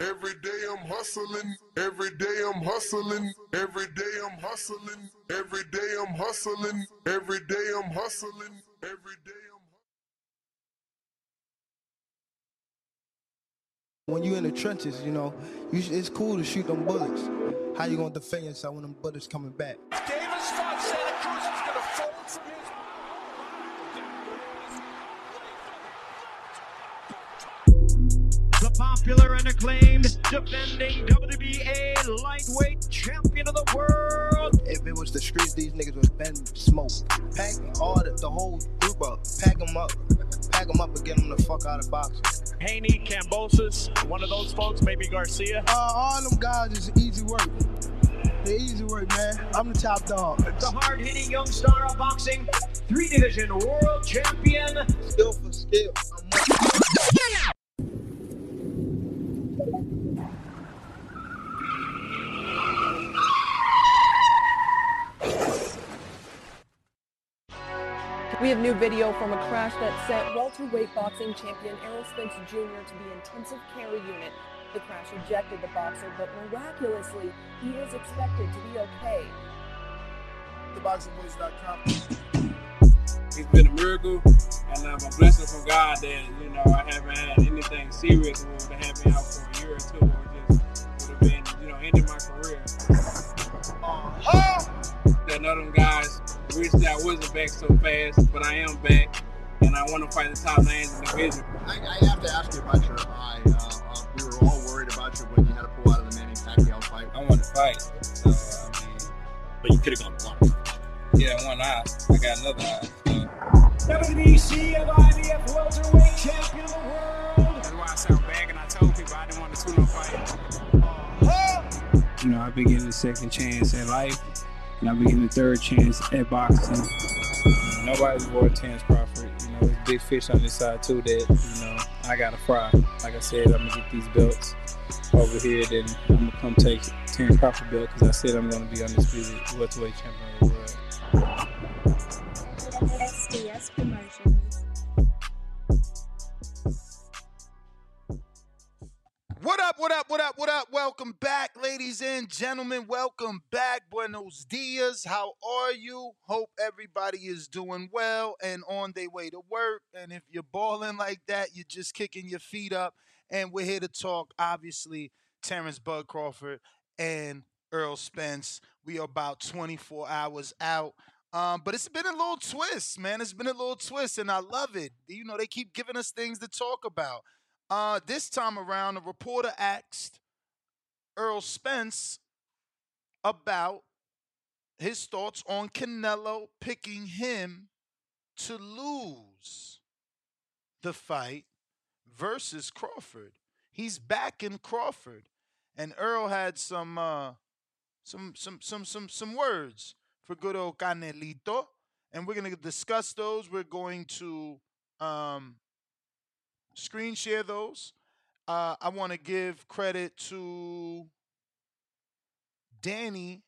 Every day I'm hustling, every day I'm hustling, every day I'm hustling, every day I'm hustling, every day I'm hustling, every day I'm When you in the trenches, you know, you it's cool to shoot them bullets. How you gonna defend yourself when them bullets coming back? Popular and acclaimed defending WBA lightweight champion of the world. If it was the streets, these niggas would been smoked. Pack all the, the whole group up, pack them up, pack them up and get them the fuck out of boxing. Haney, Kambosos, one of those folks, maybe Garcia. Uh, all them guys is easy work. The easy work, man. I'm the top dog. The hard hitting young star of boxing, three division world champion. Skill for skill. Have new video from a crash that sent welterweight boxing champion Errol Spence Jr. to the intensive care unit. The crash ejected the boxer, but miraculously, he is expected to be okay. TheBoxingVoice.com. it's been a miracle and uh, a blessing from God that you know I haven't had anything serious or to have me out for a year or two or just would have been you know ending my career. That none of them guys wished that I wasn't back so fast, but I am back and I want to fight the top names in the division. I, I have to ask you about your eye. Uh, uh, we were all worried about you when you had to pull out of the Manny Pacquiao fight. I want to fight, so I mean, But you could have gone blind. yeah, one eye. I got another eye. WBC of IBF welterweight champion of the world. That's why I sound bad, and I told people I didn't want to tune up fight. You know, I've been getting a second chance at life, and been getting a third chance at boxing. Nobody's worth Terrence Crawford. You know, there's big fish on this side too that you know I gotta fry. Like I said, I'm gonna get these belts over here. Then I'm gonna come take Terrence Crawford belt because I said I'm gonna be undisputed welterweight champion of the world. What up, what up, what up, what up? Welcome back, ladies and gentlemen. Welcome back. Buenos dias. How are you? Hope everybody is doing well and on their way to work. And if you're balling like that, you're just kicking your feet up. And we're here to talk, obviously, Terrence Bud Crawford and Errol Spence. We are about 24 hours out. Um, but it's been a little twist, man. It's been a little twist, and I love it. You know, they keep giving us things to talk about. Uh, this time around, a reporter asked Errol Spence about his thoughts on Canelo picking him to lose the fight versus Crawford. He's back in Crawford, and Errol had some uh, some some some some some words for good old Canelito, and we're gonna discuss those. We're going to um, screen share those. Uh, I want to give credit to Danny,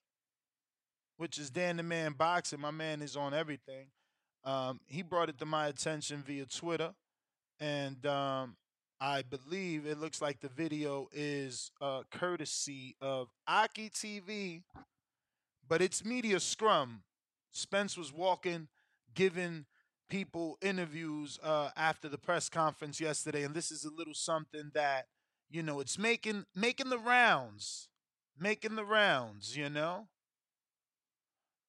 which is Dan the Man Boxing. My man is on everything. Um, he brought it to my attention via Twitter, and um, I believe it looks like the video is uh, courtesy of Aki TV, but it's Media Scrum. Spence was walking, giving people interviews uh, after the press conference yesterday, and this is a little something that you know it's making making the rounds, making the rounds. You know.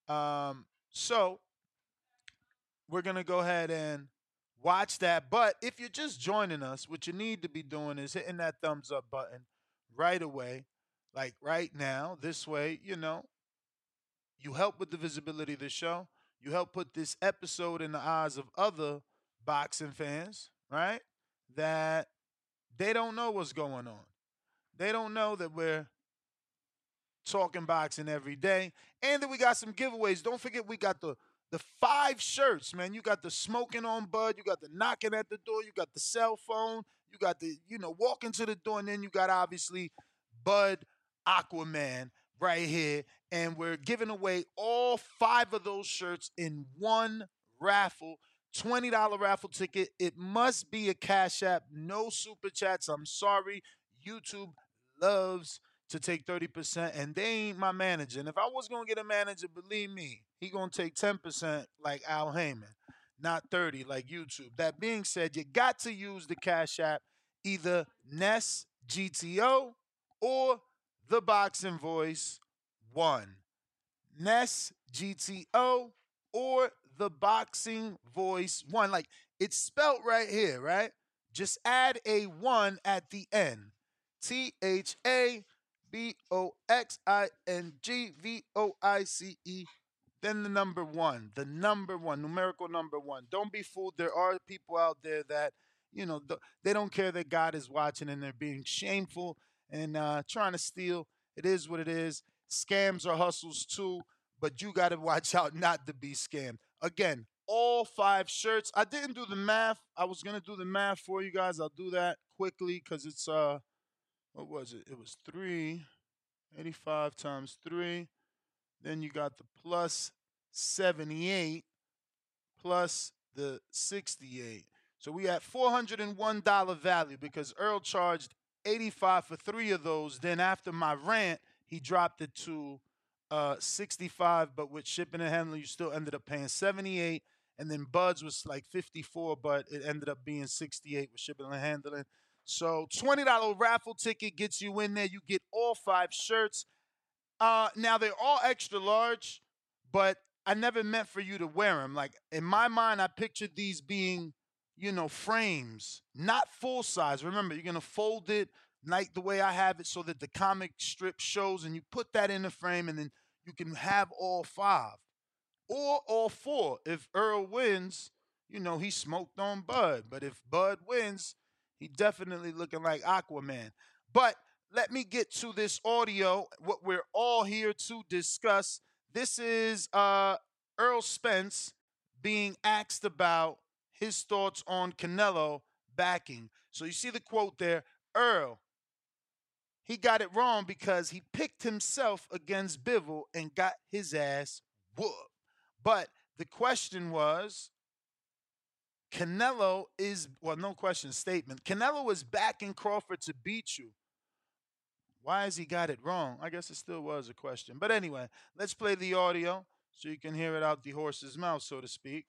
Um. So we're gonna go ahead and watch that. But if you're just joining us, what you need to be doing is hitting that thumbs up button right away, like right now. This way, you know, you help with the visibility of the show. You help put this episode in the eyes of other boxing fans, right? That they don't know what's going on. They don't know that we're talking boxing every day. And that we got some giveaways. Don't forget we got the the five shirts, man. You got the smoking on bud, you got the knocking at the door, you got the cell phone, you got the, you know, walking to the door, and then you got obviously Bud Aquaman right here. And we're giving away all five of those shirts in one raffle. $20 raffle ticket. It must be a Cash App, no super chats. I'm sorry. YouTube loves to take 30%, and they ain't my manager. And if I was gonna get a manager, believe me, he gonna take 10% like Al Haymon, not 30 like YouTube. That being said, you got to use the Cash App, either Ness GTO or the Boxing Voice One. Ness GTO or the Boxing Voice One. Like it's spelt right here, right? Just add a one at the end. T H A B O X I N G V O I C E. Then the number one, the number one, numerical number one. Don't be fooled. There are people out there that, you know, they don't care that God is watching and they're being shameful and uh, trying to steal. It is what it is. Scams are hustles too, but you got to watch out not to be scammed. Again, all five shirts. I didn't do the math. I was gonna do the math for you guys. I'll do that quickly because it's uh, what was it? It was three, 85 times three. Then you got the plus 78 plus the 68. So we had $401 value because Errol charged 85 for three of those. Then after my rant, he dropped it to uh, 65, but with shipping and handling, you still ended up paying 78. And then Buds was like 54, but it ended up being 68 with shipping and handling. So $20 raffle ticket gets you in there. You get all five shirts. Uh, now they're all extra large, but I never meant for you to wear them. Like in my mind, I pictured these being, you know, frames, not full size. Remember, you're gonna fold it like the way I have it, so that the comic strip shows, and you put that in the frame, and then you can have all five or all four. If Errol wins, you know he smoked on Bud, but if Bud wins, he definitely looking like Aquaman. But let me get to this audio. What we're all here to discuss. This is uh, Errol Spence being asked about his thoughts on Canelo backing. So you see the quote there Errol, he got it wrong because he picked himself against Bivol and got his ass whooped. But the question was Canelo is, well, no question, statement. Canelo is backing Crawford to beat you. Why has he got it wrong? I guess it still was a question. But anyway, let's play the audio so you can hear it out the horse's mouth, so to speak.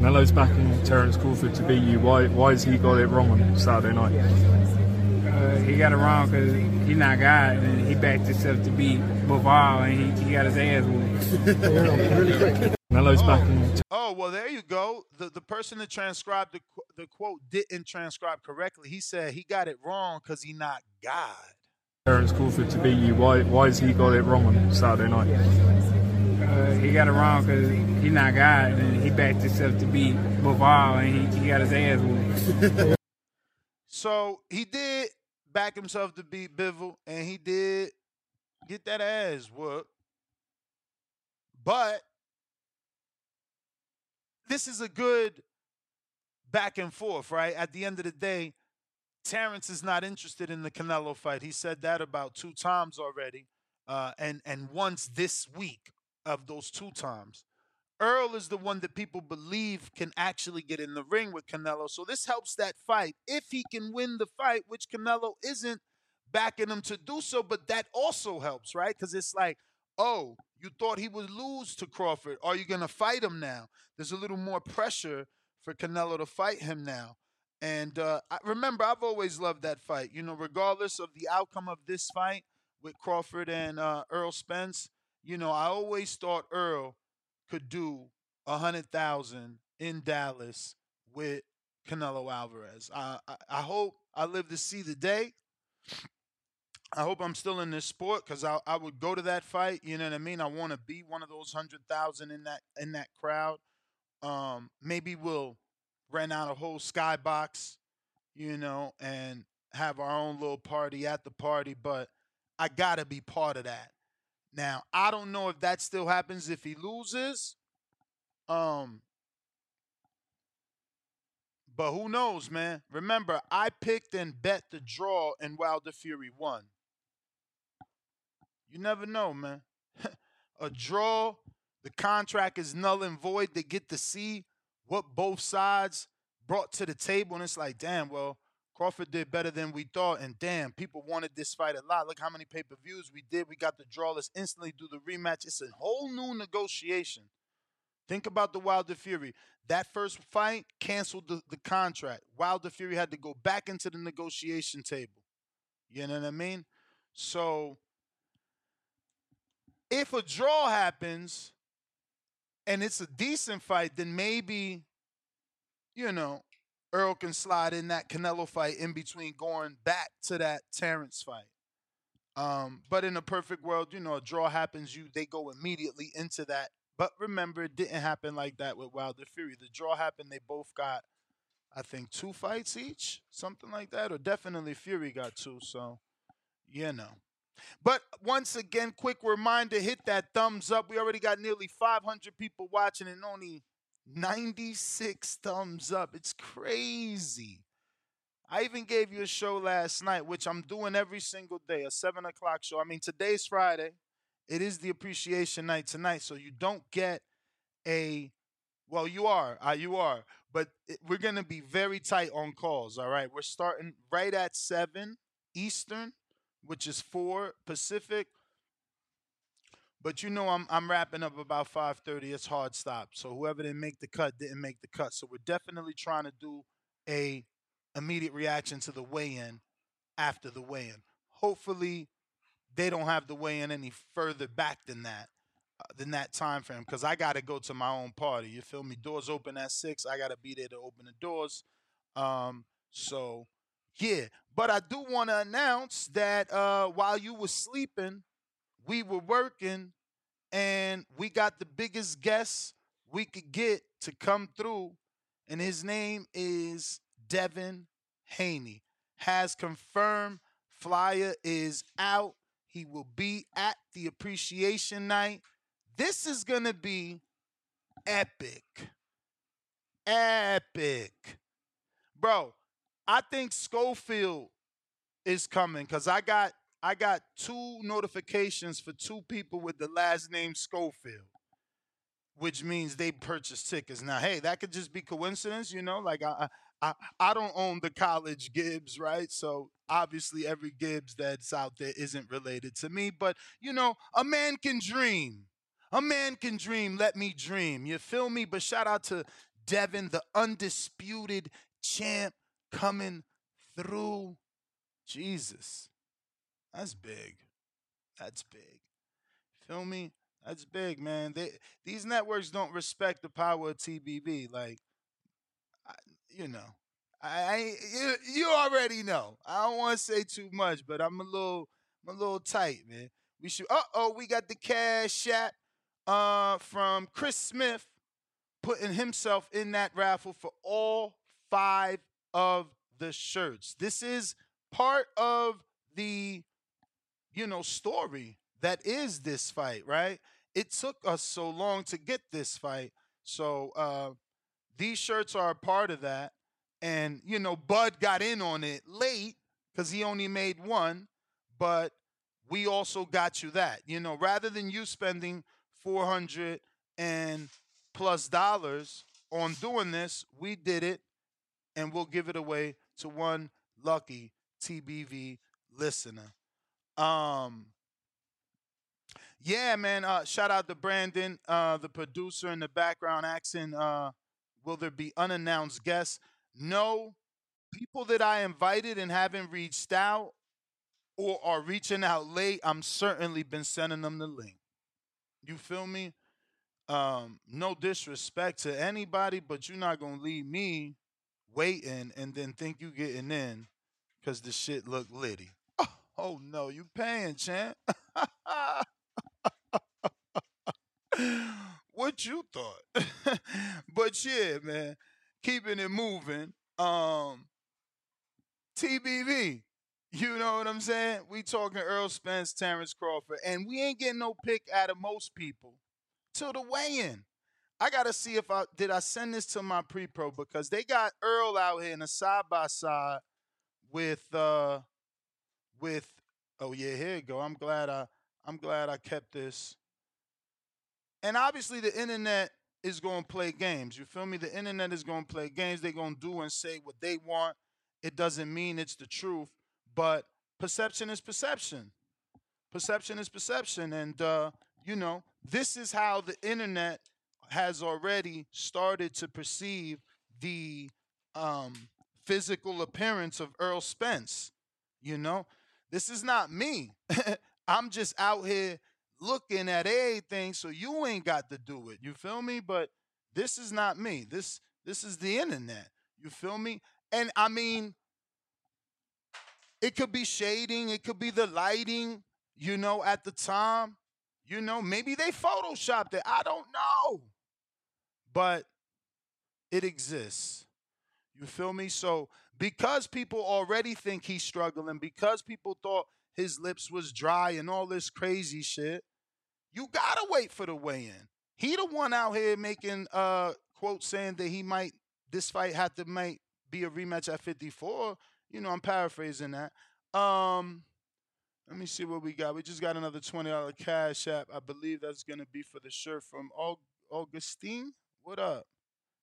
Canelo's backing Terence Crawford to beat you. Why? Why has he got it wrong on Saturday night? Uh, he got it wrong because he's not God, and he backed himself to beat Bivol, and he, he got his ass whooped. Canelo's backing. Oh well, there you go. The the person that transcribed the the quote didn't transcribe correctly. He said he got it wrong because he not God. Terence Crawford to beat you. Why? Why has he got it wrong on Saturday night? Uh, he got it wrong because he's not God, and he backed himself to beat Bivol, and he, he got his ass whooped. So he did back himself to beat Bivol, and he did get that ass whooped. But this is a good back and forth, right? At the end of the day, Terrence is not interested in the Canelo fight. He said that about two times already, uh, and and once this week of those two times. Errol is the one that people believe can actually get in the ring with Canelo. So this helps that fight. If he can win the fight, which Canelo isn't backing him to do so, but that also helps, right? Because it's like, oh, you thought he would lose to Crawford. Are you going to fight him now? There's a little more pressure for Canelo to fight him now. And uh, remember, I've always loved that fight. You know, regardless of the outcome of this fight with Crawford and uh, Errol Spence, you know, I always thought Errol could do a hundred thousand in Dallas with Canelo Alvarez. I, I I hope I live to see the day. I hope I'm still in this sport because I I would go to that fight. You know what I mean? I want to be one of those hundred thousand in that in that crowd. Um, maybe we'll rent out a whole skybox, you know, and have our own little party at the party, but I gotta be part of that. Now, I don't know if that still happens if he loses. Um, but who knows, man? Remember, I picked and bet the draw and Wilder Fury won. You never know, man. a draw, the contract is null and void. They get to see what both sides brought to the table, and it's like, damn, well, Crawford did better than we thought, and damn, people wanted this fight a lot. Look how many pay per views we did. We got the draw. Let's instantly do the rematch. It's a whole new negotiation. Think about the Wilder Fury. That first fight canceled the, the contract. Wilder Fury had to go back into the negotiation table. You know what I mean? So if a draw happens and it's a decent fight, then maybe, you know, Errol can slide in that Canelo fight in between going back to that Terrence fight. Um, but in a perfect world, you know, a draw happens, you they go immediately into that but remember, it didn't happen like that with Wilder Fury. The draw happened. They both got, I think, two fights each, something like that, or definitely Fury got two. So, you know. But once again, quick reminder: hit that thumbs up. We already got nearly 500 people watching and only 96 thumbs up. It's crazy. I even gave you a show last night, which I'm doing every single day, a seven o'clock show. I mean, today's Friday. It is the appreciation night tonight, so you don't get a well, you are, uh, you are, but it, we're gonna be very tight on calls. All right, we're starting right at seven Eastern, which is four Pacific. But you know, I'm I'm wrapping up about five thirty. It's hard stop. So whoever didn't make the cut didn't make the cut. So we're definitely trying to do a immediate reaction to the weigh-in after the weigh-in. Hopefully, they don't have to weigh in any further back than that uh, than that time frame because I got to go to my own party. You feel me? Doors open at six. I got to be there to open the doors. Um, so yeah, but I do want to announce that uh, while you were sleeping, we were working, and we got the biggest guest we could get to come through, and his name is Devin Haney. Has confirmed flyer is out he will be at the appreciation night. This is to be epic. Epic. Bro, I think Schofield is coming cuz I got I got two notifications for two people with the last name Schofield, which means they purchased tickets. Now, hey, that could just be coincidence, you know? Like I I, I don't own the college Gibbs, right? So obviously every Gibbs that's out there isn't related to me, but you know, a man can dream. A man can dream. Let me dream. You feel me? But shout out to Devin, the undisputed champ coming through. Jesus. That's big. That's big. Feel me? That's big, man. They, these networks don't respect the power of TBV. Like, you know, I, I you, you already know. I don't want to say too much, but I'm a little I'm a little tight, man. We should. Uh oh, we got the cash app uh, from Chris Smith putting himself in that raffle for all five of the shirts. This is part of the you know story that is this fight, right? It took us so long to get this fight. So uh these shirts are a part of that. And, you know, Bud got in on it late because he only made one, but we also got you that. You know, rather than you spending 400 and plus dollars on doing this, we did it and we'll give it away to one lucky TBV listener. Um, yeah, man. Uh, shout out to Brandon, uh, the producer in the background, asking, uh, will there be unannounced guests? No. People that I invited and haven't reached out or are reaching out late, I'm certainly been sending them the link. You feel me? Um, no disrespect to anybody, but you're not gonna leave me waiting and then think you getting in because the shit look litty. Oh, no, you paying, champ. what you thought? but yeah, man, keeping it moving. Um, TBV. You know what I'm saying? We talking Errol Spence, Terrence Crawford, and we ain't getting no pick out of most people till the weigh-in. I gotta see if I did I send this to my pre-pro because they got Errol out here in a side by side with uh with oh yeah here you go. I'm glad I I'm glad I kept this. And obviously the internet is gonna play games. You feel me? The internet is gonna play games. They're gonna do and say what they want. It doesn't mean it's the truth, but perception is perception. Perception is perception. And uh, you know, this is how the internet has already started to perceive the um, physical appearance of Errol Spence. You know, this is not me. I'm just out here looking at everything, so you ain't got to do it. You feel me? But this is not me. This this is the internet. You feel me? And I mean, it could be shading, it could be the lighting, you know, at the time. You know, maybe they photoshopped it. I don't know but it exists. You feel me? So because people already think he's struggling, because people thought his lips was dry and all this crazy shit, you gotta wait for the weigh-in. He the one out here making uh quotes saying that he might this fight have to might be a rematch at 54. You know, I'm paraphrasing that. Um let me see what we got. We just got another $20 cash app. I believe that's gonna be for the shirt from Augustine. What up?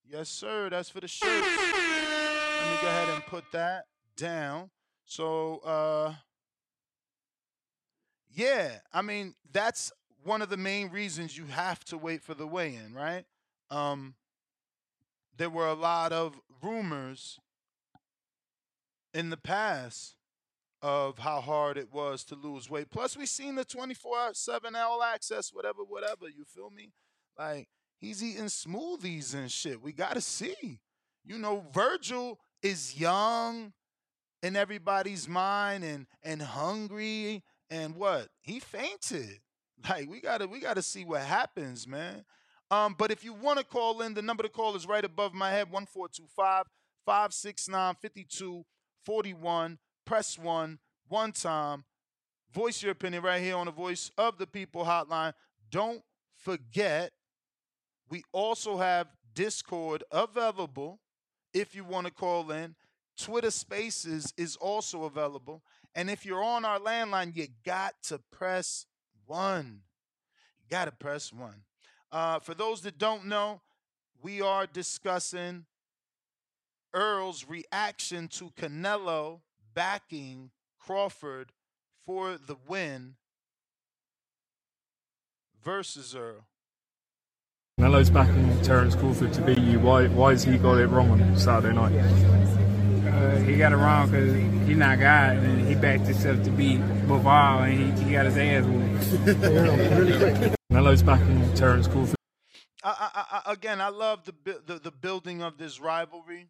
Yes, sir. That's for the shirts. Let me go ahead and put that down. So, uh, yeah, I mean, that's one of the main reasons you have to wait for the weigh in, right? Um, there were a lot of rumors in the past of how hard it was to lose weight. Plus, we seen the 24 7 All access, whatever, whatever. You feel me? Like, He's eating smoothies and shit. We got to see. You know, Virgil is young in everybody's mind and and hungry and what? He fainted. Like we got to we got to see what happens, man. Um but if you want to call in, the number to call is right above my head 1425 569 5241. Press 1 one time. Voice your opinion right here on the Voice of the People hotline. Don't forget we also have Discord available if you want to call in. Twitter Spaces is also available. And if you're on our landline, you got to press one. You got to press one. Uh, for those that don't know, we are discussing Errol's reaction to Canelo backing Crawford for the win versus Errol. Canelo's backing Terence Crawford to beat you. Why? Why has he got it wrong on Saturday night? Uh, he got it wrong because he's not God, and he backed himself to beat Bivol, and he, he got his ass whooped. Canelo's backing Terence Crawford. I, I, I, again, I love the, the the building of this rivalry.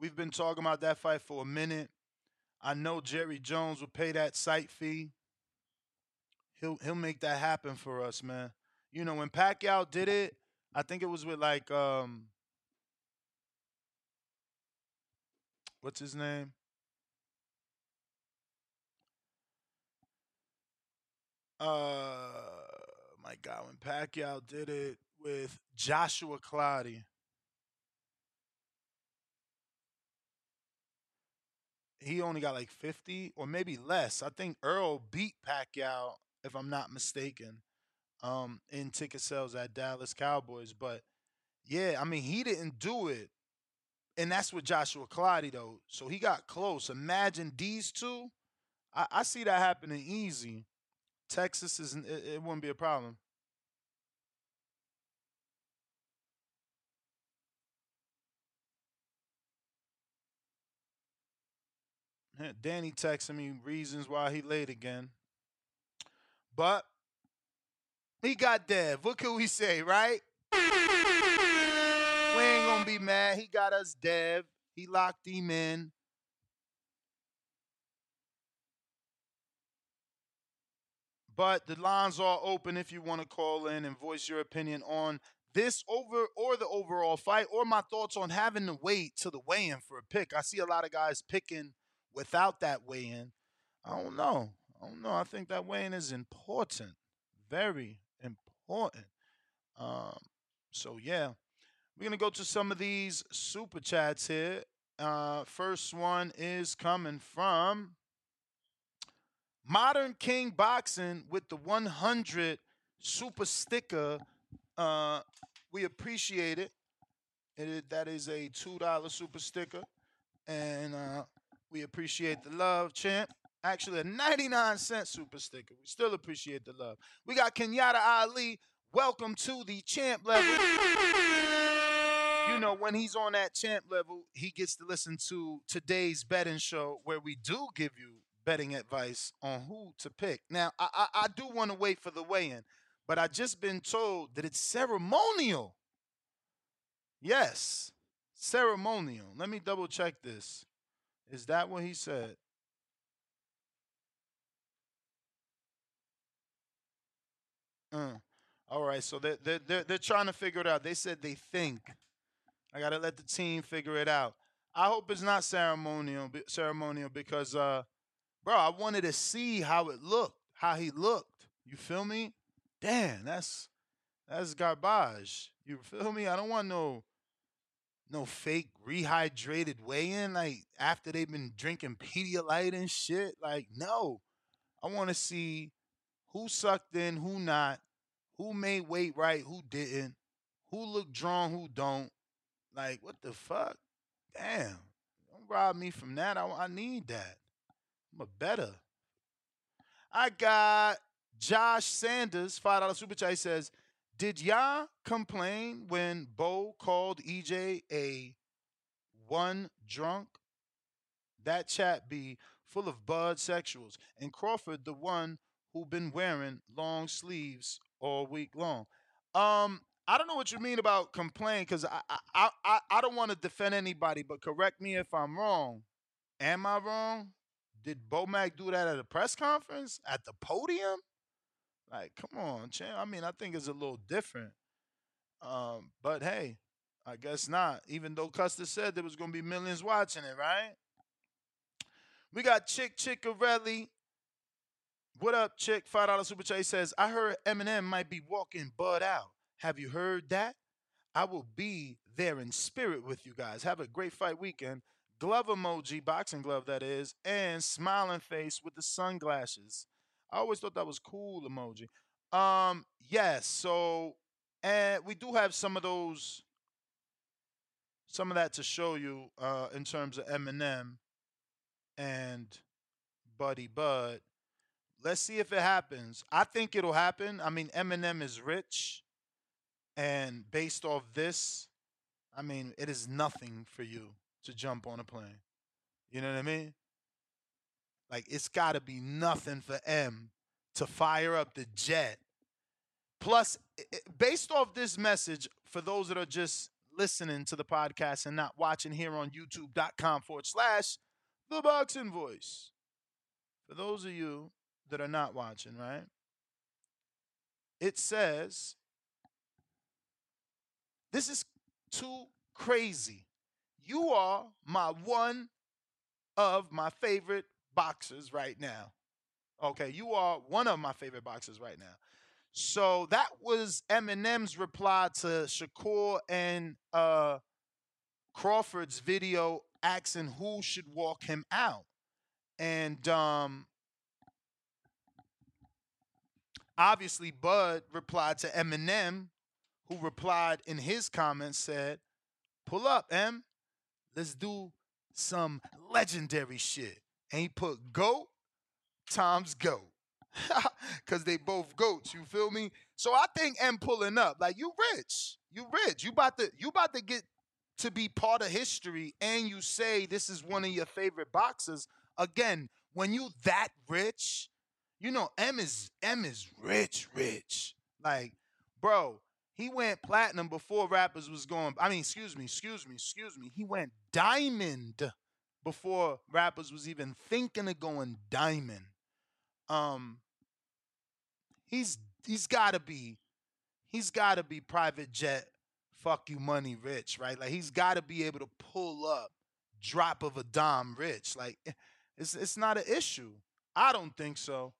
We've been talking about that fight for a minute. I know Jerry Jones will pay that site fee. He'll he'll make that happen for us, man. You know, when Pacquiao did it, I think it was with like um what's his name? Uh my God, when Pacquiao did it with Joshua Clottey. He only got like 50 or maybe less. I think Errol beat Pacquiao, if I'm not mistaken um, in ticket sales at Dallas Cowboys. But yeah, I mean, he didn't do it. And that's with Joshua Clottey, though. So he got close. Imagine these two. I, I see that happening easy. Texas isn't, it, it wouldn't be a problem. Danny texting me reasons why he late again. But he got Dev. What can we say, right? We ain't gonna be mad. He got us Dev. He locked him in. But the lines are open if you want to call in and voice your opinion on this over or the overall fight or my thoughts on having to wait to the weigh-in for a pick. I see a lot of guys picking without that weigh in, I don't know. I don't know. I think that weigh in is important, very Um, so yeah, we're gonna go to some of these super chats here. Uh, first one is coming from Modern King Boxing with the 100 super sticker. Uh, we appreciate it. that is a $2 super sticker. And uh, we appreciate the love, champ. Actually, a 99 cent super sticker. We still appreciate the love. We got Kenyatta Ali. Welcome to the champ level. You know, when he's on that champ level, he gets to listen to today's betting show where we do give you betting advice on who to pick. Now, I, I, I do want to wait for the weigh-in, but I just been told that it's ceremonial. Yes, ceremonial. Let me double check this. Is that what he said? Uh, all right, so they're, they're, they're, they're trying to figure it out. They said they think. I got to let the team figure it out. I hope it's not ceremonial ceremonial because uh bro, I wanted to see how it looked, how he looked. You feel me? Damn, that's that's garbage. You feel me? I don't want no no fake rehydrated weigh-in like after they've been drinking Pedialyte and shit. Like, no. I want to see who sucked in, who not, who made weight right, who didn't, who looked drawn, who don't. Like, what the fuck? Damn. Don't rob me from that. I, I need that. I'm a better. I got Josh Sanders, $5 super chat. He says, Did y'all complain when Bo called EJ a one drunk? That chat be full of bud sexuals. And Crawford, the one who been wearing long sleeves all week long. Um, I don't know what you mean about complain because I, I I I don't want to defend anybody, but correct me if I'm wrong. Am I wrong? Did Bomac do that at a press conference at the podium? Like, come on, champ. I mean, I think it's a little different. Um, but hey, I guess not. Even though Custer said there was gonna be millions watching it, right? We got Chick Chickarelli. What up, Chick? Five dollar super chat says, I heard Eminem might be walking Bud out. Have you heard that? I will be there in spirit with you guys. Have a great fight weekend. Glove emoji, boxing glove that is, and smiling face with the sunglasses. I always thought that was cool emoji. Um, yes, so and we do have some of those some of that to show you uh in terms of Eminem and Buddy Bud. Let's see if it happens. I think it'll happen. I mean, Eminem is rich. And based off this, I mean, it is nothing for you to jump on a plane. You know what I mean? Like, it's got to be nothing for M to fire up the jet. Plus, based off this message, for those that are just listening to the podcast and not watching here on youtube.com forward slash the boxing voice. For those of you that are not watching, right? It says this is too crazy. You are my one of my favorite boxers right now. Okay, you are one of my favorite boxers right now. So that was Eminem's reply to Shakur and uh, Crawford's video asking who should walk him out. And um, obviously, Bud replied to Eminem who replied in his comments said, Pull up, M. Let's do some legendary shit. And he put goat times goat. Cause they both goats, you feel me? So I think M pulling up, like you rich. You rich. You about to you about to get to be part of history and you say this is one of your favorite boxers. Again, when you that rich, you know M is M is rich, rich. Like, bro, he went platinum before rappers was going. I mean, excuse me, excuse me, excuse me. He went diamond before rappers was even thinking of going diamond. Um, he's he's got to be, he's got to be private jet, fuck you money rich, right? Like he's got to be able to pull up drop of a dime rich. Like It's it's not an issue. I don't think so.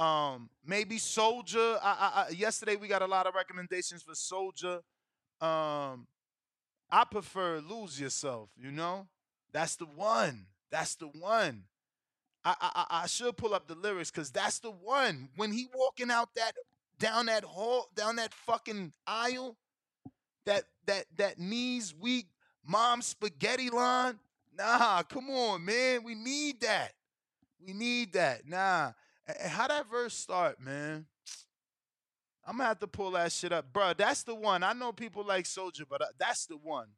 Um, maybe Soldier. I, I, I yesterday we got a lot of recommendations for Soldier. Um, I prefer Lose Yourself. You know, that's the one. That's the one. I I, I should pull up the lyrics because that's the one. When he walking out that down that hall, down that fucking aisle, that that that knees weak mom spaghetti line. Nah, come on, man. We need that. We need that. Nah. How that verse start, man? I'm gonna have to pull that shit up, bro. That's the one. I know people like Soldier, but uh, that's the one.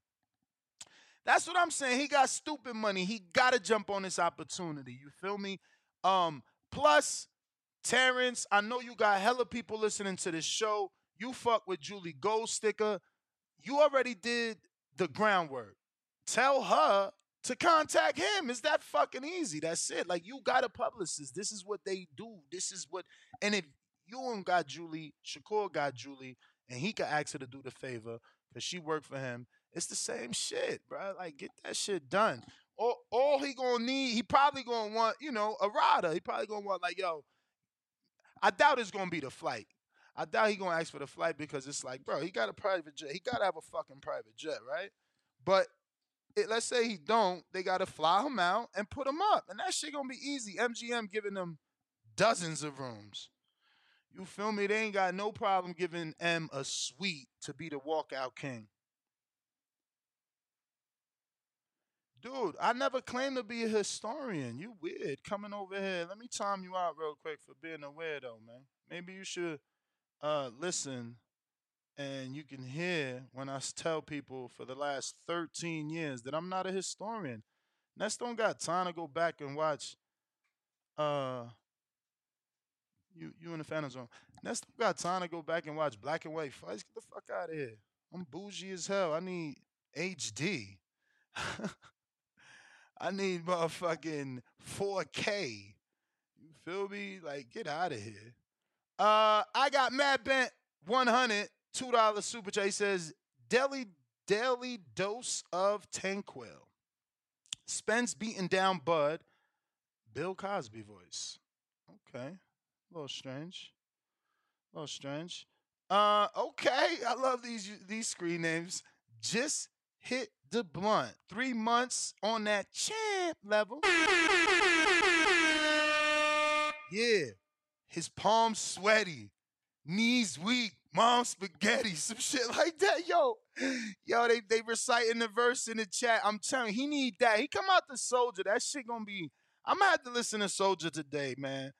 That's what I'm saying. He got stupid money. He gotta jump on this opportunity. You feel me? Um. Plus, Terrence, I know you got hella people listening to this show. You fuck with Julie Goldsticker. You already did the groundwork. Tell her to contact him. Is that fucking easy? That's it. Like you got a publicist. This is what they do. This is what. And if you don't got Julie, Shakur got Julie, and he could ask her to do the favor because she worked for him. It's the same shit, bro. Like get that shit done. All, all he gonna need, he probably gonna want, you know, a rider. He probably gonna want like, yo. I doubt it's gonna be the flight. I doubt he gonna ask for the flight because it's like, bro, he got a private jet. He gotta have a fucking private jet, right? But it, let's say he don't, they gotta fly him out and put him up, and that shit gonna be easy. MGM giving them dozens of rooms. You feel me? They ain't got no problem giving M a suite to be the walkout king. Dude, I never claimed to be a historian. You weird coming over here. Let me time you out real quick for being a weirdo, man. Maybe you should uh, listen and you can hear when I tell people for the last 13 years that I'm not a historian. Ness don't got time to go back and watch uh you you in the fan zone. Ness don't got time to go back and watch black and white fights. Get the fuck out of here. I'm bougie as hell. I need HD. I need motherfucking 4K. You feel me? Like, get out of here. Uh, I got Mad Bent 100 two dollar super chat. Says daily daily dose of Tanquil. Spence beating down Bud. Bill Cosby voice. Okay, a little strange. A little strange. Uh, okay. I love these these screen names. Just hit the blunt. Three months on that champ level. Yeah. His palms sweaty, knees weak, mom spaghetti, some shit like that. Yo, yo, they they reciting the verse in the chat. I'm telling you, he need that. He come out the soldier. That shit gonna be. I'm gonna have to listen to Soldier today, man.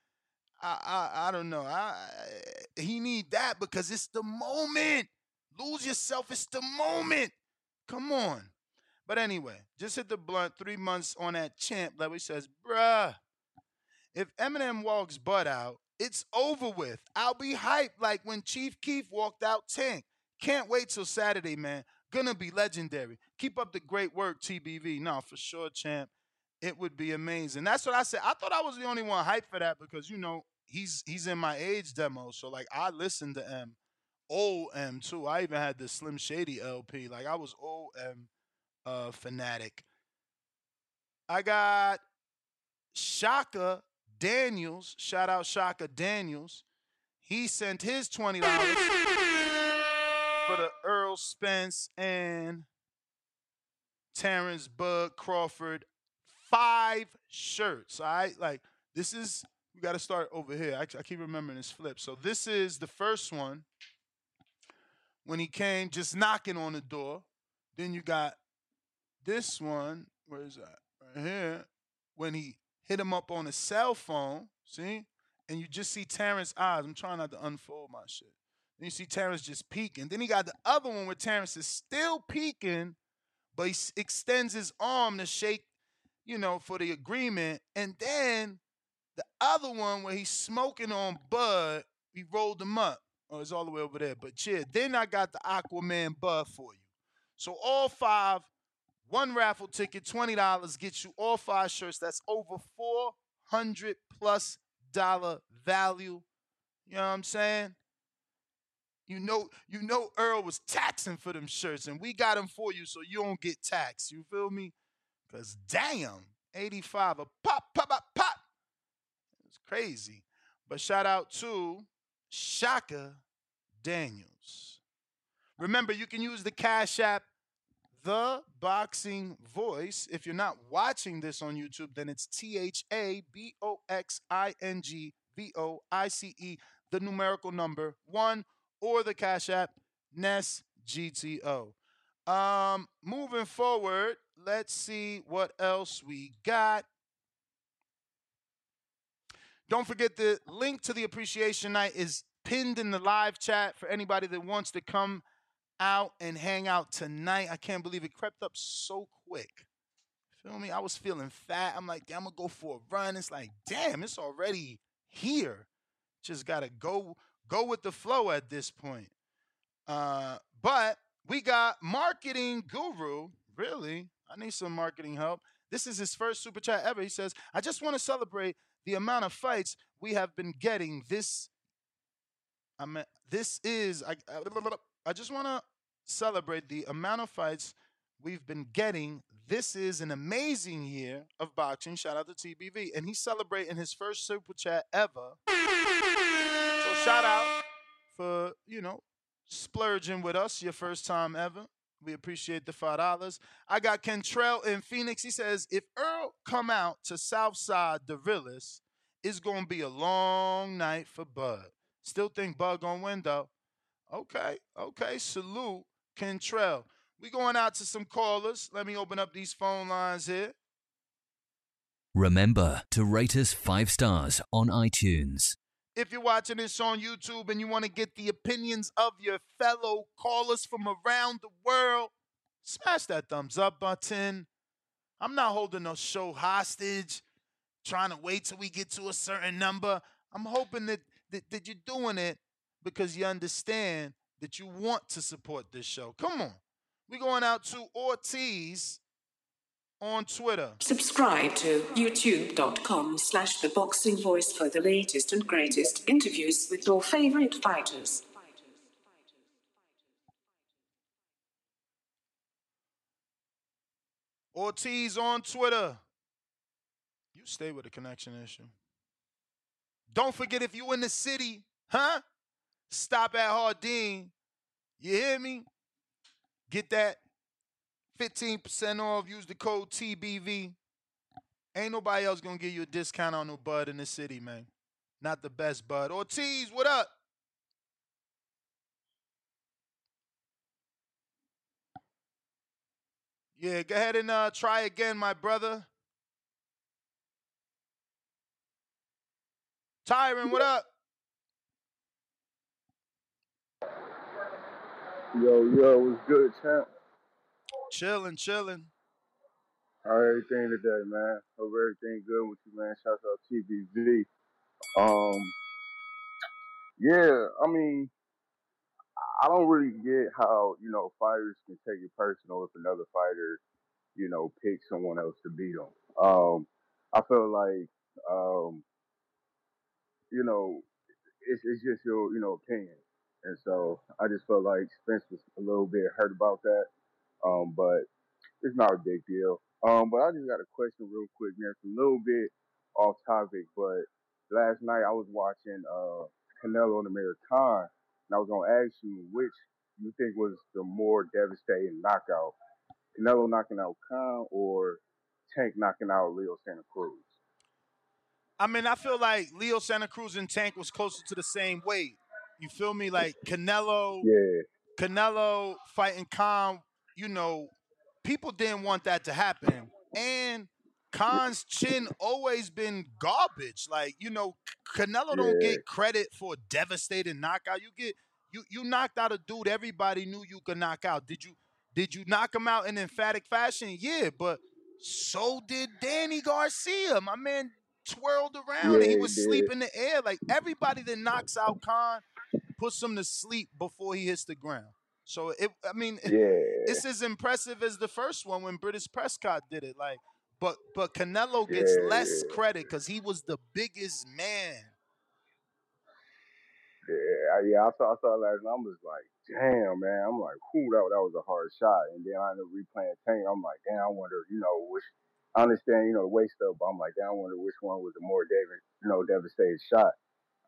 I I, I don't know. I, he need that because it's the moment. Lose yourself. It's the moment. Come on. But anyway, just hit the blunt. Three months on that champ level. He says, bruh, if Eminem walks butt out, it's over with. I'll be hyped like when Chief Keef walked out Tank. Can't wait till Saturday, man. Gonna be legendary. Keep up the great work, TBV. No, for sure, champ. It would be amazing. That's what I said. I thought I was the only one hyped for that because you know he's he's in my age demo. So like I listened to M, old M too. I even had the Slim Shady LP. Like I was old M uh fanatic. I got Shaka Daniels, shout out Shaka Daniels. He sent his $20 for the Errol Spence and Terrence Bud Crawford five shirts. All right, like this is we got to start over here. I, I keep remembering this flip. So this is the first one when he came, just knocking on the door. Then you got this one. Where is that? Right here. When he hit him up on his cell phone, see? And you just see Terrence eyes. I'm trying not to unfold my shit. Then you see Terrence just peeking. Then he got the other one where Terrence is still peeking, but he extends his arm to shake, you know, for the agreement. And then the other one where he's smoking on Bud, he rolled him up. Oh, it's all the way over there. But yeah, then I got the Aquaman Bud for you. So all five one raffle ticket, $20 gets you all five shirts. That's over 400 plus dollar value. You know what I'm saying? You know, you know Errol was taxing for them shirts, and we got them for you so you don't get taxed. You feel me? Cause damn, 85 a pop pop, pop, pop. It's crazy. But shout out to Shaka Daniels. Remember, you can use the Cash App, The Boxing Voice. If you're not watching this on YouTube, then it's T H A B O X I N G V O I C E, the numerical number one, or the Cash App, Ness GTO. Um, moving forward, let's see what else we got. Don't forget the link to the appreciation night is pinned in the live chat for anybody that wants to come out and hang out tonight. I can't believe it crept up so quick. Feel me? I was feeling fat. I'm like, damn, I'm gonna go for a run. It's like, damn, it's already here. Just gotta go go with the flow at this point. Uh, but we got marketing guru. Really, I need some marketing help. This is his first super chat ever. He says, "I just want to celebrate the amount of fights we have been getting this. I mean, this is I. I just want to celebrate the amount of fights we've been getting. This is an amazing year of boxing. Shout out to TBV, and he's celebrating his first super chat ever. So shout out for you know splurging with us your first time ever. We appreciate the five dollars. I got Kentrell in Phoenix. He says if Earl come out to Southside realest, it's gonna be a long night for Bud. Still think Bud gonna win though. Okay, okay. Salute, Kentrell. We going out to some callers. Let me open up these phone lines here. Remember to rate us five stars on iTunes. If you're watching this on YouTube and you want to get the opinions of your fellow callers from around the world, smash that thumbs up button. I'm not holding no show hostage, trying to wait till we get to a certain number. I'm hoping that, that, that you're doing it because you understand that you want to support this show. Come on. We're going out to Ortiz on Twitter. Subscribe to youtube.com slash the boxing voice for the latest and greatest interviews with your favorite fighters. Ortiz on Twitter. You stay with a connection issue. Don't forget if you in the city, huh? Stop at Hardin. You hear me? Get that 15% off. Use the code TBV. Ain't nobody else gonna give you a discount on no bud in the city, man. Not the best bud. Ortiz, what up? Yeah, go ahead and uh, try again, my brother. Tyron, what up? Yo, yo, what's good, champ? Chilling, chilling. How everything today, man? Hope everything good with you, man. Shout out TBV. Um, yeah, I mean, I don't really get how you know fighters can take it personal if another fighter, you know, picks someone else to beat them. Um, I feel like, um, you know, it's it's just your you know opinion, and so I just felt like Spence was a little bit hurt about that. Um, but it's not a big deal. Um, but I just got a question real quick, man. It's a little bit off topic, but last night I was watching uh, Canelo and Amir Khan, and I was gonna ask you which you think was the more devastating knockout, Canelo knocking out Khan or Tank knocking out Leo Santa Cruz? I mean, I feel like Leo Santa Cruz and Tank was closer to the same weight. You feel me? Like Canelo, yeah, Canelo fighting Khan. You know, people didn't want that to happen, and Khan's chin always been garbage. Like you know, Canelo don't get credit for a devastating knockout. You get you you knocked out a dude everybody knew you could knock out. Did you did you knock him out in emphatic fashion? Yeah, but so did Danny Garcia. My man twirled around and Yeah, he he was did. asleep in the air. Like everybody that knocks out Khan puts him to sleep before he hits the ground. So it I mean Yeah. it's as impressive as the first one when Breidis Prescott did it. Like but but Canelo gets Yeah, less yeah. credit because he was the biggest man. Yeah, I- yeah, I saw, I saw last night. I was like, damn, man. I'm like, whew, that, that was a hard shot. And then I ended up replaying Tank. I'm like, damn, I wonder, you know, which I understand, you know, the weight stuff, but I'm like, damn, I wonder which one was the more David, you know, devastating shot.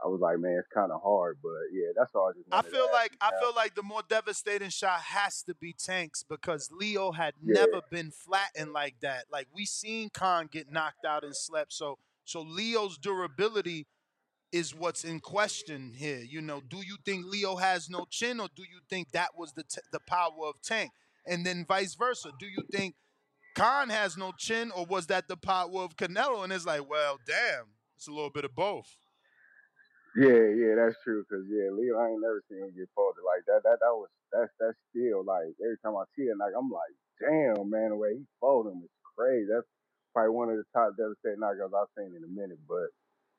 I was like, man, it's kind of hard, but yeah, that's all I just I feel like I feel like the more devastating shot has to be Tanks because Leo had Yeah. never been flattened like that. Like we seen Khan get knocked out and slept. So so Leo's durability is what's in question here. You know, do you think Leo has no chin, or do you think that was the t- the power of Tank? And then vice versa. Do you think Khan has no chin, or was that the power of Canelo? And it's like, well, damn, it's a little bit of both. Yeah, yeah, that's true. Cause yeah, Leo, I ain't never seen him get folded like that. That that was that's that's still like every time I see it, like I'm like, damn, man, the way he folded him is crazy. That's probably one of the top devastating knockouts I've seen in a minute. But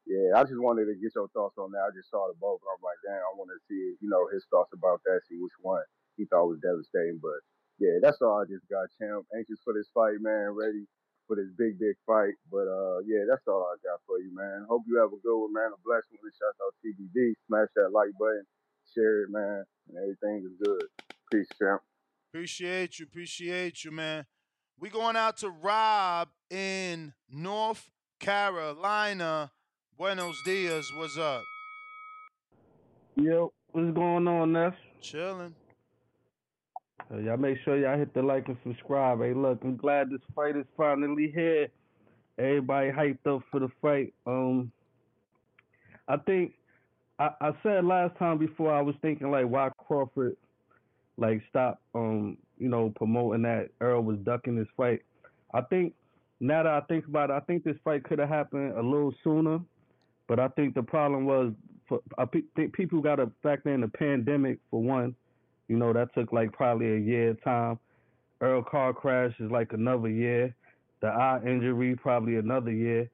yeah, I just wanted to get your thoughts on that. I just saw the both, I'm like, damn, I want to see you know his thoughts about that. See which one he thought was devastating. But yeah, that's all I just got. Champ, anxious for this fight, man. Ready for this big, big fight. But uh, yeah, that's all I got for you, man. Hope you have a good one, man. A blessed one. Shout out TBV. Smash that like button, share it, man, and everything is good. Peace, champ. Appreciate you, appreciate you, man. We going out to Rob in North Carolina. Buenos dias. What's up? Yo, what's going on, Ness? Chilling. Uh, y'all make sure y'all hit the like and subscribe. Hey, look, I'm glad this fight is finally here. Everybody hyped up for the fight. Um, I think I, I said last time before I was thinking like why Crawford like stop um you know promoting that Earl was ducking this fight. I think now that I think about it, I think this fight could have happened a little sooner. But I think the problem was for I pe- think people got to factor in the pandemic for one. You know that took like probably a year time. Earl car crash is like another year. The eye injury probably another year.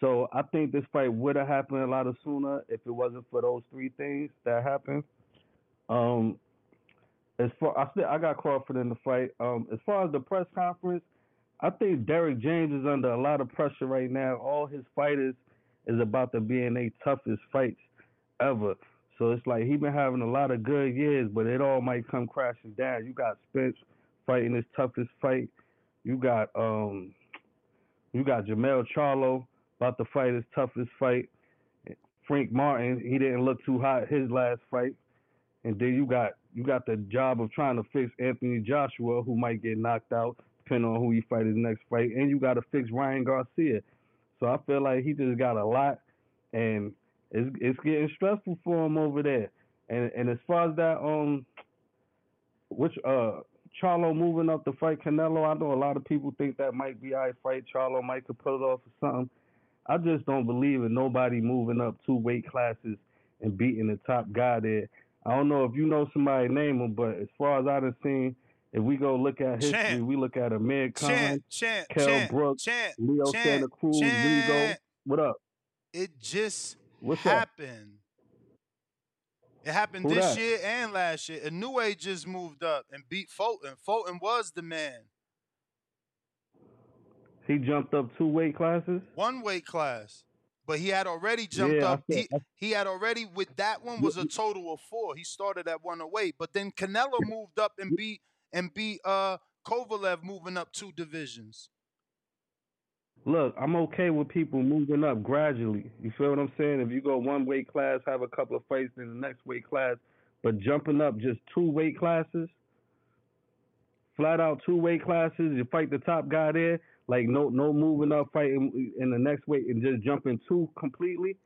So I think this fight would have happened a lot of sooner if it wasn't for those three things that happened. Um, as far I still I got Crawford in the fight. Um, as far as the press conference, I think Derrick James is under a lot of pressure right now. All his fighters is about to be in their toughest fights ever. So it's like he been having a lot of good years, but it all might come crashing down. You got Spence fighting his toughest fight. You got um you got Jermell Charlo about to fight his toughest fight. Frank Martin, he didn't look too hot his last fight. And then you got you got the job of trying to fix Anthony Joshua, who might get knocked out depending on who he fight his next fight, and you got to fix Ryan Garcia. So I feel like he just got a lot, and it's it's getting stressful for him over there. And and as far as that um, which uh Charlo moving up to fight Canelo, I know a lot of people think that might be I fight. Charlo might could pull it off or something. I just don't believe in nobody moving up two weight classes and beating the top guy there. I don't know if you know somebody name him, but as far as I done seen, if we go look at history, Champ. we look at Amir Khan, Champ, champ, Kell champ, Brooks, champ, Leo champ, Santa Cruz, Rigo. champ. What up? It just What's happened. It happened Who this that? year and last year. Inoue just moved up and beat Fulton. Fulton was the man. He jumped up two weight classes. One weight class. But he had already jumped Yeah, up. He, he had already with that one was a total of four. He started at 108. But then Canelo moved up and beat and beat uh Kovalev moving up two divisions. Look, I'm okay with people moving up gradually. You feel what I'm saying? If you go one weight class, have a couple of fights in the next weight class, but jumping up just two weight classes, flat out two weight classes, you fight the top guy there, like no no moving up fighting in the next weight and just jumping two completely.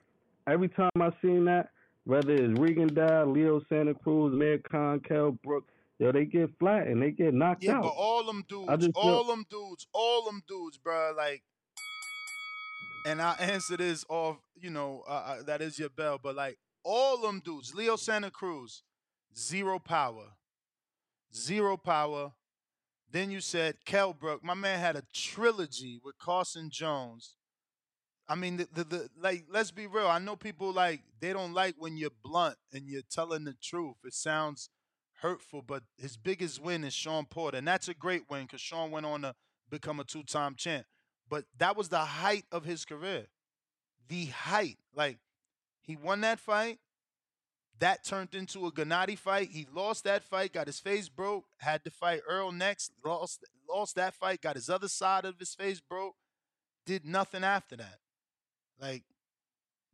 Every time I've seen that, whether it's Rigondeaux, Leo Santa Cruz, Amir Khan, Kell Brook, yo, they get flat and they get knocked Yeah, out. but all them dudes, just feel- all them dudes, all them dudes, bruh, like. And I answer this off, you know, uh, that is your bell, but like all them dudes, Leo Santa Cruz, zero power, zero power. Then you said Kell Brook. My man had a trilogy with Carson Jones. I mean, the, the, the like, let's be real. I know people like they don't like when you're blunt and you're telling the truth. It sounds hurtful, but his biggest win is Shawn Porter, and that's a great win because Shawn went on to become a two-time champ. But that was the height of his career, the height. Like he won that fight, That turned into a Gennady fight. He lost that fight, got his face broke, had to fight Earl next, lost lost that fight, got his other side of his face broke, did nothing after that. Like,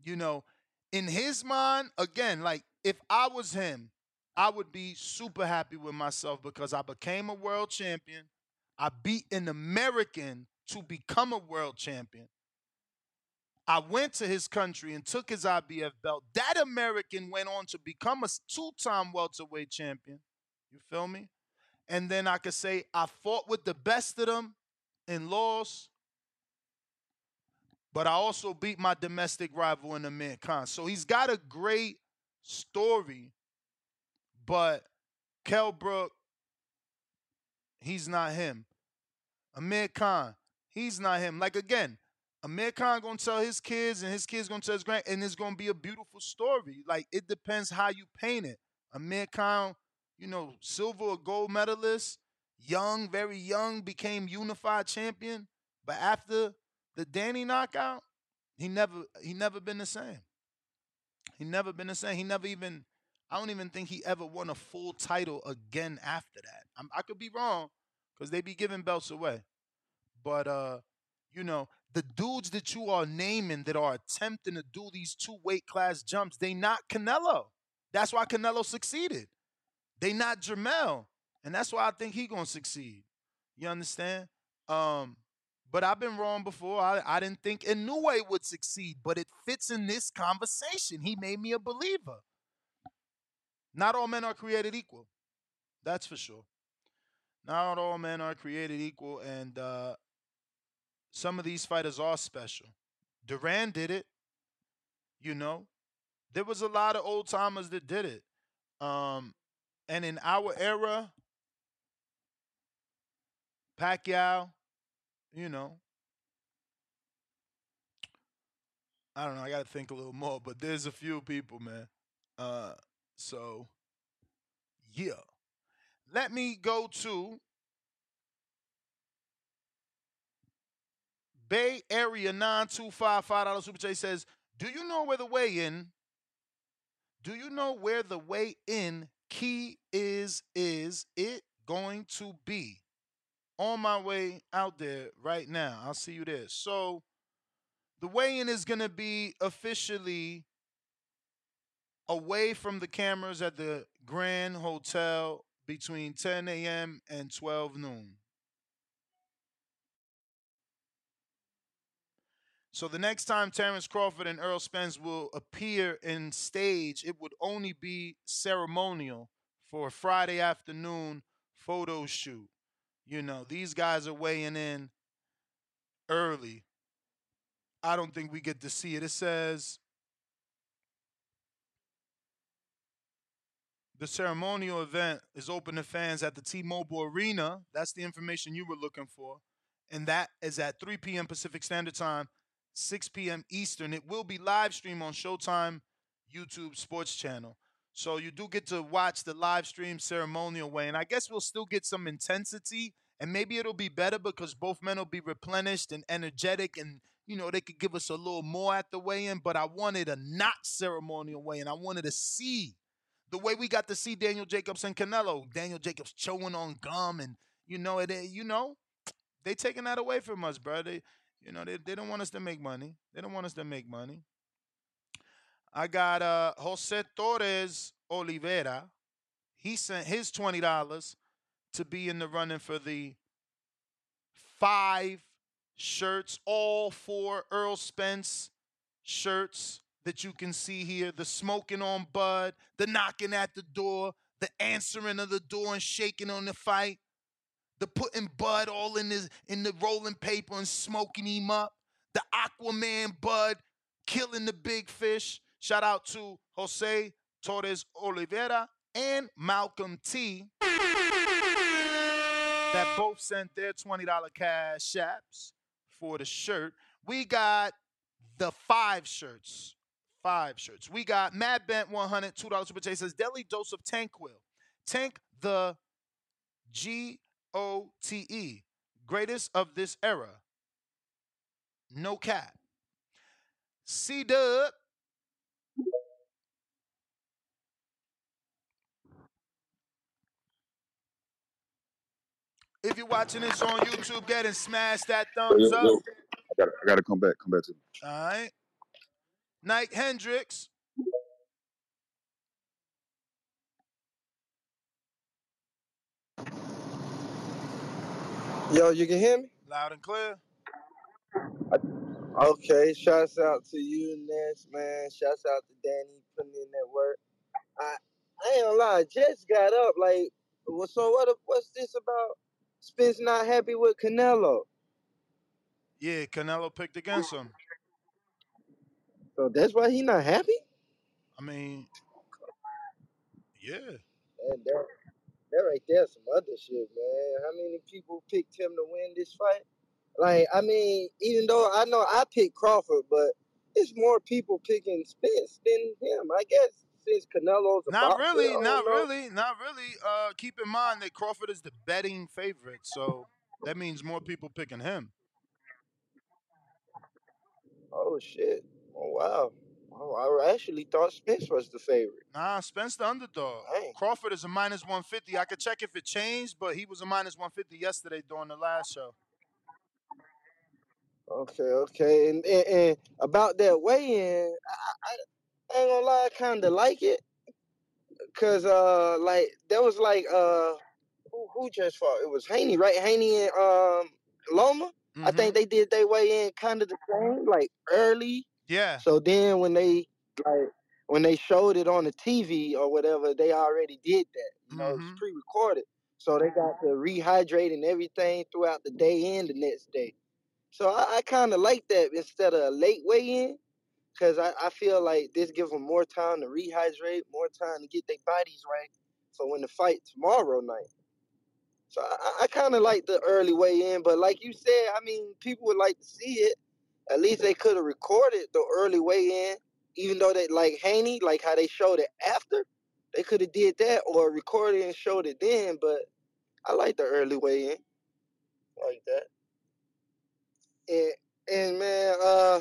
you know, in his mind, again, like if I was him, I would be super happy with myself because I became a world champion. I beat an American to become a world champion. I went to his country and took his IBF belt. That American went on to become a two time welterweight champion. You feel me? And then I could say I fought with the best of them and lost, but I also beat my domestic rival in Amir Khan. So he's got a great story, but Kell Brook, he's not him. Amir Khan, he's not him. Like again, Amir Khan gonna tell his kids, and his kids gonna tell his grand, and it's gonna be a beautiful story. Like it depends how you paint it. Amir Khan, you know, silver or gold medalist, young, very young, became unified champion. But after the Danny knockout, he never he never been the same. He never been the same. He never even. I don't even think he ever won a full title again after that. I'm, I could be wrong because they be giving belts away, but uh, you know, the dudes that you are naming that are attempting to do these two weight class jumps, they not Canelo. That's why Canelo succeeded. They not Jermell. And that's why I think he gonna succeed. You understand? Um, but I've been wrong before. I, I didn't think Inoue would succeed, but it fits in this conversation. He made me a believer. Not all men are created equal. That's for sure. Not all men are created equal, and uh, some of these fighters are special. Duran did it. You know, there was a lot of old timers that did it. Um, and in our era, Pacquiao, you know, I don't know. I got to think a little more, but there's a few people, man. Uh, so yeah, let me go to Bay Area 925 $5 Super Chat says, Do you know where the weigh in? Do you know where the weigh in key is? Is it going to be? On my way out there right now. I'll see you there. So the weigh in is going to be officially away from the cameras at the Grand Hotel between 10 a.m. and 12 noon. So the next time Terence Crawford and Earl Spence will appear in stage, it would only be ceremonial for a Friday afternoon photo shoot. You know, these guys are weighing in early. I don't think we get to see it. It says the ceremonial event is open to fans at the T-Mobile Arena. That's the information you were looking for. And that is at 3 p.m. Pacific Standard Time, 6 p.m. Eastern. It will be live stream on Showtime YouTube Sports Channel. So you do get to watch the live stream ceremonial way. And I guess we'll still get some intensity and maybe it'll be better because both men will be replenished and energetic and you know they could give us a little more at the weigh-in but i wanted a not ceremonial weigh-in i wanted to see the way we got to see daniel jacobs and canelo daniel jacobs chewing on gum and you know it eh, you know they taking that away from us bro they you know they, they don't want us to make money. They don't want us to make money. I got uh jose torres oliveira he sent his $20 to be in the running for the five shirts, all four Earl Spence shirts that you can see here the smoking on Bud, the knocking at the door, the answering of the door and shaking on the fight, the putting Bud all in his in the rolling paper and smoking him up, the Aquaman Bud killing the big fish. Shout out to Jose Torres Oliveira and Malcolm T that both sent their $20 cash apps for the shirt. We got the five shirts. Five shirts. We got Mad Bent 100, $2 super chat says Deli Dose of Tanquil. Tank the G O T E, greatest of this era. No cap. C Dub. If you're watching this on YouTube, get and smash that thumbs up. I gotta, I gotta come back. Come back to me. All right. Nike Hendrix. Yo, you can hear me? Loud and clear. Okay, shouts out to you, Ness, man. Shouts out to Danny putting in that work. I, I ain't gonna lie, Jets got up like, well, so what? What's this about? Spence not happy with Canelo, Yeah, Canelo picked against him. so that's why he not happy. I mean, yeah. And that, that right there, some other shit, man. How many people picked him to win this fight? Like, I mean, even though I know I picked Crawford, but it's more people picking Spence than him. I guess since Canelo's a Not boxer, really, not know. really, not really. Uh, keep in mind that Crawford is the betting favorite, so that means more people picking him. Oh shit! Oh wow! Oh, I actually thought Spence was the favorite. Nah, Spence the underdog. Crawford is a minus 150. I could check if it changed, but he was a minus 150 yesterday during the last show. Okay, okay, and and, and about that weigh-in, I, I, I ain't gonna lie, I kind of like it, cause uh, like there was like uh, who, who just fought? It was Haney, right? Haney and um Loma. I think they did they weigh in kind of the same, like early. Yeah. So then when they like when they showed it on the TV or whatever, they already did that. You know, Mm-hmm. it's pre-recorded, so they got to rehydrate and everything throughout the day and the next day. So I, I kind of like that instead of a late weigh-in, because I, I feel like this gives them more time to rehydrate, more time to get their bodies right for when the fight tomorrow night. So I, I kind of like the early weigh-in, but like you said, I mean, people would like to see it. At least they could have recorded the early weigh-in, even though they like Haney, like how they showed it after. They could have did that or recorded and showed it then. But I like the early weigh-in, like that. And and man, uh,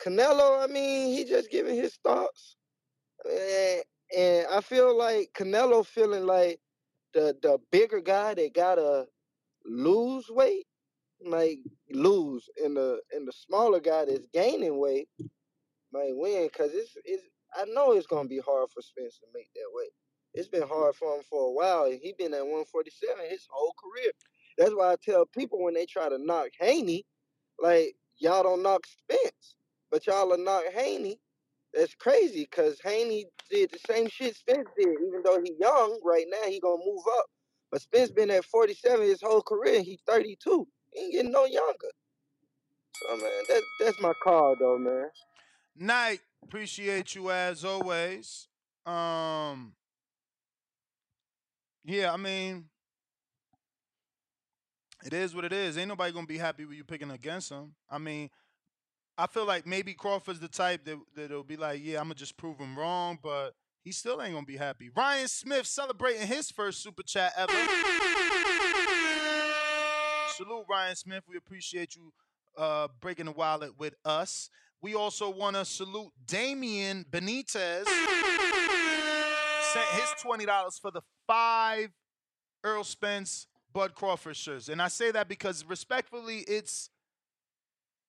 Canelo, I mean, he just giving his thoughts, and, and I feel like Canelo feeling like the the bigger guy that gotta lose weight, like lose, and the and the smaller guy that's gaining weight might win. Cause it's it's I know it's gonna be hard for Spence to make that weight. It's been hard for him for a while, and he been at 147 his whole career. That's why I tell people when they try to knock Haney, like y'all don't knock Spence, but y'all will knock Haney. That's crazy because Haney did the same shit Spence did. Even though he young right now, he gonna move up. But Spence been at 47 his whole career. He 32. Ain't getting no younger. So man, that that's my call though, man. Night, appreciate you as always. Um, yeah, I mean, it is what it is. Ain't nobody gonna be happy with you picking against him. I mean, I feel like maybe Crawford's the type that that'll be like, yeah, I'm gonna just prove him wrong, but he still ain't gonna be happy. Ryan Smith celebrating his first super chat ever. Salute, Ryan Smith. We appreciate you uh, breaking the wallet with us. We also want to salute Damian Benitez. Sent his $20 for the five Earl Spence Bud Crawford shirts. And I say that because respectfully, it's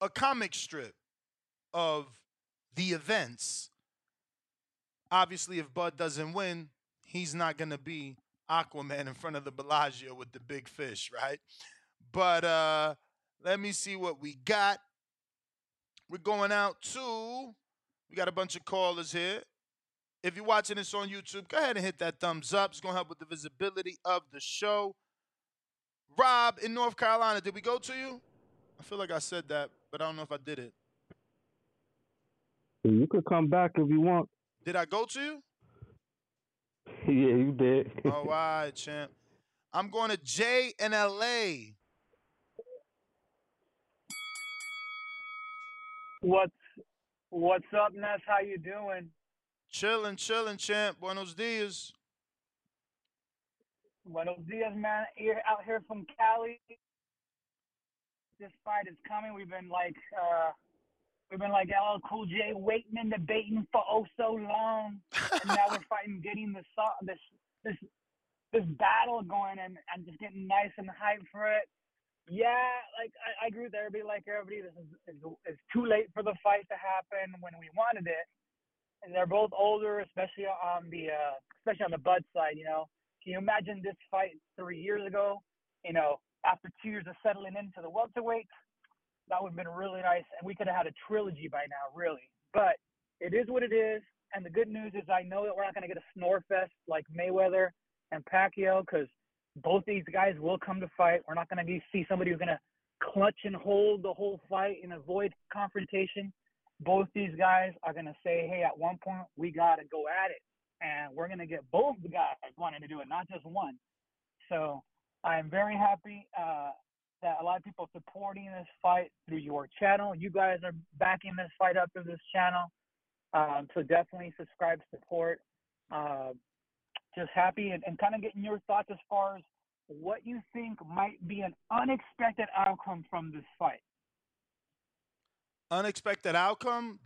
a comic strip of the events. Obviously, if Bud doesn't win, he's not going to be Aquaman in front of the Bellagio with the big fish, right? But uh let me see what we got. We're going out to we got a bunch of callers here. If you're watching this on YouTube, go ahead and hit that thumbs up. It's gonna help with the visibility of the show. Rob in North Carolina, did we go to you? I feel like I said that, but I don't know if I did it. You could come back if you want. Did I go to you? yeah, you did. All right, champ. I'm going to Jay in LA. What's What's up, Ness? How you doing? Chilling, chilling, champ. Buenos dias. Buenos dias, man. Here, out here from Cali. This fight is coming. We've been like, uh, we've been like LL Cool J waiting and debating for oh so long, and now we're fighting, getting the so- this this this battle going and and just getting nice and hyped for it. Yeah, like I, I agree with everybody. Like everybody, this is too late for the fight to happen when we wanted it. And they're both older, especially on the uh, especially on the Bud side. You know, can you imagine this fight three years ago? You know, after two years of settling into the welterweight, that would have been really nice, and we could have had a trilogy by now, really. But it is what it is, and the good news is I know that we're not going to get a snore fest like Mayweather and Pacquiao because both these guys will come to fight. We're not going to see somebody who's going to clutch and hold the whole fight and avoid confrontation. Both these guys are going to say, hey, at one point, we got to go at it. And we're going to get both the guys wanting to do it, not just one. So I'm very happy uh, that a lot of people supporting this fight through your channel. You guys are backing this fight up through this channel. Um, so definitely subscribe, support. Uh, just happy and, and kind of getting your thoughts as far as what you think might be an unexpected outcome from this fight. Unexpected outcome.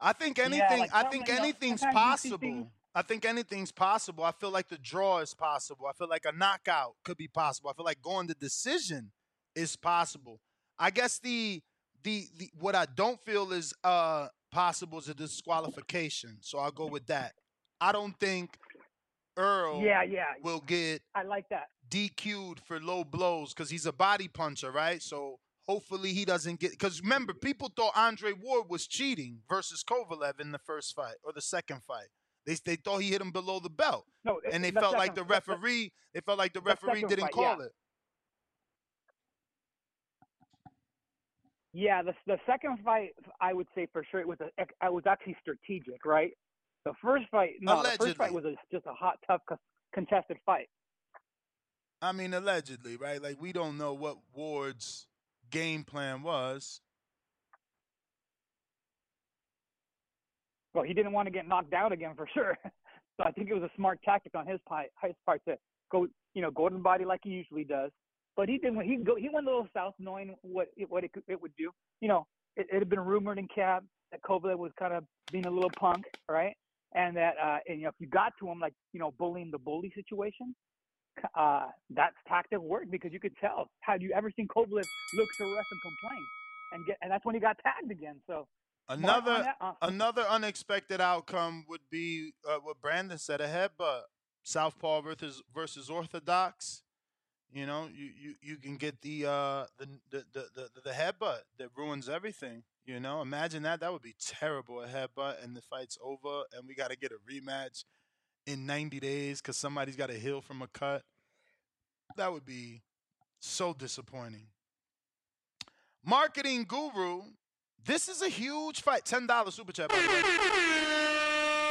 I think anything. Yeah, like I think anything's Sometimes you see possible. I think anything's possible. I feel like the draw is possible. I feel like a knockout could be possible. I feel like going to decision is possible. I guess the the, the what I don't feel is uh possible is a disqualification. So I'll go with that. I don't think Earl Yeah, yeah. will get I like that. DQ'd for low blows because he's a body puncher, right? So hopefully he doesn't get. Because remember, people thought Andre Ward was cheating versus Kovalev in the first fight or the second fight. They they thought he hit him below the belt, No, and they the felt like second- the the referee. They felt like the the referee didn't fight, call yeah. it. Yeah, the the second fight, I would say for sure it was a, it was actually strategic, right? The first fight, no, the first fight was a, just a hot, tough, contested fight. I mean, allegedly, right? Like we don't know what Ward's game plan was. Well, he didn't want to get knocked out again for sure. so I think it was a smart tactic on his part, his part to go, you know, golden body like he usually does. But he didn't. He go. He went a little south, knowing what it, what it, it would do. You know, it, it had been rumored in camp that Kovalev was kind of being a little punk, right? And that, uh, and you know, if you got to him like, you know, bullying the bully situation, uh, that tactic worked because you could tell. Had you ever seen Kovalev look to ref and complain, and get, and that's when he got tagged again. So Another that, uh, another unexpected outcome would be uh, what Brandon said: a headbutt. Southpaw versus versus Orthodox. You know, you, you, you can get the uh the the, the the the headbutt that ruins everything. You know, imagine that. That would be terrible. A headbutt and the fight's over, and we got to get a rematch in 90 days because somebody's got to heal from a cut. That would be so disappointing. Marketing guru, this is a huge fight. Ten dollars super chat.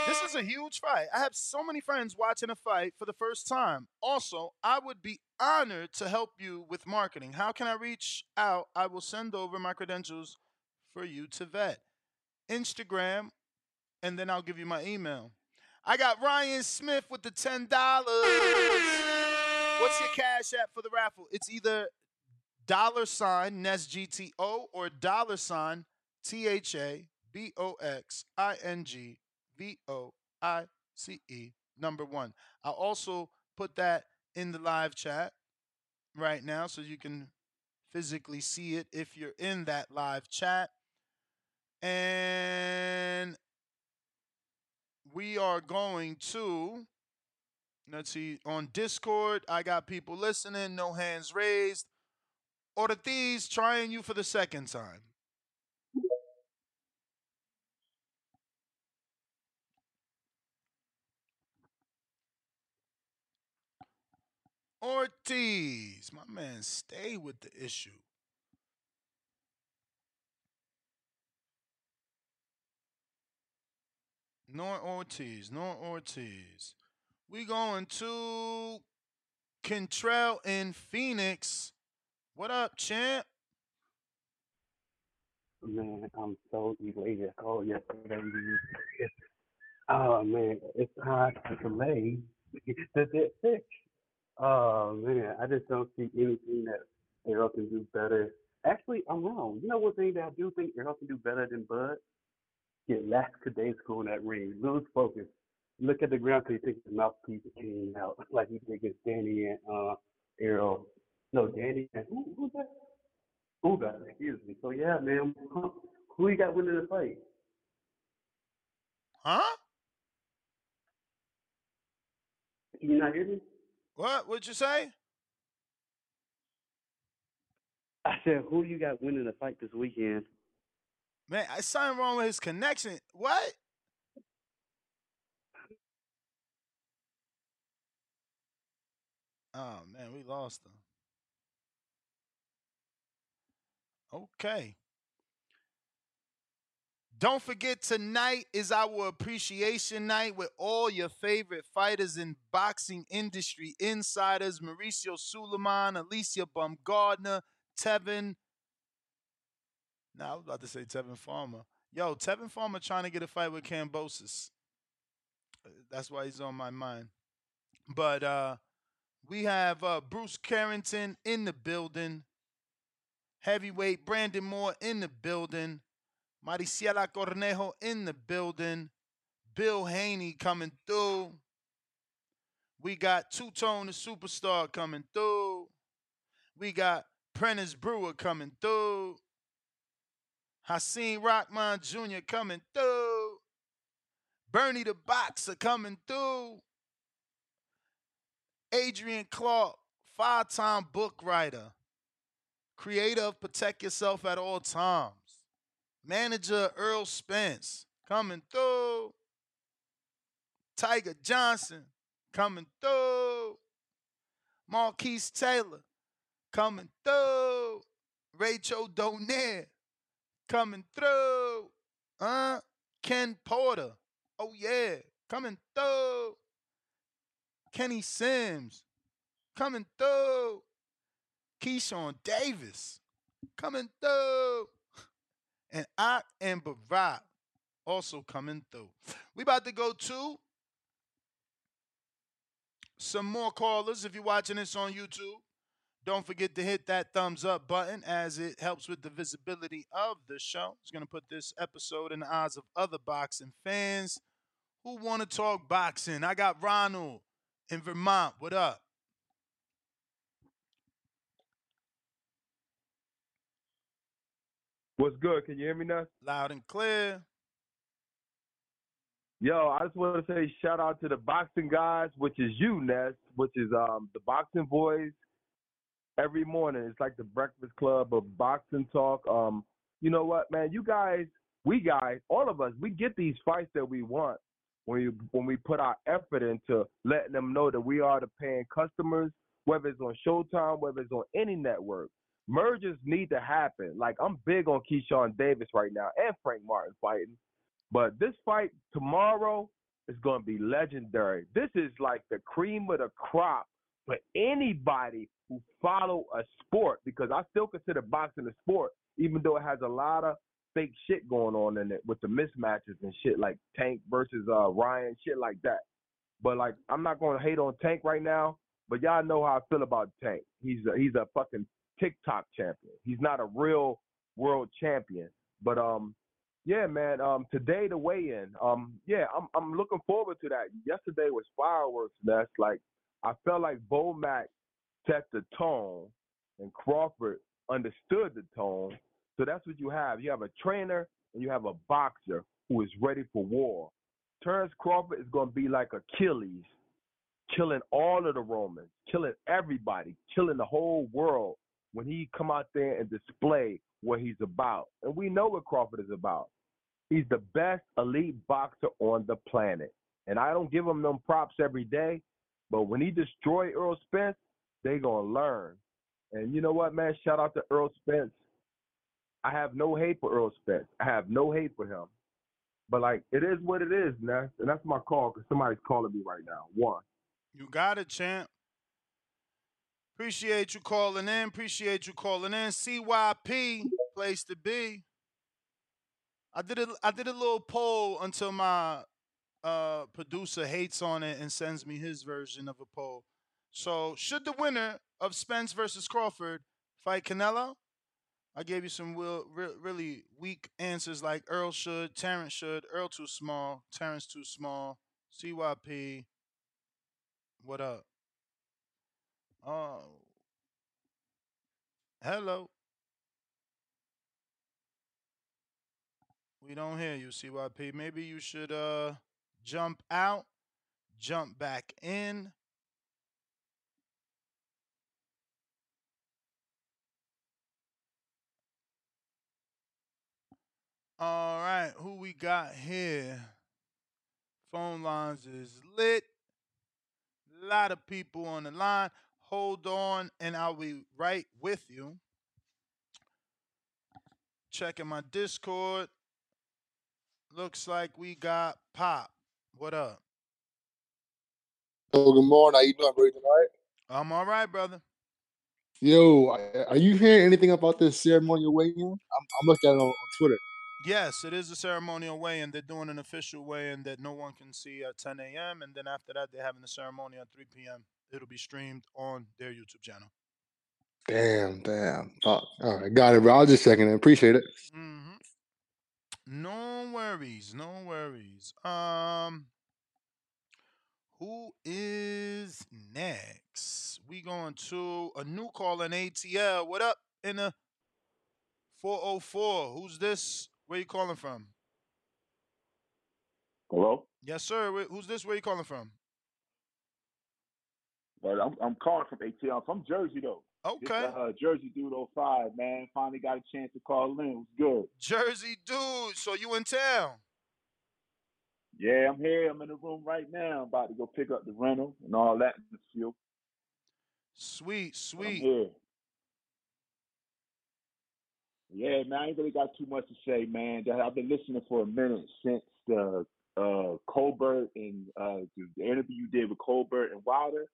This is a huge fight. I have so many friends watching a fight for the first time. Also, I would be honored to help you with marketing. How can I reach out? I will send over my credentials for you to vet. Instagram, and then I'll give you my email. I got Ryan Smith with the ten dollars. What's your cash app for the raffle? It's either dollar sign Nes GTO or dollar sign T H A B O X I N G V O I C E number one. I'll also put that in the live chat right now so you can physically see it if you're in that live chat. And we are going to let's see on Discord. I got people listening, no hands raised. Ortiz trying you for the second time. Ortiz, my man, stay with the issue. Nor Ortiz, nor Ortiz. We going to Kentrell in Phoenix. What up, champ? Man, I'm so elated. Oh, I called yesterday. Oh man, it's hard to delay. That's it. Oh man, I just don't see anything that Errol can do better. Actually, I'm wrong. You know one thing that I do think Errol can do better than Bud? Get lackadaisical in that ring, lose focus. look at the ground because he took his mouthpiece came out like he did against Danny and uh Errol. No, Danny and who who's that? Ugás, excuse me. So yeah, man, who, who you got winning the fight? Huh? You not hear me? What? What'd you say? I said, who you got winning the fight this weekend? Man, I something wrong with his connection. What? Oh man, we lost him. Okay. Don't forget tonight is our appreciation night with all your favorite fighters in boxing industry insiders Mauricio Sulaimán, Alicia Baumgardner, Tevin. Now I was about to say Tevin Farmer. Yo, Tevin Farmer trying to get a fight with Kambosos. That's why he's on my mind. But uh we have uh Bruce Carrington in the building. Heavyweight Brandon Moore in the building. Marisela Cornejo in the building. Bill Haney coming through. We got Two Tone the Superstar coming through. We got Prentice Brewer coming through. Hakeem Rockman Jr. coming through. Bernie the Boxer coming through. Adrian Clark, five time book writer, creator of Protect Yourself at All Times. Manager Earl Spence coming through. Tiger Johnson coming through. Marquise Taylor coming through. Rachel Donaire coming through. Uh, Ken Porter. Oh yeah, coming through. Kenny Sims coming through. Keyshawn Davis coming through. And I and Barack also coming through. We about to go to some more callers. If you're watching this on YouTube, don't forget to hit that thumbs up button as it helps with the visibility of the show. It's going to put this episode in the eyes of other boxing fans who want to talk boxing. I got Ronald in Vermont. What up? What's good? Can you hear me now? Loud and clear. Yo, I just want to say shout out to the boxing guys, which is you, Ness, which is um the boxing boys. Every morning, it's like the breakfast club of boxing talk. Um, you know what, man? You guys, we guys, all of us, we get these fights that we want when we when we put our effort into letting them know that we are the paying customers, whether it's on Showtime, whether it's on any network. Mergers need to happen. Like I'm big on Keyshawn Davis right now and Frank Martin fighting. But this fight tomorrow is going to be legendary. This is like the cream of the crop for anybody who follow a sport because I still consider boxing a sport, even though it has a lot of fake shit going on in it with the mismatches and shit like Tank versus uh Ryan, shit like that. But like I'm not going to hate on Tank right now, but y'all know how I feel about Tank. He's a, he's a fucking TikTok champion. He's not a real world champion. But um yeah, man. Um, today the weigh-in. Um, yeah, I'm I'm looking forward to that. Yesterday was fireworks. That's like I felt like Bo Mac set the tone, and Crawford understood the tone. So that's what you have. You have a trainer and you have a boxer who is ready for war. Terence Crawford is going to be like Achilles, killing all of the Romans, killing everybody, killing the whole world when he come out there and display what he's about. And we know what Crawford is about. He's the best elite boxer on the planet. And I don't give him them props every day, but when he destroyed Earl Spence, they gonna learn. And you know what, man? Shout out to Earl Spence. I have no hate for Earl Spence. I have no hate for him. But like, it is what it is, man. And that's my call because somebody's calling me right now. One. You got it, champ. Appreciate you calling in. Appreciate you calling in. CYP, place to be. I did a I did a little poll until my uh, producer hates on it and sends me his version of a poll. So, should the winner of Spence versus Crawford fight Canelo? I gave you some real, re- really weak answers like Earl should, Terence should, Earl too small, Terence too small, CYP. What up? Oh. Hello. We don't hear you, CYP. Maybe you should uh jump out, jump back in. All right, who we got here? Phone lines is lit. A lot of people on the line. Hold on, and I'll be right with you. Checking my Discord. Looks like we got Pop. What up? Oh, good morning. How you doing, bro? Tonight? I'm all right, brother. Yo, are you hearing anything about this ceremonial weigh-in? I'm, I'm looking at it on, on Twitter. Yes, it is a ceremonial weigh-in. They're doing an official weigh-in that no one can see at 10 a.m. And then after that, they're having the ceremony at 3 p.m. It'll be streamed on their YouTube channel. Damn, damn. Fuck. All right, got it, bro. I was just checking in. Appreciate it. Mm-hmm. No worries, no worries. Um, who is next? We going to a new call in ATL. What up in the 404? Who's this? Where you calling from? Hello? Yes, sir. Who's this? Where you calling from? But I'm, I'm calling from ATL. I'm from Jersey, though. This, Okay. uh, Jersey Dude 05, man. Finally got a chance to call in. It was good. Jersey dude. So you in town? Yeah, I'm here. I'm in the room right now. I'm about to go pick up the rental and all that in the field. Sweet, sweet. here. Yeah, man, I ain't really got too much to say, man. I've been listening for a minute since the uh, Colbert and uh, the, the interview you did with Colbert and Wilder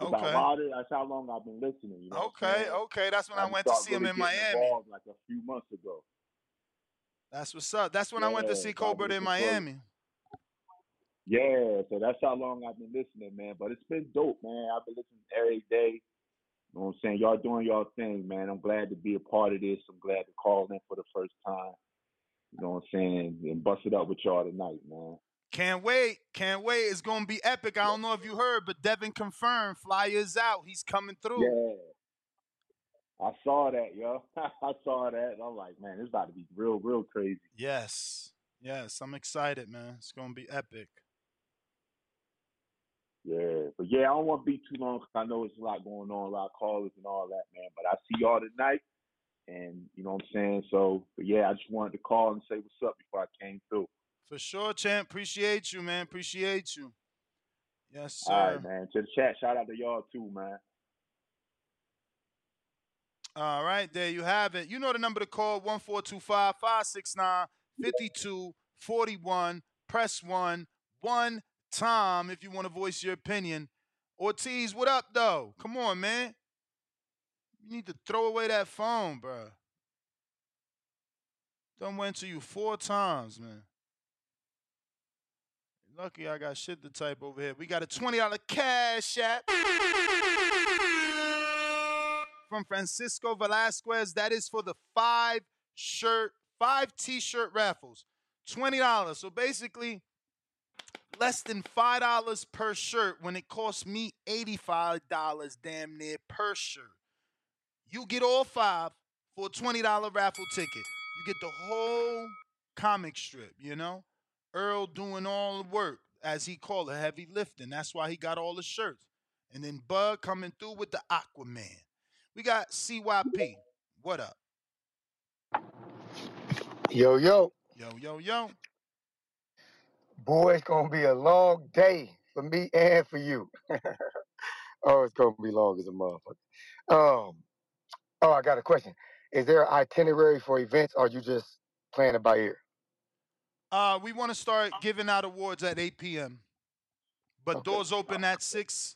about Okay. That's how long I've been listening. You know Okay, okay. That's when I just went to see him really in Miami. like a few months ago. That's what's up. That's when I went to see Colbert in Miami. Yeah, so that's how long I've been listening, man. But it's been dope, man. I've been listening every day. You know what I'm saying? Y'all doing y'all thing, man. I'm glad to be a part of this. I'm glad to call in for the first time. You know what I'm saying? And bust it up with y'all tonight, man. Can't wait. Can't wait. It's gonna be epic. I don't know if you heard, but Devin confirmed. Flyers out. He's coming through. Yeah. I saw that, yo. I saw that. I'm like, man, it's about to be real, real crazy. Yes. Yes. I'm excited, man. It's gonna be epic. Yeah. But yeah, I don't want to be too long 'cause I know it's a lot going on, a lot of callers and all that, man. But I see y'all tonight. And you know what I'm saying? So, but yeah, I just wanted to call and say what's up before I came through. For sure, champ. Appreciate you, man. Appreciate you. Yes, sir. All right, man. To the chat, shout out to y'all too, man. All right, there you have it. You know the number to call 1425 569 5241. Press 1 one time if you want to voice your opinion. Ortiz, what up, though? Come on, man. You need to throw away that phone, bruh. Done went to you four times, man. Lucky I got shit to type over here. We got a $20 cash app from Francisco Velasquez. That is for the five shirt, five t-shirt raffles. $20. So basically, less than $5 per shirt when it costs me $85 damn near per shirt. You get all five for a $20 raffle ticket. You get the whole comic strip, you know? Earl doing all the work, as he called it, heavy lifting. That's why he got all the shirts. And then Bud coming through with the Aquaman. We got CYP. What up? Yo, yo. Yo, yo, yo. Boy, it's gonna be a long day for me and for you. oh, it's gonna be long as a motherfucker. Um, oh, I got a question. Is there an itinerary for events, or you just playing it by ear? Uh, we want to start giving out awards at 8 p.m. But doors open at 6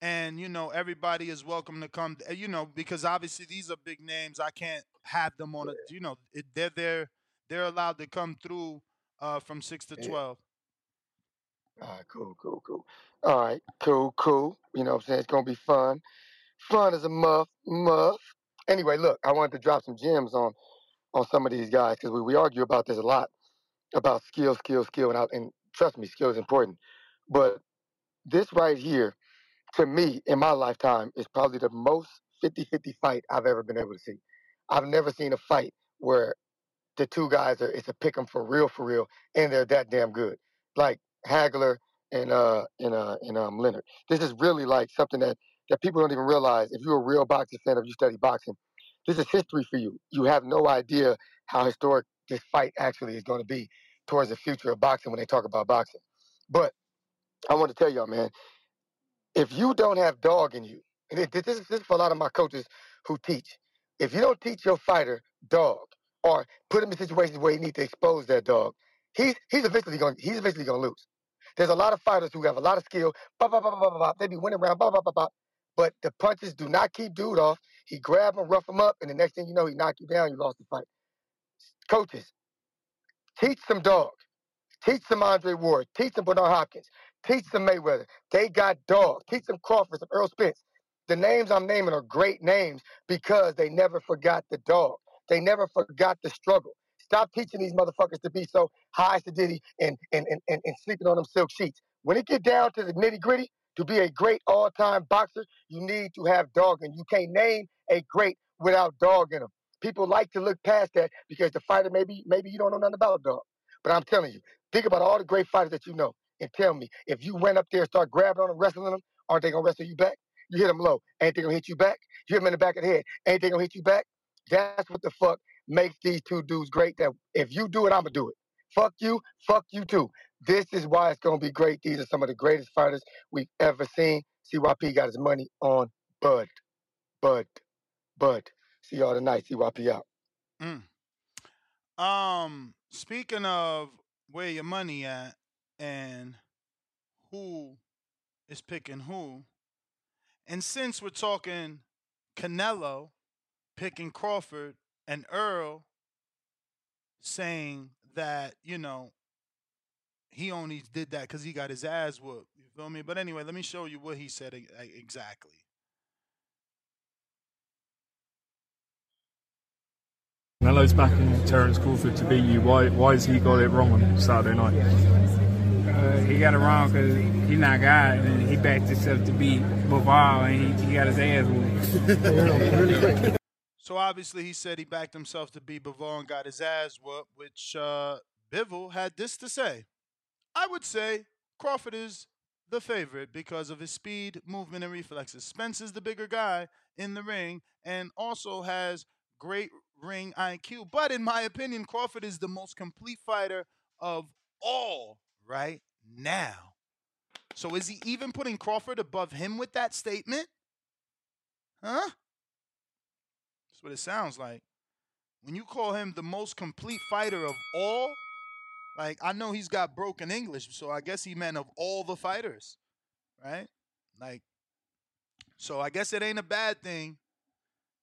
and you know everybody is welcome to come uh, you know because obviously these are big names i can't have them on a you know it, they're there they're allowed to come through uh from 6 to Yeah. 12 All right, cool, cool, cool. All right, cool, cool. You know what I'm saying? It's gonna be fun. Fun is a muff, muff. Anyway, look, I wanted to drop some gems on on some of these guys because we, we argue about this a lot about skill, skill, skill, and, I, and trust me, skill is important. But this right here, to me, in my lifetime, is probably the most 50-50 fight I've ever been able to see. I've never seen a fight where the two guys are it's a pick 'em for real, for real, and they're that damn good. Like Hagler and uh and uh and um Leonard. This is really like something that that people don't even realize. If you're a real boxing fan, if you study boxing, this is history for you. You have no idea how historic this fight actually is going to be towards the future of boxing when they talk about boxing. But I want to tell y'all, man, if you don't have dog in you, and this, is, for a lot of my coaches who teach, if you don't teach your fighter dog or put him in situations where he needs to expose that dog, he's he's eventually going he's eventually going to lose. There's a lot of fighters who have a lot of skill, blah, blah, blah, blah, blah. they be winning around, blah, blah, blah, blah. But the punches do not keep dude off. He grab him, rough him up, and the next thing you know, he knock you down. You lost the fight. Coaches, teach some dog. Teach some Andre Ward. Teach some Bernard Hopkins. Teach some Mayweather. They got dogs. Teach some Crawford, some Earl Spence. The names I'm naming are great names because they never forgot the dog. They never forgot the struggle. Stop teaching these motherfuckers to be so high sedity and, and, and, and, and sleeping on them silk sheets. When it get down to the nitty gritty, to be a great all-time boxer, you need to have dog, and you can't name a great without dog in them. People like to look past that because the fighter maybe maybe you don't know nothing about dog. But I'm telling you, think about all the great fighters that you know, and tell me if you went up there and start grabbing on them, wrestling them, aren't they gonna wrestle you back? You hit them low, ain't they gonna hit you back? You hit them in the back of the head, ain't they gonna hit you back? That's what the fuck makes these two dudes great. That if you do it, I'ma do it. Fuck you, fuck you too. This is why it's gonna be great. These are some of the greatest fighters we've ever seen. CYP got his money on Bud, Bud, Bud. See y'all tonight. CYP out. Mm. Um, speaking of where your money at and who is picking who, and since we're talking Canelo picking Crawford and Earl saying that, you know, he only did that because he got his ass whooped. You feel me? But anyway, let me show you what he said exactly. Melo's backing Terence Crawford to beat you. Why? Why has he got it wrong on Saturday night? Uh, he got it wrong because he's not God, and he backed himself to beat Bivol, and he, he got his ass whooped. So obviously he said he backed himself to beat Bivol and got his ass whooped, which uh, Bivol had this to say. I would say Crawford is the favorite because of his speed, movement, and reflexes. Spence is the bigger guy in the ring and also has great ring IQ. But in my opinion, Crawford is the most complete fighter of all right now. So is he even putting Crawford above him with that statement? Huh? That's what it sounds like. When you call him the most complete fighter of all, like I know he's got broken English, so I guess he meant of all the fighters, right? Like, so I guess it ain't a bad thing,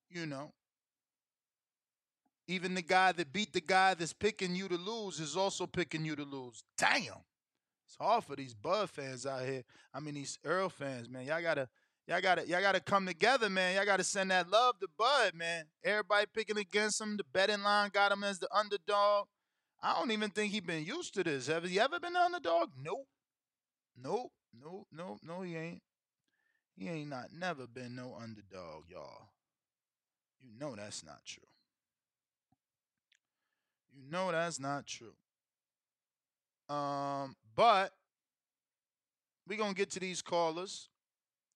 you know. Even the guy that beat the guy that's picking you to lose is also picking you to lose. Damn. It's hard for these Bud fans out here. I mean these Earl fans, man. Y'all gotta y'all gotta y'all gotta come together, man. Y'all gotta send that love to Bud, man. Everybody picking against him. The betting line got him as the underdog. I don't even think he's been used to this. Have he ever been the underdog? Nope. Nope. Nope. Nope. No, he ain't. He ain't not never been no underdog, y'all. You know that's not true. You know that's not true. Um, but we're gonna get to these callers.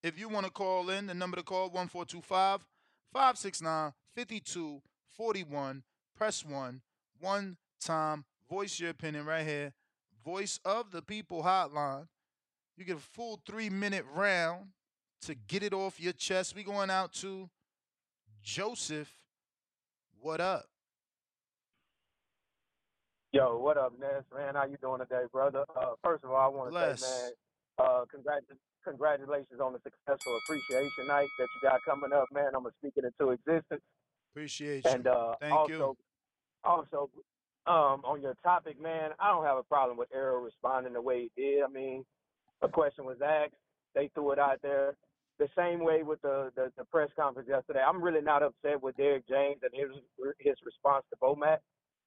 If you want to call in, the number to call 1425 569 5241. Press 1. One time. Voice your opinion right here. Voice of the People hotline. You get a full three minute round to get it off your chest. We going out to Joseph. What up? Yo, what up, Ness? Man, how you doing today, brother? Uh, first of all, I want to Bless. say, man, uh, congrat- congratulations on the successful appreciation night that you got coming up, man. I'm gonna speak it into existence. Appreciate you. And uh, Thank also, you. also, um, on your topic, man, I don't have a problem with Errol responding the way he did. I mean, a question was asked, they threw it out there. The same way with the, the, the press conference yesterday. I'm really not upset with Derrick James and his his response to Bomac,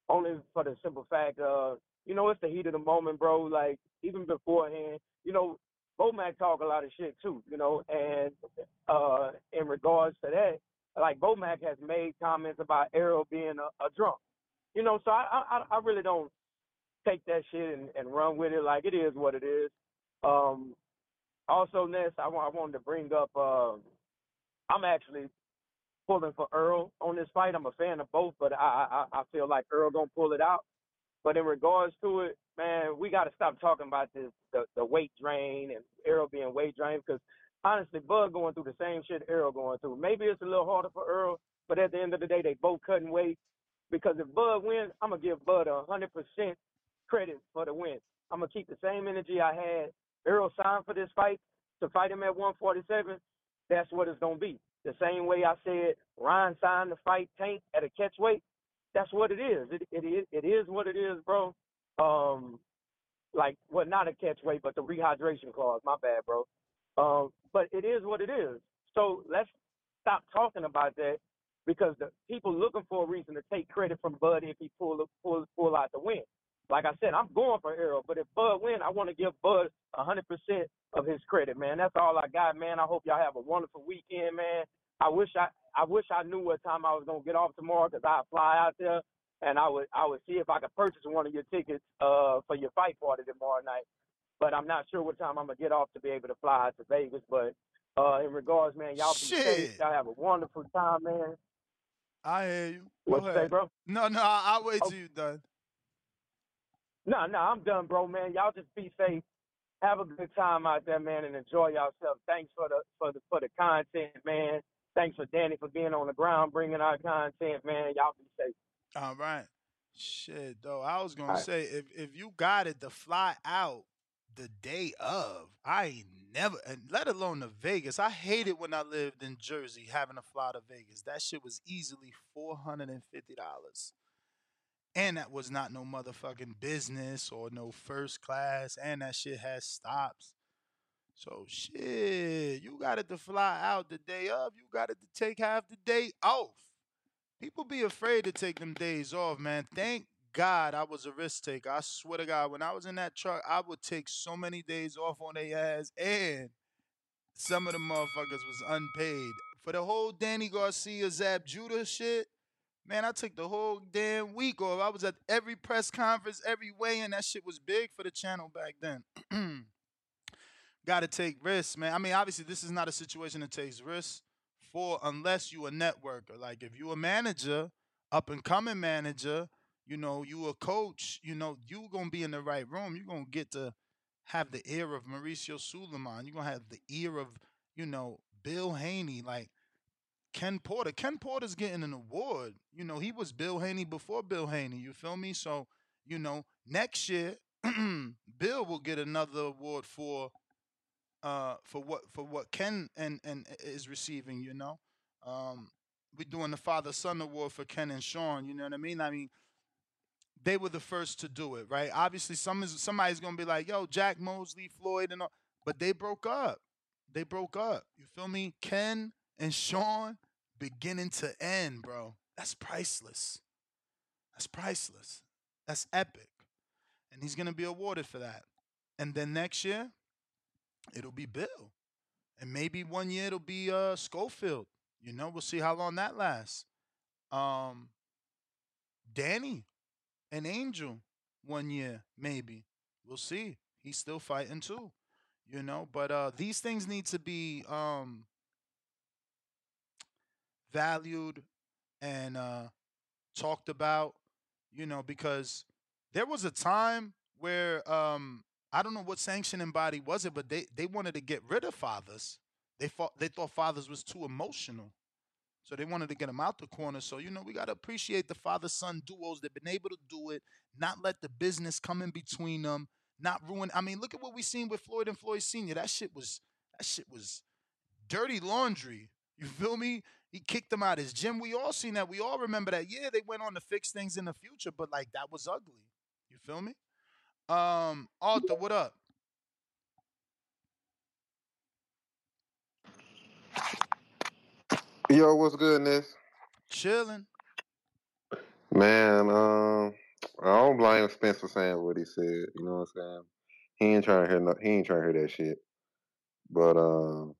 only for the simple fact of you know, it's the heat of the moment, bro. Like even beforehand, you know, Bomac talk a lot of shit too, you know, and uh in regards to that, like Bomac has made comments about Errol being a, a drunk. You know, so I, I I really don't take that shit and, and run with it. Like it is what it is. Um also Ness, I, wa- I wanted to bring up um I'm actually pulling for Earl on this fight. I'm a fan of both, but I I, I feel like Earl gonna pull it out. But in regards to it, man, we got to stop talking about this the, the weight drain and Earl being weight drained because honestly, Bud going through the same shit Earl going through. Maybe it's a little harder for Earl, but at the end of the day, they both cutting weight. Because if Bud wins, I'm gonna give Bud a hundred percent credit for the win. I'm gonna keep the same energy I had. Earl signed for this fight to fight him at 147. That's what it's gonna be. The same way I said Ryan signed to fight Tank at a catch weight. That's what it is. It it is it is what it is, bro. Um, like well, not a catch weight, but the rehydration clause. My bad, bro. Um, but it is what it is. So let's stop talking about that because the people looking for a reason to take credit from Bud if he pull pull pull out the win. Like I said, I'm going for Errol, but if Bud win, I want to give Bud hundred percent of his credit, man. That's all I got, man. I hope y'all have a wonderful weekend, man. I wish I I wish I knew what time I was gonna get off tomorrow 'cause I fly out there and I would I would see if I could purchase one of your tickets uh for your fight party tomorrow night. But I'm not sure what time I'm gonna get off to be able to fly out to Vegas. But uh in regards, man, y'all be safe. Y'all have a wonderful time, man. I hear you. Go What you say, ahead. bro? No, no, I- I'll wait Oh. till you're done. No, no, I'm done, bro, man. Y'all just be safe. Have a good time out there, man, and enjoy yourself. Thanks for the for the for the content, man. Thanks for Danny for being on the ground, bringing our content, man. Y'all be safe. All right. Shit, though. I was gonna All right. say if if you got it to fly out the day of, I ain't never, and let alone to Vegas. I hated when I lived in Jersey having to fly to Vegas. That shit was easily four hundred and fifty dollars, and that was not no motherfucking business or no first class, and that shit has stops. So shit, you got it to fly out the day of. You got it to take half the day off. People be afraid to take them days off, man. Thank God I was a risk taker. I swear to God, when I was in that truck, I would take so many days off on their ass, and some of the motherfuckers was unpaid. For the whole Danny Garcia Zab Judah shit, man, I took the whole damn week off. I was at every press conference, every way, and that shit was big for the channel back then. Got to take risks, man. I mean, obviously, this is not a situation that takes risks for unless you a networker. Like if you a manager, up and coming manager, you know, you a coach, you know, you gonna be in the right room. You're gonna get to have the ear of Mauricio Sulaimán. You're gonna have the ear of, you know, Bill Haney, like Ken Porter. Ken Porter's getting an award. You know, he was Bill Haney before Bill Haney. You feel me? So, you know, next year, Bill will get another award for uh for what for what Ken and and is receiving, you know. Um we're doing the father son award for Ken and Shawn, you know what I mean? I mean they were the first to do it, right? Obviously some is somebody's gonna be like, yo, Jack Mosley, Floyd and all but they broke up. They broke up. You feel me? Ken and Shawn beginning to end, bro. That's priceless. That's priceless. That's epic. And he's gonna be awarded for that. And then next year, it'll be Bill. And maybe one year it'll be uh Schofield. You know, we'll see how long that lasts. Um Danny an Angel one year, maybe. We'll see. He's still fighting too. You know, but uh these things need to be um valued and uh talked about, you know, because there was a time where um I don't know what sanctioning body was it, but they they wanted to get rid of fathers. They thought they thought fathers was too emotional. So they wanted to get them out the corner. So, you know, we got to appreciate the father son duos that been able to do it, not let the business come in between them, not ruin. I mean, look at what we seen with Floyd and Floyd Sr. That shit was that shit was dirty laundry. You feel me? He kicked them out his gym. We all seen that. We all remember that. Yeah, they went on to fix things in the future, but like that was ugly. You feel me? Um, Arthur, what up? Yo, what's good, Ness? Chilling. Man, um, I don't blame Spence for saying what he said. You know what I'm saying? He ain't trying to hear no, he ain't trying to hear that shit. But um,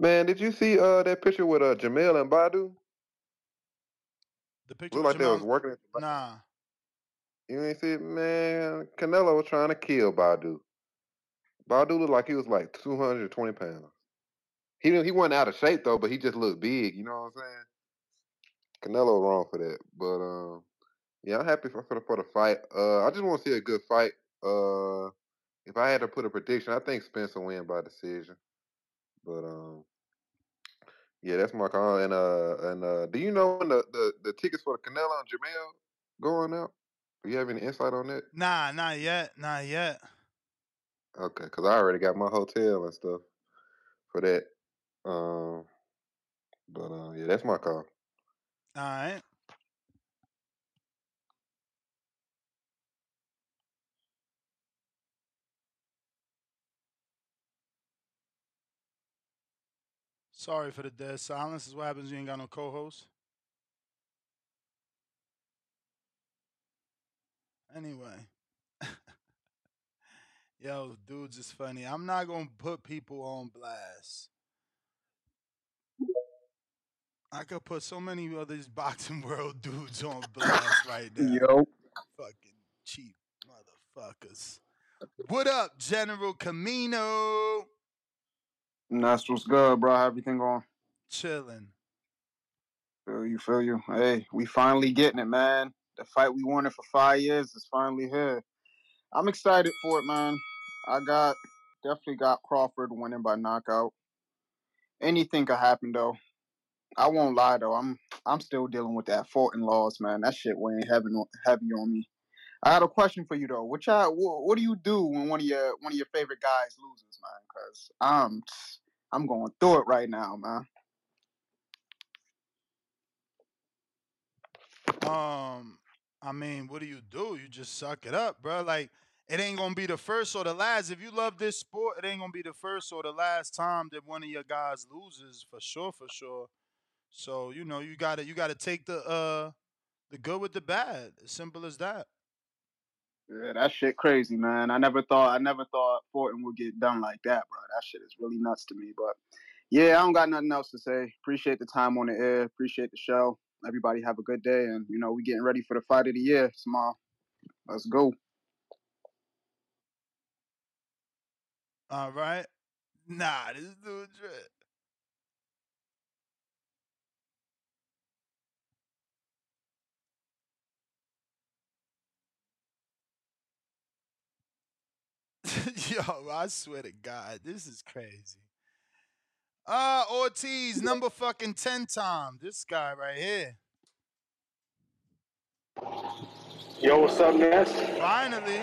man, did you see uh that picture with uh Jermell and Badu? The picture Looked like with they was working. At the, Nah. You ain't see man. Canelo was trying to kill Badu. Badu looked like he was like 220 pounds. He he wasn't out of shape though, but he just looked big. You know what I'm saying? Canelo wrong for that, but um, yeah, I'm happy for for the, for the fight. Uh, I just want to see a good fight. Uh, if I had to put a prediction, I think Spence will win by decision. But um, yeah, that's my call. And uh, and uh, do you know when the, the, the tickets for the Canelo and Jermell going out? You have any insight on that? Nah, not yet. Not yet. Okay, because I already got my hotel and stuff for that. Um, but uh, yeah, that's my call. All right. Sorry for the dead silence. This is what happens when you ain't got no co-host. Anyway. Yo, dudes is funny. I'm not gonna put people on blast. I could put so many of these boxing world dudes on blast right now. Yo. Fucking cheap motherfuckers. What up, General Camino? That's what's good, bro. How everything going? Chilling. Feel you, feel you. Hey, we finally getting it, man. The fight we wanted for five years is finally here. I'm excited for it, man. I got definitely got Crawford winning by knockout. Anything could happen though. I won't lie though. I'm I'm still dealing with that Fulton loss, man. That shit weighing heavy on, heavy on me. I had a question for you though. What y'all, what, what do you do when one of your one of your favorite guys loses, man? Because I'm I'm going through it right now, man. Um, I mean, what do you do? You just suck it up, bro. Like it ain't gonna be the first or the last. If you love this sport, it ain't gonna be the first or the last time that one of your guys loses, for sure, for sure. So you know, you gotta you gotta take the uh the good with the bad. As simple as that. Yeah, that shit crazy, man. I never thought I never thought Fulton would get done like that, bro. That shit is really nuts to me. But yeah, I don't got nothing else to say. Appreciate the time on the air. Appreciate the show. Everybody have a good day, and you know we getting ready for the fight of the year tomorrow. Let's go. All right. Nah, this dude drip. Yo, I swear to God, this is crazy. Uh Ortiz, number fucking ten time. This guy right here. Yo, what's up, Ness? Finally.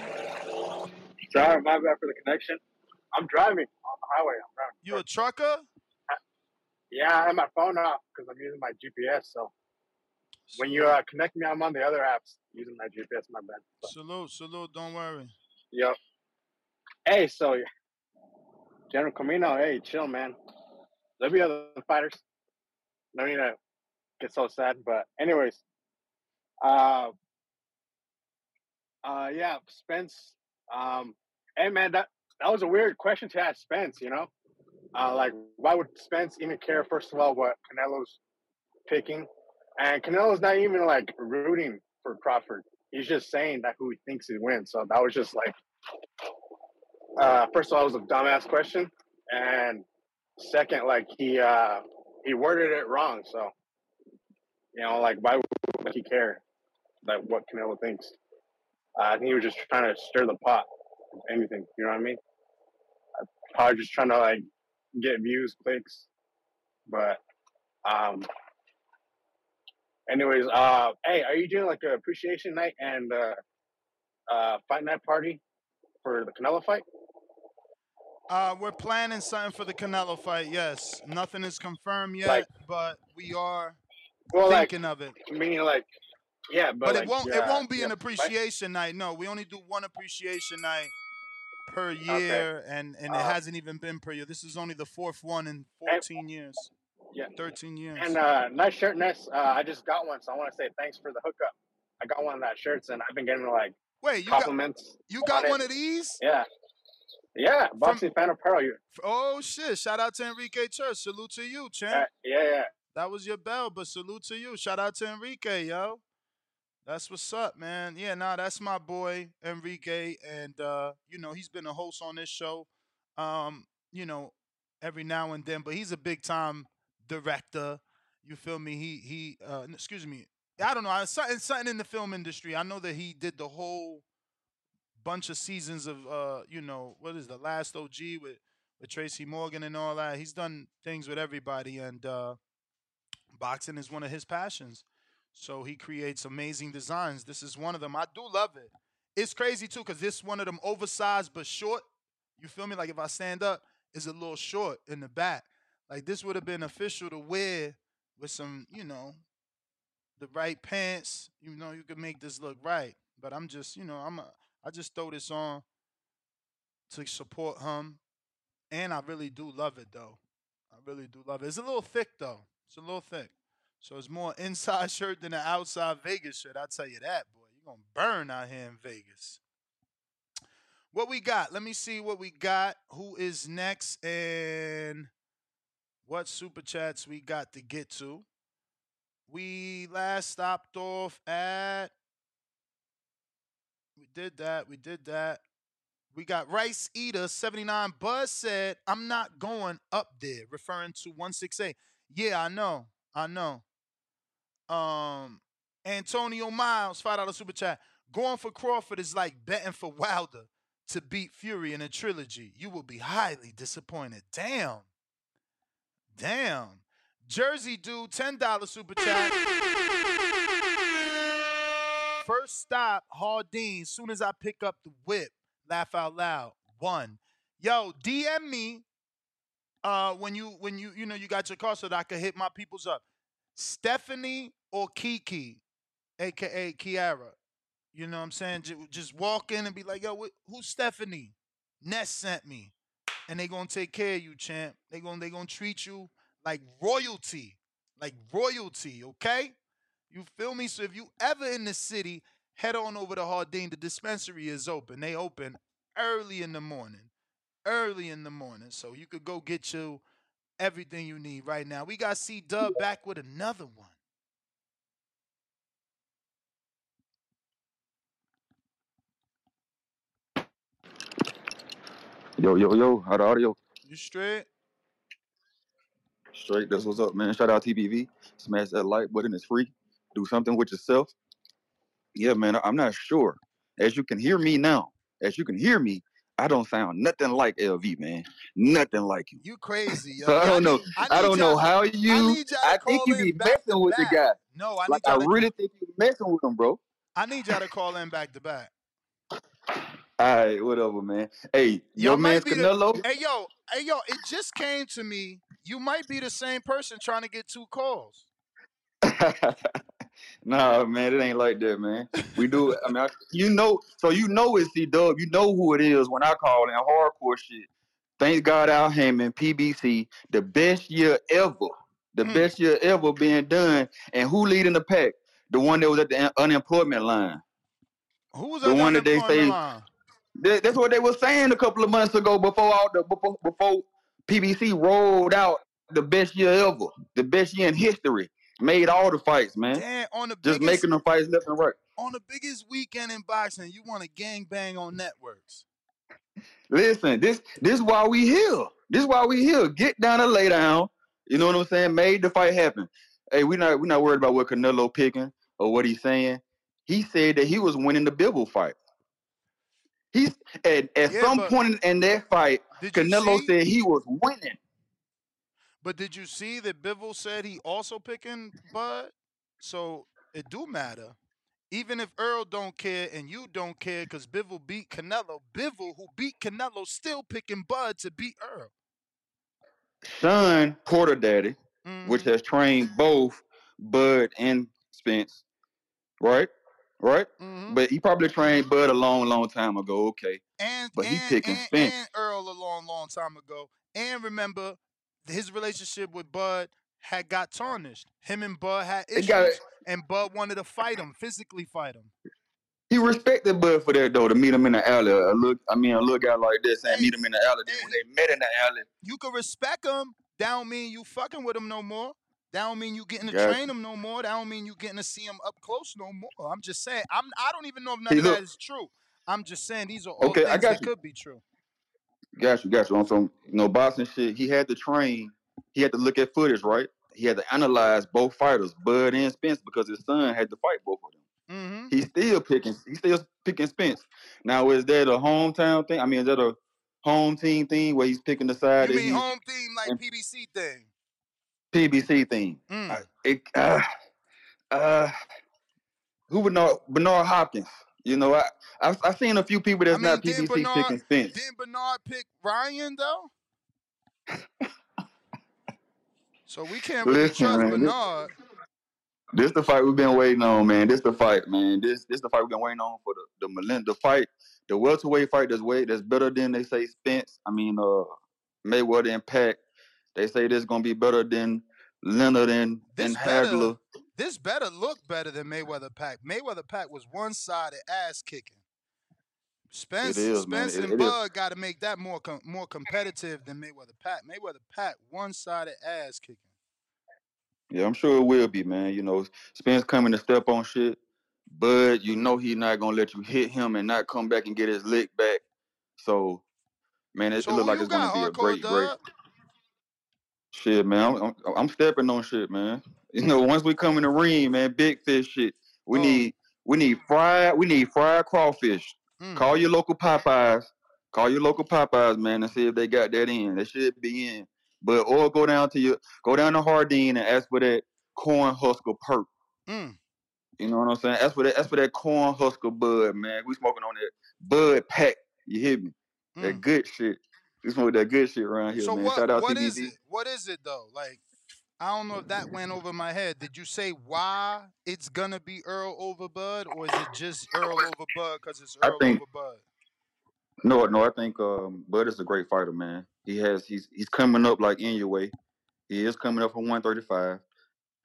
Sorry, my bad for the connection. I'm driving on the highway. I'm driving. You a trucker? Yeah, I have my phone off because I'm using my GPS. So when you uh, connect me, I'm on the other apps using my GPS. My bad. Salute, salute, don't worry. Yep. Hey, so General Camino, hey, chill, man. There'll be other fighters. No need to get so sad, but anyways, uh, uh, yeah, Spence. Um, hey, man, that that was a weird question to ask Spence. You know, uh, like why would Spence even care? First of all, what Canelo's picking, and Canelo's not even like rooting for Crawford. He's just saying that who he thinks he wins. So that was just like, uh, first of all, it was a dumbass question, and second, like he uh, he worded it wrong. So you know, like why would he care that what Canelo thinks? Uh, I think he was just trying to stir the pot, if anything. You know what I mean? Probably just trying to like get views, clicks. But um, anyways, uh, hey, are you doing like a appreciation night and uh, uh, fight night party for the Canelo fight? Uh, we're planning something for the Canelo fight. Yes, nothing is confirmed yet, Like- but we are Well, like thinking of it. meaning like yeah, but, But, like, it won't. uh, it won't be yeah, an appreciation night. No, we only do one appreciation night per year, and and it Uh, hasn't even been per year. This is only the fourth one in 14 years. Yeah. 13 years. And uh, nice shirt, Ness. Uh, I just got one, so I want to say thanks for the hookup. I got one of that shirts, and I've been getting like Wait, you got compliments. you got on one it. of these? Yeah, yeah. Boxing fan apparel. You. Oh shit! Shout out to Enrique Church. Salute to you, champ. Uh, yeah, yeah. That was your bell, but salute to you. Shout out to Enrique, yo. That's what's up, man. Yeah, nah, that's my boy Enrique, and uh, you know he's been a host on this show, um, you know, every now and then. But he's a big time director. You feel me? He he. Uh, excuse me. I don't know. I- Something something in the film industry. I know that he did the whole bunch of seasons of uh, you know, what is the last OG with with Tracy Morgan and all that. He's done things with everybody, and uh, boxing is one of his passions. So he creates amazing designs. This is one of them. I do love it. It's crazy too, cause this one of them oversized but short. You feel me? Like if I stand up, it's a little short in the back. Like this would have been official to wear with some, you know, the right pants. You know, you could make this look right. But I'm just, you know, I'm a, I just throw this on to support him, and I really do love it though. I really do love it. It's a little thick though. It's a little thick. So it's more inside shirt than an outside Vegas shirt. I tell you that, boy. You're gonna burn out here in Vegas. What we got? Let me see what we got. Who is next and what super chats we got to get to. We last stopped off at we did that. We did that. We got Rice Eater 79. Buzz said, I'm not going up there, referring to 168. Yeah, I know. I know. Um, Antonio Miles, $5 super chat. Going for Crawford is like betting for Wilder to beat Fury in a trilogy. You will be highly disappointed. Damn. Damn. Jersey dude, $10 super chat. First stop, Hardin. Soon as I pick up the whip, laugh out loud. One. Yo, DM me uh when you when you you know you got your car so that I could hit my peoples up. Stephanie or Kiki, aka Kiara. You know what I'm saying? Just walk in and be like, yo, who's Stephanie? Ness sent me. And they gonna take care of you, champ. They gonna they gonna treat you like royalty. Like royalty, okay? You feel me? So if you ever in the city, head on over to Hardin. The dispensary is open. They open early in the morning. Early in the morning. So you could go get you everything you need right now. We got C Dub back with another one. Yo, yo, yo, how the audio? You straight? Straight, that's what's up, man. Shout out TBV. Smash that like button, it's free. Do something with yourself. Yeah, man, I'm not sure. As you can hear me now, as you can hear me, I don't sound nothing like LV, man. Nothing like him. You crazy, yo. So I don't know. need- I I, don't know how you. y'all I, think you be messing with the guy. No, I need Like I y'all to really think you messing with him, bro. I need y'all to call in back to back. All right, whatever, man. Hey, Y'all your man's Canelo. The, hey yo, hey yo, it just came to me. You might be the same person trying to get two calls. Nah, man, it ain't like that, man. We do. I mean, I, you know, so you know it's C Dub. You know who it is when I call in hardcore shit. Thank God, Al Haymon, PBC, the best year ever, the Mm. best year ever being done. And who leading the pack? The one that was at the un- unemployment line. Who was The at the one that they unemployment say. line? That, that's what they were saying a couple of months ago before all the before, before PBC rolled out the best year ever, the best year in history. Made all the fights, man. Damn, on the Just biggest making them fights left and right. on the biggest weekend in boxing, you want to gang bang on networks. Listen, this this is why we here. This is why we here. Get down and lay down. You know what I'm saying? Made the fight happen. Hey, we not we not worried about what Canelo picking or what he's saying. He said that he was winning the Bivol fight. He's at, at Yeah, some point in that fight, Canelo said he was winning. But did you see that Bivol said he also picking Bud? So it do matter. Even if Earl don't care and you don't care because Bivol beat Canelo, Bivol, who beat Canelo, still picking Bud to beat Earl. Son, Porter Daddy, which Mm-hmm. has trained both Bud and Spence, right? Right? Mm-hmm. But he probably trained Bud a long, long time ago. Okay. And But he picking and, Spence. and Earl a long, long time ago. And remember his relationship with Bud had got tarnished. Him and Bud had It issues, and Bud wanted to fight him, physically fight him. he respected Bud for that though to meet him in the alley. A look, I mean, a little guy like this and meet him in the alley. Then when they met in the alley, You can respect him. That don't mean you fucking with him no more. That don't mean you getting to Gotcha. train him no more. That don't mean you getting to see him up close no more. I'm just saying. I'm. I don't even know if none Hey, of that look. is true. I'm just saying these are all Okay, I things got that you. could be true. Got you, got you. On some you know boxing shit, he had to train. He had to look at footage, right? He had to analyze both fighters, Bud and Spence, because his son had to fight both of them. Mm-hmm. He's still picking. He's still picking Spence. Now, is that a hometown thing? I mean, is that a home team thing where he's picking the side You mean home team like PBC thing? PBC thing? Mm. I- It, uh, uh, who Bernard Bernard Hopkins? You know, I I've, I've seen a few people that's I mean, not PBC Bernard picking Spence. didn't Bernard pick Ryan though? So we can't really Listen, trust man, Bernard. This the fight we've been waiting on, man. This the fight, man. This this the fight we've been waiting on for the the Melinda fight, the welterweight fight. That's way that's better than they say Spence. I mean, uh, Mayweather and Pac. They say this gonna be better than Leonard and and Hagler. This better look better than Mayweather Pac. Mayweather Pac was one sided ass kicking. Spence, is. Spence It- and it. Bud got to make that more com- more competitive than Mayweather Pac. Mayweather Pac one sided ass kicking. Yeah, I'm sure it will be, man. You know, Spence coming to step on shit, but you know he's not gonna let you hit him and not come back and get his lick back. So, man, it, So it look like it's gonna be a great, great shit, man. I'm, I'm I'm stepping on shit, man. You know, once we come in the ring, man, big fish shit. We Oh. need we need fried we need fried crawfish. Mm. Call your local Popeyes. Call your local Popeyes, man, and see if they got that in. They should be in. But or go down to your go down to Hardin and ask for that corn husker perk. Mm. You know what I'm saying? That's for that. That's for that corn husker bud, man. We smoking on that bud pack. You hear me? That good shit. We smoke that good shit around here, Mm. So man. what Shout out what TBV. is it? What is it though? Like I don't know if that went over my head. Did you say why it's gonna be Earl over Bud, or is it just Earl over Bud because it's Earl think- over Bud? No, no, I think um, Bud is a great fighter, man. He has he's he's coming up like Inoue. He is coming up from 135.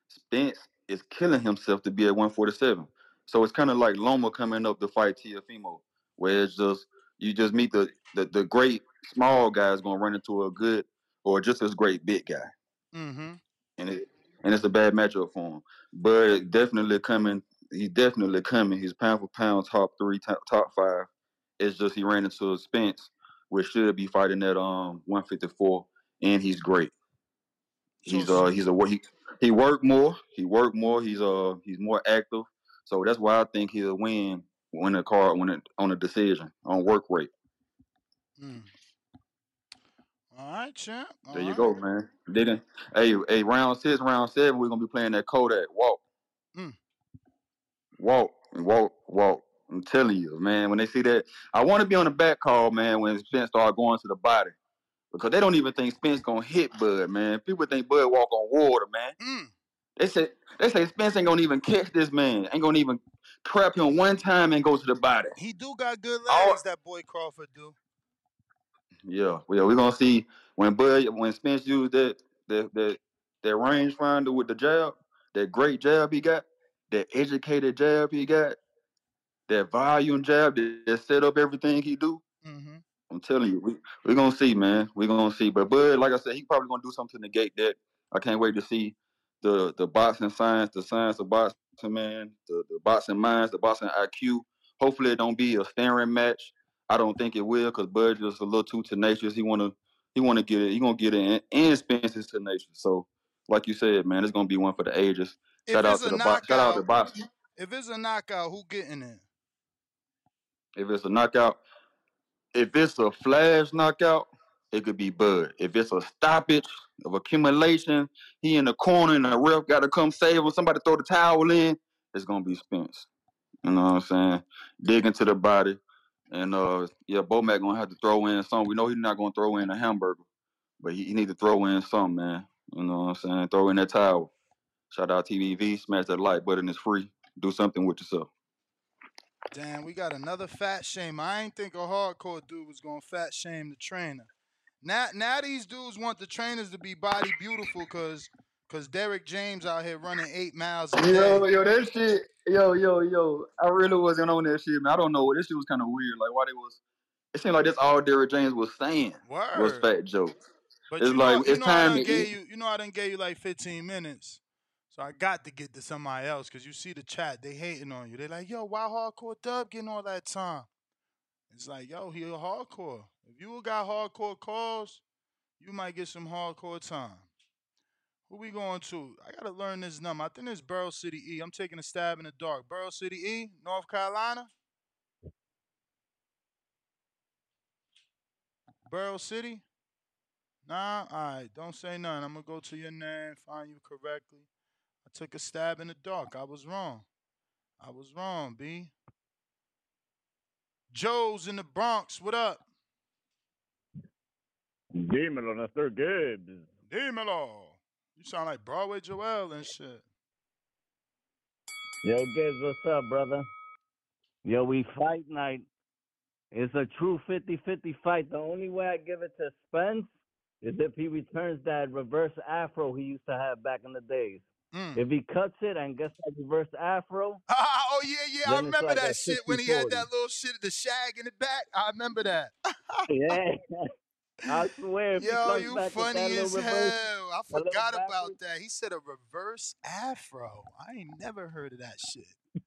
Spence is killing himself to be at 147. So it's kind of like Loma coming up to fight Teofimo, where it's just you just meet the the, the great small guys gonna run into a good or just as great big guy. Mm-hmm. And it and it's a bad matchup for him. But definitely coming, he's definitely coming. He's pound for pound top three, top, top five. It's just he ran into a Spence, which should be fighting at um 154, and he's great. He's uh he's a he he worked more. He worked more. He's uh he's more active. So that's why I think he'll win when the card when it on a decision on work rate. Mm. All right, champ. All There you right. go, man. Didn't hey hey round six, round seven, we're gonna be playing that Kodak walk. Mm. Walk, walk, walk. I'm telling you, man. When they see that, I want to be on the back call, man. When Spence start going to the body, because they don't even think Spence gonna hit Bud, man. People think Bud walk on water, man. Mm. They say they say Spence ain't gonna even catch this man. Ain't gonna even trap him one time and go to the body. He do got good All- legs. That boy Crawford do. Yeah, well, we're gonna see when Bud when Spence used that that that that rangefinder with the jab, that great jab he got, that educated jab he got, that volume jab that, that set up everything he do. Mm-hmm. I'm telling you, we we're gonna see, man. We're gonna see. But Bud, like I said, he probably gonna do something to negate that. I can't wait to see the the boxing science, the science of boxing, man, the, the boxing minds, the boxing IQ. Hopefully, it don't be a staring match. I don't think it will, cause Bud just a little too tenacious. He wanna he wanna get it. He gonna get it, and, and Spence is tenacious. So, like you said, man, it's gonna be one for the ages. Shout out to the box. Shout out to boxing. If it's a knockout, who getting it? If it's a knockout, if it's a flash knockout, it could be Bud. If it's a stoppage of accumulation, he in the corner and the ref got to come save him. Somebody throw the towel in. It's gonna be Spence. You know what I'm saying? Dig into the body, and uh, yeah, Bomac gonna have to throw in some. We know he's not gonna throw in a hamburger, but he, he need to throw in some, man. You know what I'm saying? Throw in that towel. Shout out TBV. Smash that like button. It's free. Do something with yourself. Damn, we got another fat shame. I ain't think a hardcore dude was gonna fat shame the trainer. Now, now these dudes want the trainers to be body beautiful because Cause Derrick James out here running eight miles a Yo, day. yo, that shit. Yo, yo, yo. I really wasn't on that shit, man. I don't know. What this shit was kind of weird. Like, why they was. It seemed like that's all Derrick James was saying was Fat jokes. But It's you know, like you it's know, I time done gave you, you know, I didn't gave you like 15 minutes. So I got to get to somebody else because you see the chat, they hating on you. They like, yo, why hardcore dub getting all that time? It's like, yo, he a hardcore. If you got hardcore calls, you might get some hardcore time. Who we going to? I gotta learn this number. I think it's Burrow City E. I'm taking a stab in the dark. Burrow City E, North Carolina. Burrow City? Nah, all right. Don't say nothing. I'm gonna go to your name, find you correctly. I took a stab in the dark. I was wrong. I was wrong, B. Joe's in the Bronx. What up? Dímelo, Nestor Gibbs. Dímelo. You sound like Broadway Joel and shit. Yo, Gibbs, what's up, brother? Yo, we fight night. It's a true 50-50 fight. The only way I give it to Spence is if he returns that reverse afro he used to have back in the days. Mm. If he cuts it and gets that reverse afro, oh yeah, yeah. I remember like that shit when he had that little shit, of the shag in the back. I remember that. yeah. I swear, if he Yo, comes you back with funny little as reverse, hell. I that little forgot about backwards- that. He said a reverse afro. I ain't never heard of that shit.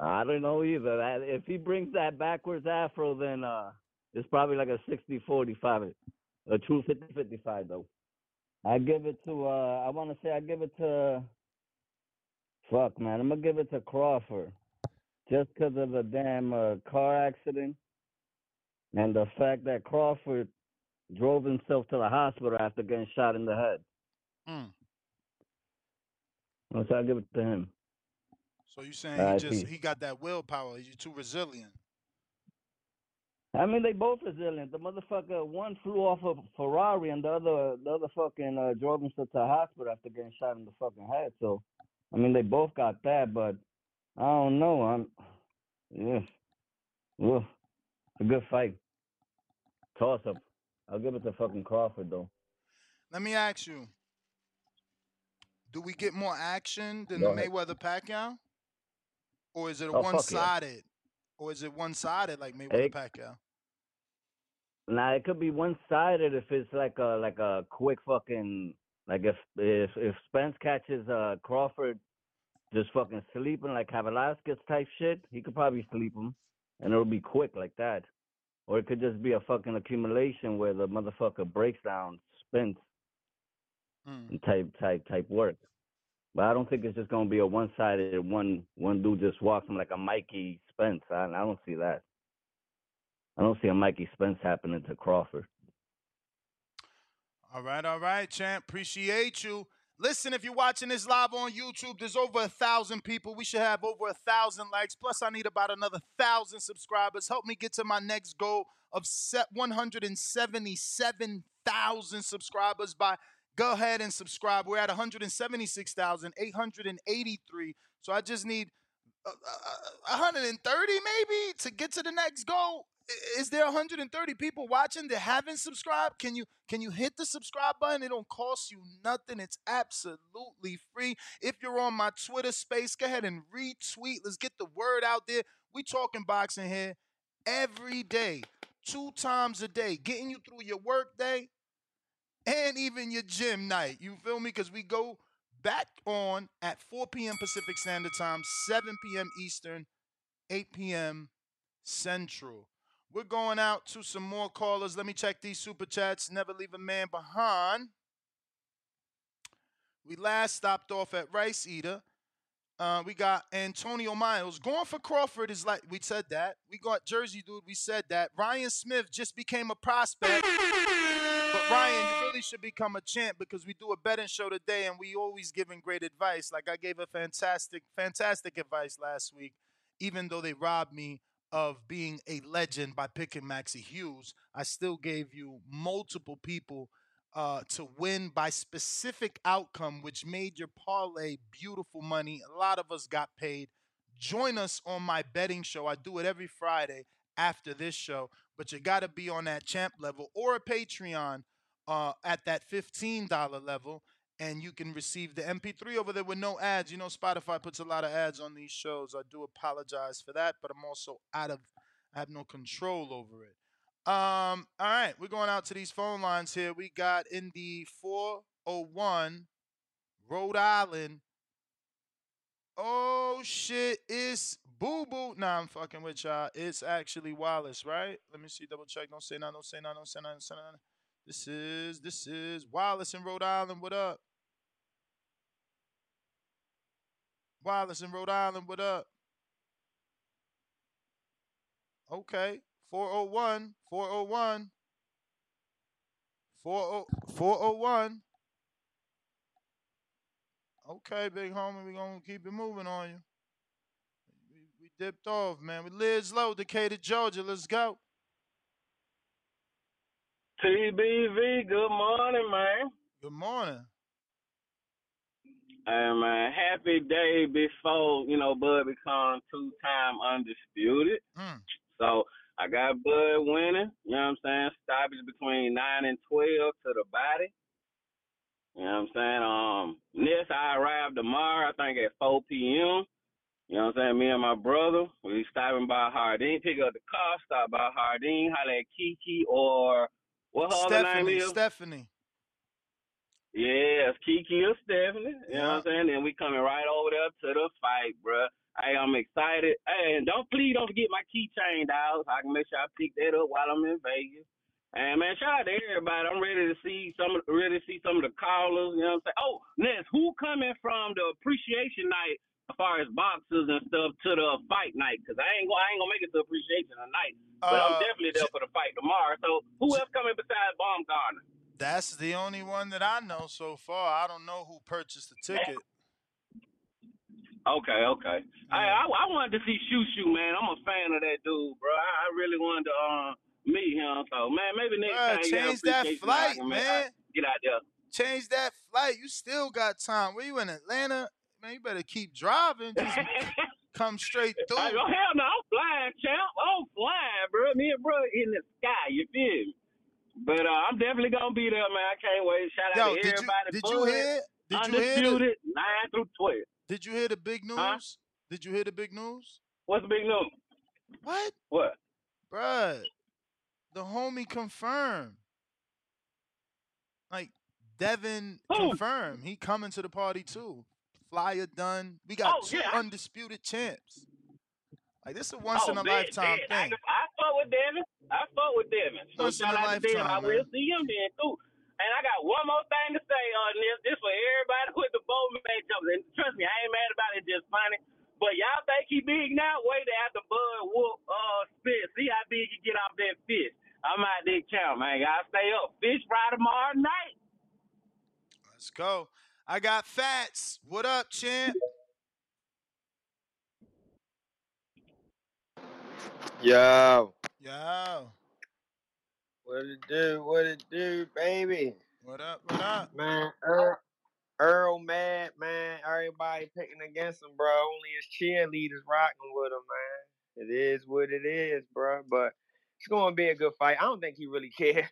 I don't know either. That, if he brings that backwards afro, then uh, it's probably like a 60-45, a true 50-55 though. I give it to. uh I want to say I give it to. Fuck man, I'm gonna give it to Crawford, just because of the damn uh, car accident, and the fact that Crawford drove himself to the hospital after getting shot in the head. Mm. So I give it to him. So you saying he just he got that willpower? He's too resilient. I mean, they both resilient. The motherfucker, one flew off a Ferrari, and the other, the other fucking uh, drove himself to the hospital after getting shot in the fucking head. So, I mean, they both got that, but I don't know. I'm, yeah, well, a good fight. Toss up. I'll give it to fucking Crawford though. Let me ask you: Do we get more action than Go the ahead. Mayweather Pacquiao, or is it Oh, fuck yeah. one-sided? Or is it one-sided like Mayweather Hey. Pacquiao? Now it could be one sided if it's like a like a quick fucking like if if if Spence catches uh Crawford just fucking sleeping like Velasquez type shit, he could probably sleep him, and it'll be quick like that. Or it could just be a fucking accumulation where the motherfucker breaks down Spence Mm. type type type work. But I don't think it's just gonna be a one sided one one dude just walks him like a Mikey Spence. I I don't see that. I don't see a Mikey Spence happening to Crawford. All right, all right, champ. Appreciate you. Listen, if you're watching this live on YouTube, there's over a thousand people. We should have over a thousand likes. Plus, I need about another thousand subscribers. Help me get to my next goal of set 177,000 subscribers by go ahead and subscribe. We're at 176,883. So I just need uh, uh, 130 maybe to get to the next goal. Is there 130 people watching that haven't subscribed? Can you can you hit the subscribe button? It don't cost you nothing. It's absolutely free. If you're on my Twitter space, go ahead and retweet. Let's get the word out there. We talking boxing here every day, two times a day, getting you through your work day and even your gym night. You feel me? Because we go back on at 4 p.m. Pacific Standard Time, 7 p.m. Eastern, 8 p.m. Central. We're going out to some more callers. Let me check these super chats. Never leave a man behind. We last stopped off at Rice Eater. Uh, we got Antonio Miles. Going for Crawford is like, we said that. We got Jersey Dude, we said that. Ryan Smith just became a prospect. But Ryan, you really should become a champ because we do a betting show today and we always giving great advice. Like I gave a fantastic, fantastic advice last week, even though they robbed me of being a legend by picking Maxi Hughes. I still gave you multiple people uh, to win by specific outcome, which made your parlay beautiful money. A lot of us got paid. Join us on my betting show. I do it every Friday after this show, but you got to be on that champ level or a Patreon uh, at that $15 level. And you can receive the MP3 over there with no ads. You know, Spotify puts a lot of ads on these shows. I do apologize for that, but I'm also out of, I have no control over it. Um, all right, we're going out to these phone lines here. We got in the 401 Rhode Island. Oh shit, it's Boo Boo. Nah, I'm fucking with y'all. It's actually Wallace, right? Let me see, double check. Don't say nothing, don't say nothing, don't say nothing, don't say. This is this is Wallace in Rhode Island. What up? Wallace in Rhode Island. What up? Okay. 401. 401. 40 401. Okay, big homie. we going to keep it moving on you. We, we dipped off, man. We Liz Low, Decatur, Georgia. Let's go. TBV, good morning, man. Good morning. Hey, man, happy day before, you know, Bud become two-time undisputed. Mm. So I got Bud winning, you know what I'm saying? Stoppage between 9 and 12 to the body. You know what I'm saying? Um, Ness, I arrive tomorrow, I think at 4 p.m. You know what I'm saying? Me and my brother, we stopping by Hardin, pick up the car, stop by Hardin, holler at Kiki or what her other name Stephanie, is? Stephanie. Yeah, it's Kiki or Stephanie. You know what I'm saying? Then we coming right over there to the fight, bruh. Hey, I'm excited. Hey, and don't please don't forget my keychain, dog. So I can make sure I pick that up while I'm in Vegas. And man, shout out to everybody. I'm ready to see some of ready to see some of the callers. You know what I'm saying? Oh, Ness, who coming from the appreciation night as far as boxers and stuff to the fight night? Cause I ain't gonna I ain't gonna make it to appreciation tonight. But I'm Uh, definitely there for the fight tomorrow. So who else coming besides Baumgartner? That's the only one that I know so far. I don't know who purchased the ticket. Okay, okay. I, I I wanted to see Shu Shu, man. I'm a fan of that dude, bro. I, I really wanted to uh, meet him. So man, maybe next Bruh, time change that flight, make- man. Get out there. Change that flight. You still got time. Where you in Atlanta? Man, you better keep driving. Just come straight Hey, through. oh, hell no, I'm flying, champ. I'm flying, bro. Me and bro in the sky. You feel me? But uh, I'm definitely gonna be there, man. I can't wait. Shout Yo, out to did you everybody. did you hear? Did you hear? The, Undisputed, nine through twelve. did you hear the big news? Huh? Did you hear the big news? What's the big news? What? What? Bruh, the homie confirmed. Like Devin Who? confirmed. He coming to the party too. Flyer done. We got Oh, two yeah, undisputed champs. Like this is a once oh, in a bet, lifetime. Thing. I fuck with Devin. I fuck with Devin. So Once in shout a out to Devin. I will see him then too. And I got one more thing to say on this. This for everybody with the bowl matchups. And trust me, I ain't mad about it. Just funny. But y'all think he big now? Wait till after Bud whoop uh spit. See how big he get off that fish. I'm out there count, man. Y'all stay up. Fish fry tomorrow night. Let's go. I got Fats. What up, champ? Yo, Yo. what it do? What it do, baby? What up? What up? Man, Errol, Errol mad, man. Everybody picking against him, bro. Only his cheerleaders rocking with him, man. It is what it is, bro. But it's gonna be a good fight. I don't think he really care.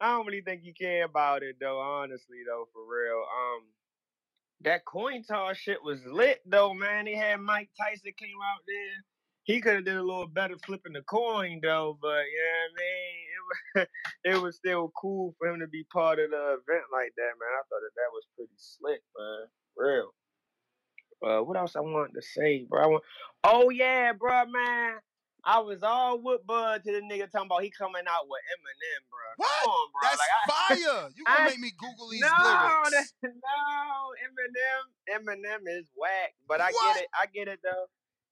I don't really think he care about it though. Honestly, though, for real. Um, that coin toss shit was lit though, man. They had Mike Tyson came out there. He could have did a little better flipping the coin though, but yeah, I mean, it was it was still cool for him to be part of the event like that, man. I thought that that was pretty slick, man. Real. Uh, what else I wanted to say, bro? I want, oh yeah, bro, man. I was all with Bud to the nigga talking about he coming out with Eminem, bro. What? Come on, bro. That's like, I, fire. You gonna I- make me Google these no, lyrics. that, no, Eminem, Eminem is whack. But I What? get it. I get it though.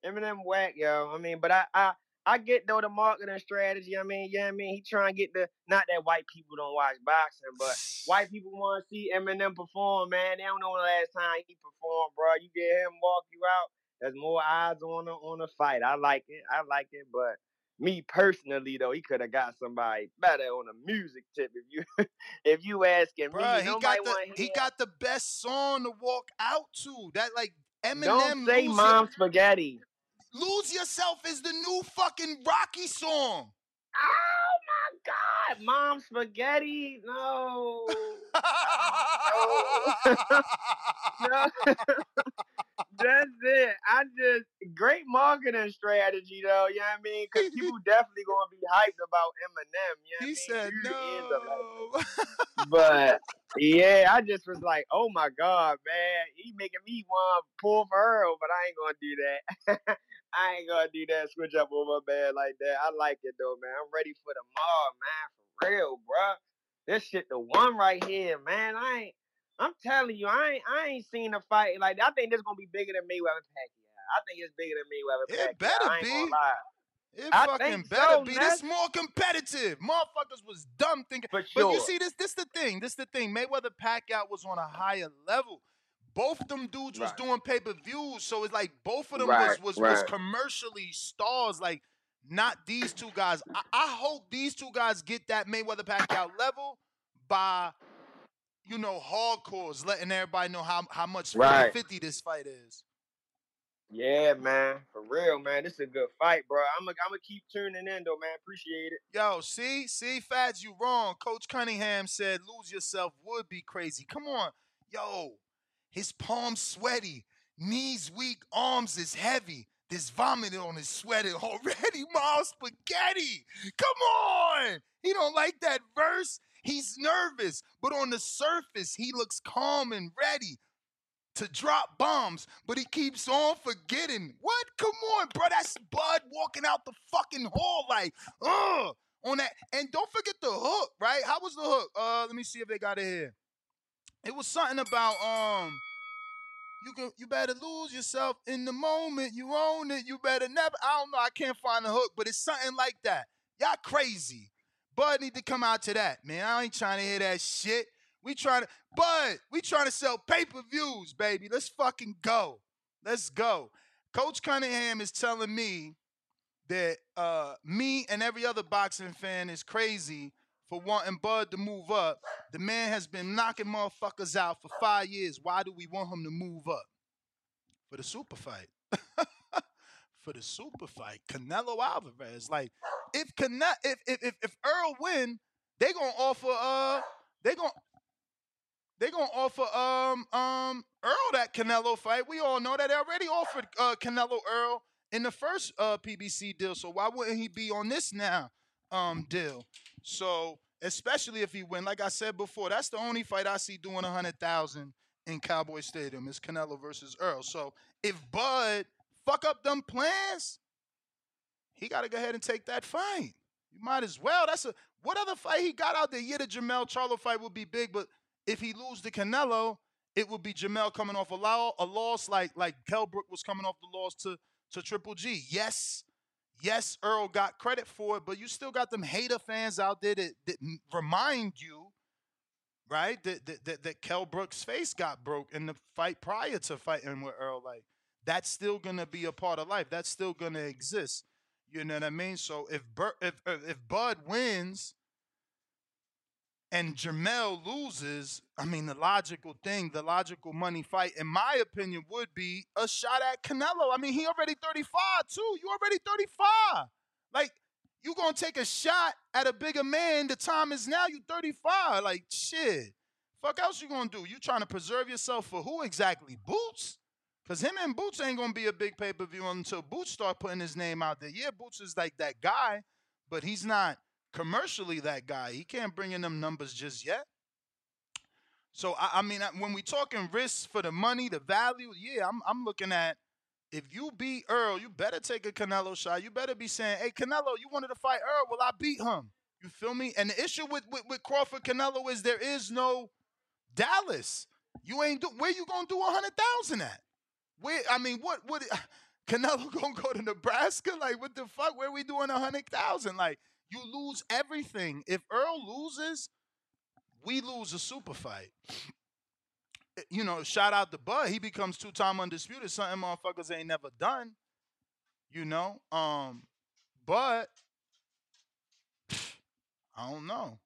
Eminem whack, yo. I mean, but I, I, I get though the marketing strategy. I mean, yeah, I mean, he trying to get the not that white people don't watch boxing, but white people want to see Eminem perform, man. They don't know the last time he performed, bro. You get him walk you out. There's more eyes on the on the fight. I like it. I like it, but me personally though, he could have got somebody better on the music tip. If you if you asking Bruh, me, he got the he got the best song to walk out to. That like Eminem Don't say mom spaghetti. Lose yourself is the new fucking Rocky song. Oh my God, mom spaghetti. No. No. no. That's it. I just great marketing strategy though, you know what I mean? Because people definitely gonna be hyped about Eminem, you know He said no. But yeah, I just was like, oh my god, man, he making me want to pull for Errol, but I ain't gonna do that. I ain't gonna do that. Switch up on my man like that. I like it though, man. I'm ready for the man, for real, bruh. This shit, the one right here, man. I ain't. I'm telling you, I ain't. I ain't seen a fight like that. I think this gonna be bigger than Mayweather Pacquiao. I think it's bigger than Mayweather Pacquiao. It better I ain't be. gonna lie. It I fucking better so, be. Ness. This more competitive. Motherfuckers was dumb thinking. For But you see, this this the thing. This the thing. Mayweather Pacquiao was on a higher level. Both them dudes was doing pay per views, so it's like both of them Right, was was was commercially stars. Like not these two guys. I, I hope these two guys get that Mayweather Pacquiao level by you know hardcores, letting everybody know how how much Right. 50 this fight is. Yeah, man. For real, man. This is a good fight, bro. I'm gonna I'm keep tuning in though, man. Appreciate it. Yo, see, see, Fats, you wrong. Coach Cunningham said lose yourself would be crazy. Come on, yo, his palms sweaty, knees weak, arms is heavy. There's vomit on his sweater already. Mom spaghetti. Come on, he don't like that verse. He's nervous, but on the surface, he looks calm and ready to drop bombs, but he keeps on forgetting. What? Come on, bro. That's Bud walking out the fucking hall like, ugh, on that. And don't forget the hook, right? How was the hook? Uh, let me see if they got it here. It was something about um, you can you better lose yourself in the moment. You own it. You better never. I don't know. I can't find the hook, but it's something like that. Y'all crazy. Bud need to come out to that, man. I ain't trying to hear that shit. We trying to, Bud, we trying to sell pay-per-views, baby. Let's fucking go. Let's go. Coach Cunningham is telling me that uh, me and every other boxing fan is crazy for wanting Bud to move up. The man has been knocking motherfuckers out for five years. Why do we want him to move up? For the super fight. for the super fight. Canelo Alvarez. Like, if Cane- if, if if if Errol win, they gonna offer uh they gonna they gonna offer um um Errol that Canelo fight. We all know that they already offered uh Canelo Errol in the first uh PBC deal. So why wouldn't he be on this now um deal? So especially if he win, like I said before, that's the only fight I see doing a hundred thousand in Cowboy Stadium is Canelo versus Errol. So if Bud fuck up them plans, he got to go ahead and take that fight. You might as well. That's a what other fight he got out there? Yeah, the Jermell Charlo fight would be big, but if he lose to Canelo, it would be Jermell coming off a, a loss like like Kell Brook was coming off the loss to to Triple G. Yes, yes, Errol got credit for it, but you still got them hater fans out there that, that remind you, right, that that that, Kell Brook's face got broke in the fight prior to fighting with Errol. Like that's still gonna be a part of life. That's still gonna exist. You know what I mean? So if Bur- if if Bud wins and Jermell loses, I mean the logical thing, the logical money fight, in my opinion, would be a shot at Canelo. I mean, he already 35 too. You already 35. Like, you gonna take a shot at a bigger man. The time is now. You 35. Like, shit. Fuck else you gonna do? You trying to preserve yourself for who exactly? Boots? Cause him and Boots ain't gonna be a big pay per view until Boots start putting his name out there. Yeah, Boots is like that guy, but he's not commercially that guy. He can't bring in them numbers just yet. So I, I mean, when we talking risks for the money, the value, yeah, I'm I'm looking at if you beat Errol, you better take a Canelo shot. You better be saying, "Hey, Canelo, you wanted to fight Errol? Well, I beat him." You feel me? And the issue with with, with Crawford Canelo is there is no Dallas. You ain't do where you gonna do a hundred thousand at? Where I mean, what what Canelo gonna go to Nebraska? Like what the fuck? Where we doing a hundred thousand? Like you lose everything. If Errol loses, we lose a super fight. You know, shout out to Bud. He becomes two time undisputed, something motherfuckers ain't never done. You know, um, but I don't know.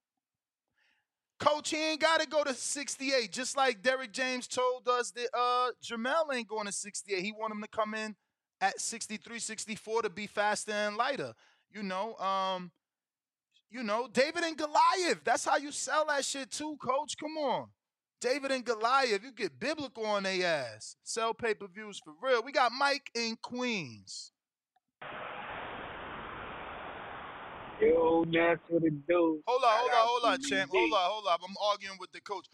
Coach, he ain't got to go to 68. Just like Derrick James told us that uh Jermell ain't going to 68. He want him to come in at 63, 64 to be faster and lighter. You know, um, you know, David and Goliath. That's how you sell that shit too, coach. Come on. David and Goliath, you get biblical on their ass. Sell pay-per-views for real. We got Mike in Queens. Yo, that's what it do. Hold on, hold on, hold on, champ. Hold on, hold on. I'm arguing with the coach.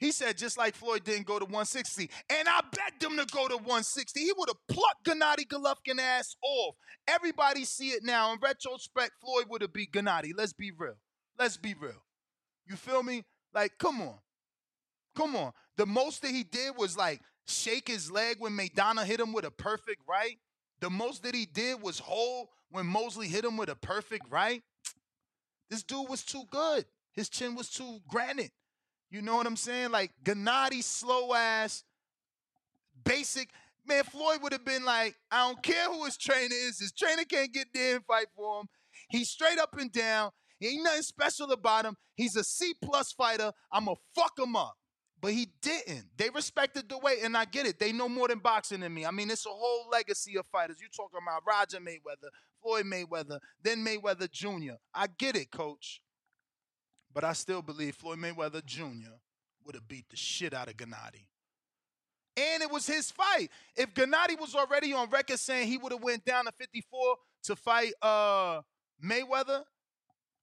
He said just like Floyd didn't go to 160, and I begged him to go to 160. He would have plucked Gennady Golovkin ass off. Everybody see it now. In retrospect, Floyd would have beat Gennady. Let's be real. Let's be real. You feel me? Like, come on. Come on. The most that he did was like shake his leg when Maidana hit him with a perfect right. The most that he did was hold when Mosley hit him with a perfect right. This dude was too good. His chin was too granite. You know what I'm saying? Like Gennady, slow ass, basic. Man, Floyd would have been like, I don't care who his trainer is. His trainer can't get there and fight for him. He's straight up and down. Ain't nothing special about him. He's a C plus fighter. I'ma fuck him up. But he didn't. They respected the weight, and I get it. They know more than boxing than me. I mean, it's a whole legacy of fighters. You talking about Roger Mayweather, Floyd Mayweather, then Mayweather Jr. I get it, coach. But I still believe Floyd Mayweather Jr. would have beat the shit out of Gennady. And it was his fight. If Gennady was already on record saying he would have went down to 54 to fight uh Mayweather,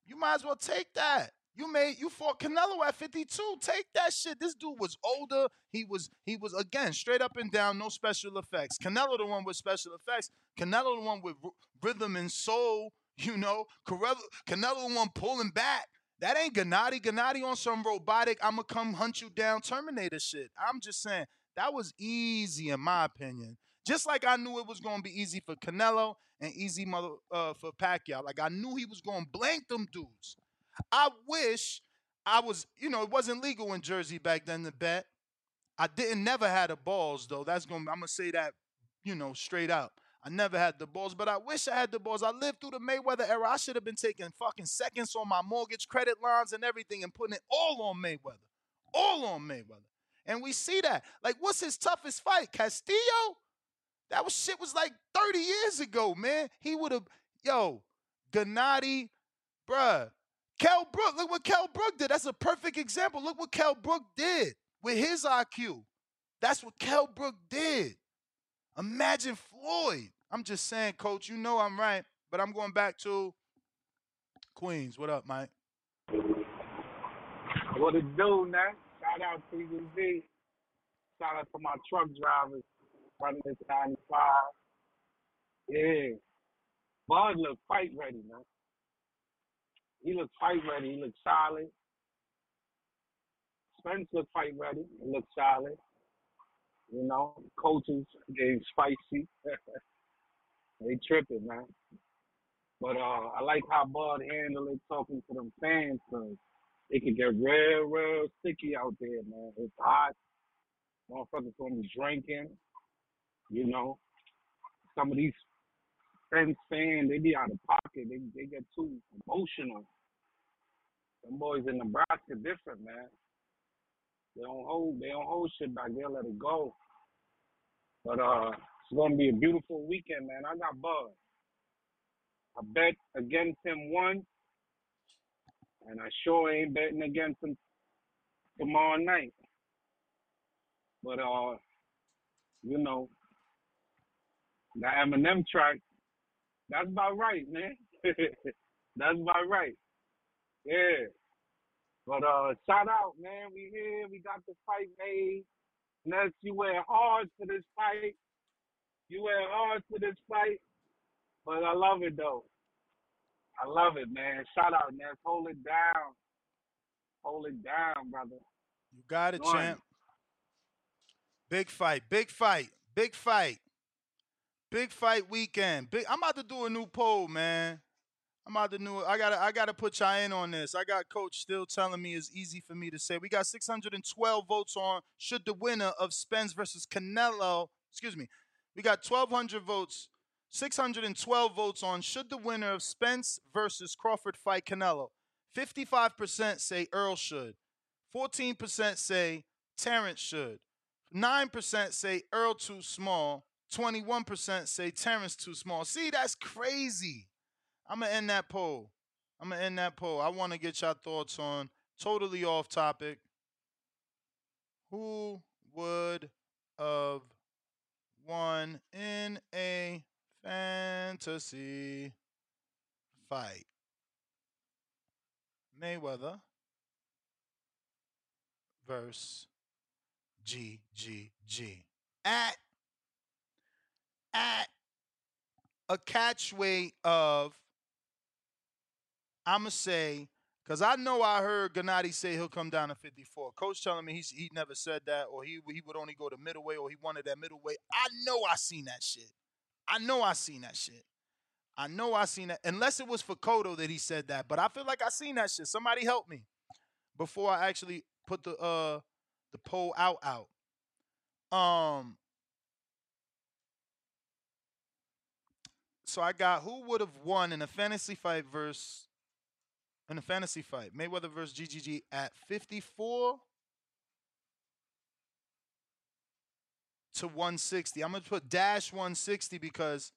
you might as well take that. You made you fought Canelo at 52. Take that shit. This dude was older. He was he was again straight up and down, no special effects. Canelo the one with special effects. Canelo the one with r- rhythm and soul. You know, Canelo, Canelo the one pulling back. That ain't Gennady. Gennady on some robotic. I'ma come hunt you down Terminator shit. I'm just saying that was easy in my opinion. Just like I knew it was gonna be easy for Canelo and easy mother uh, for Pacquiao. Like I knew he was gonna blank them dudes. I wish I was, you know, it wasn't legal in Jersey back then to bet. I didn't never had the balls though. That's gonna I'm gonna say that, you know, straight out. I never had the balls, but I wish I had the balls. I lived through the Mayweather era. I should have been taking fucking seconds on my mortgage credit lines and everything and putting it all on Mayweather. All on Mayweather. And we see that. Like, what's his toughest fight? Castillo? That was shit was like 30 years ago, man. He would have, yo, Gennady, bruh. Kell Brook, look what Kell Brook did. That's a perfect example. Look what Kell Brook did with his IQ. That's what Kell Brook did. Imagine Floyd. I'm just saying, coach, you know I'm right, but I'm going back to Queens. What up, Mike? What it do, man? Shout out to you, TBV. Shout out to my truck drivers running this 95. Yeah. Bud look fight ready, man. He looks fight ready. He looks solid. Spence look fight ready. He looks solid. You know, coaches getting spicy. they tripping, man. But uh, I like how Bud handled it, talking to them fans, cause it can get real, real sticky out there, man. It's hot. Motherfuckers gonna be drinking. You know, some of these fans, they be out of pocket. They they get too emotional. Them boys in Nebraska different, man. They don't hold they don't hold shit back. They let it go. But uh, it's gonna be a beautiful weekend, man. I got buzz. I bet against him once, and I sure ain't betting against him tomorrow night. But uh, you know, the Eminem track, that's about right, man. that's about right. Yeah. But uh, shout out, man. We here. We got the fight made. Ness, you went hard for this fight. You went hard for this fight. But I love it though. I love it, man. Shout out, man. Hold it down. Hold it down, brother. You got it, One. champ. Big fight, big fight, big fight. Big fight weekend. Big I'm about to do a new poll, man. I'm about to do I gotta I gotta put y'all in on this. I got coach still telling me it's easy for me to say. We got 612 votes on should the winner of Spence versus Canelo, excuse me. We got 1200 votes. 612 votes on should the winner of Spence versus Crawford fight Canelo. 55% say Errol should. 14% say Terence should. 9% say Errol too small. 21% say Terence too small. See, that's crazy. I'm going to end that poll. I'm gonna end that poll. I want to get your thoughts on totally off topic. Who would have won in a fantasy fight? Mayweather versus GGG. At at a catch weight of I'ma say, cause I know I heard Gennady say he'll come down to 54. Coach telling me he's he never said that, or he he would only go to middleweight, or he wanted that middleweight. I know I seen that shit. I know I seen that shit. I know I seen that. Unless it was for Cotto that he said that, but I feel like I seen that shit. Somebody help me before I actually put the uh the poll out out. Um. So I got who would have won in a fantasy fight versus in a fantasy fight Mayweather versus GGG at 54 to 160. I'm gonna put dash 160 because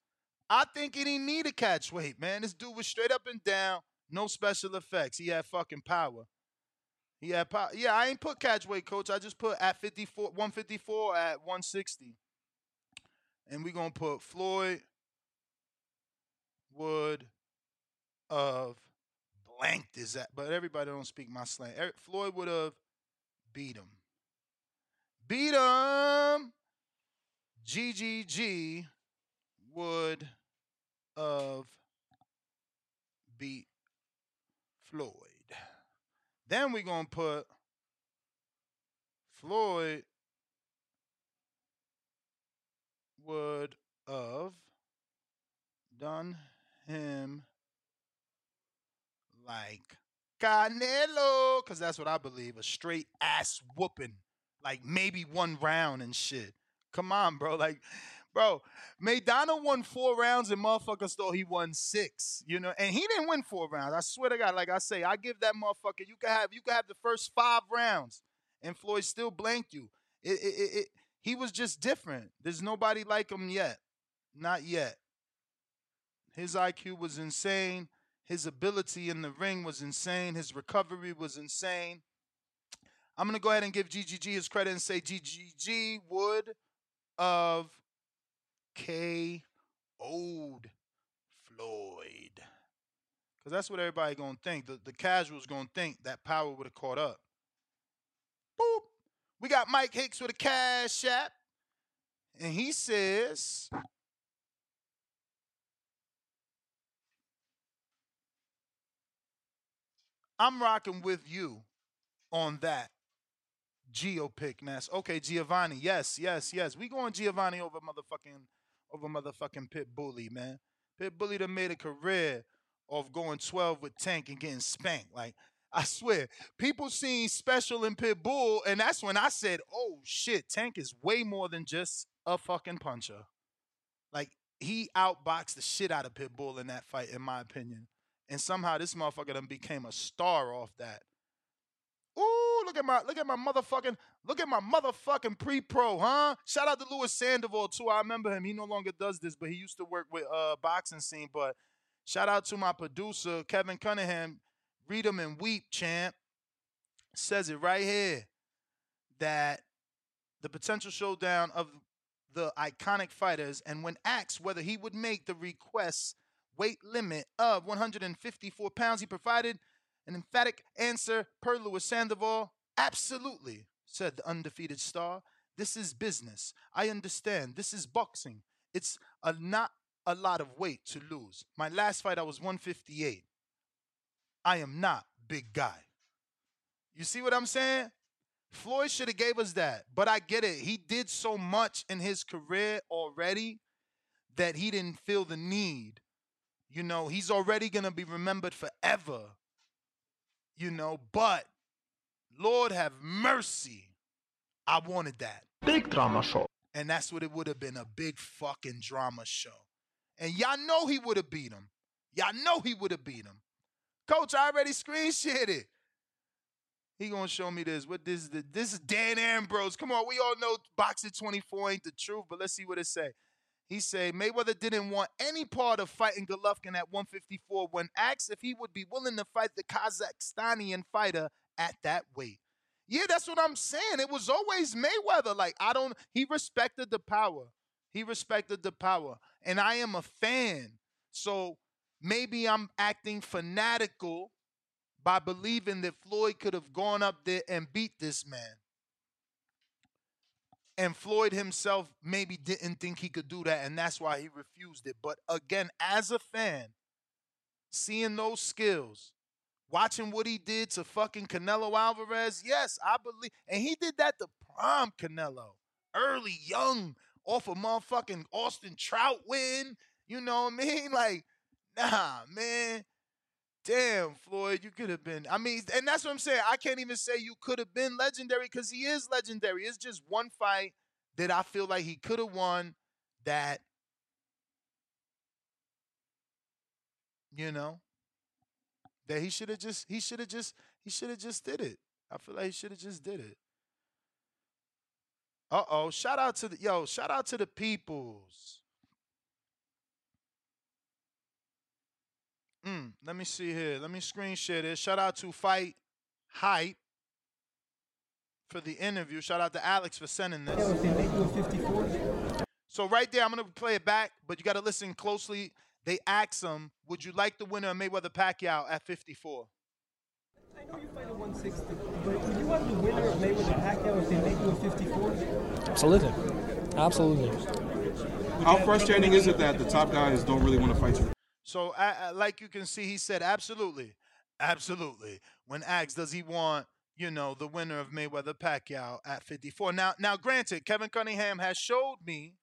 I think he didn't need a catch weight, man. This dude was straight up and down, no special effects. He had fucking power. He had power. Yeah, I ain't put catch weight, coach. I just put at 54, 154 at 160. And we're gonna put Floyd Wood have blanked his ass. But everybody don't speak my slang. Eric Floyd would have beat him. Beat him. GGG would have beat Floyd. Then we're going to put Floyd would have done him like Canelo, because that's what I believe a straight ass whooping, like maybe one round and shit. Come on, bro. Like, bro, Maidana won four rounds and motherfuckers thought he won six. You know, and he didn't win four rounds. I swear to God, like I say, I give that motherfucker. You can have you can have the first five rounds, and Floyd still blanked you. It, it, it, it he was just different. There's nobody like him yet, not yet. His IQ was insane. His ability in the ring was insane. His recovery was insane. I'm gonna go ahead and give GGG his credit and say GGG would of K old Floyd. Because that's what everybody gonna think. The, the casuals gonna think that power would have caught up. Boop. We got Mike Hicks with a cash app. And he says I'm rocking with you on that. Geo pick Ness. Okay, Giovanni. Yes, yes, yes. We going Giovanni over motherfucking over motherfucking Pit Bully, man. Pit Bully done made a career of going 12 with Tank and getting spanked. Like, I swear, people seen special in Pit Bull, and that's when I said, oh shit, Tank is way more than just a fucking puncher. Like, he outboxed the shit out of Pit Bull in that fight, in my opinion. And somehow this motherfucker then became a star off that. Ooh, look at my look at my motherfucking look at my motherfucking pre-pro, huh? Shout out to Louis Sandoval too. I remember him. He no longer does this, but he used to work with uh boxing scene. But shout out to my producer, Kevin Cunningham. Read him and weep, champ. Says it right here that the potential showdown of the iconic fighters, and when asked whether he would make the request weight limit of 154 pounds, he provided an emphatic answer per Louis Sandoval. Absolutely, said the undefeated star. This is business. I understand. This is boxing. It's a not a lot of weight to lose. My last fight, I was 158. I am not big guy. You see what I'm saying? Floyd should have gave us that, but I get it. He did so much in his career already that he didn't feel the need. You know, he's already gonna be remembered forever you know, but Lord have mercy. I wanted that. Big drama show. And that's what it would have been a big fucking drama show. And y'all know he would have beat him. Y'all know he would have beat him. Coach, I already screen shared it. He gonna show me this. What this is the, this is Dan Ambrose. Come on, we all know boxing 24 ain't the truth, but let's see what it say. He said Mayweather didn't want any part of fighting Golovkin at 154 when asked if he would be willing to fight the Kazakhstanian fighter at that weight. Yeah, that's what I'm saying. It was always Mayweather. Like, I don't, he respected the power. He respected the power. And I am a fan. So maybe I'm acting fanatical by believing that Floyd could have gone up there and beat this man. And Floyd himself maybe didn't think he could do that, and that's why he refused it. But again, as a fan, seeing those skills, watching what he did to fucking Canelo Alvarez, yes, I believe. And he did that to prime Canelo, early, young, off a motherfucking Austin Trout win. You know what I mean? Like, nah, man. Damn, Floyd, you could have been. I mean, and that's what I'm saying. I can't even say you could have been legendary because he is legendary. It's just one fight that I feel like he could have won that, you know, that he should have just, he should have just, he should have just did it. I feel like he should have just did it. Uh oh. Shout out to the, yo, shout out to the peoples. Mm, let me see here. Let me screen share this. Shout out to Fight Hype for the interview. Shout out to Alex for sending this. So right there, I'm gonna play it back, but you got to listen closely. They asked him, "Would you like the winner of Mayweather Pacquiao at 54?" I know you fight at 160, but would you want the winner of Mayweather Pacquiao if they make you a 54? Absolutely, absolutely. How frustrating is it that the top guys don't really want to fight you? So, like you can see, he said, absolutely, absolutely. When asked, does he want, you know, the winner of Mayweather Pacquiao at 54? Now, now, granted, Kevin Cunningham has showed me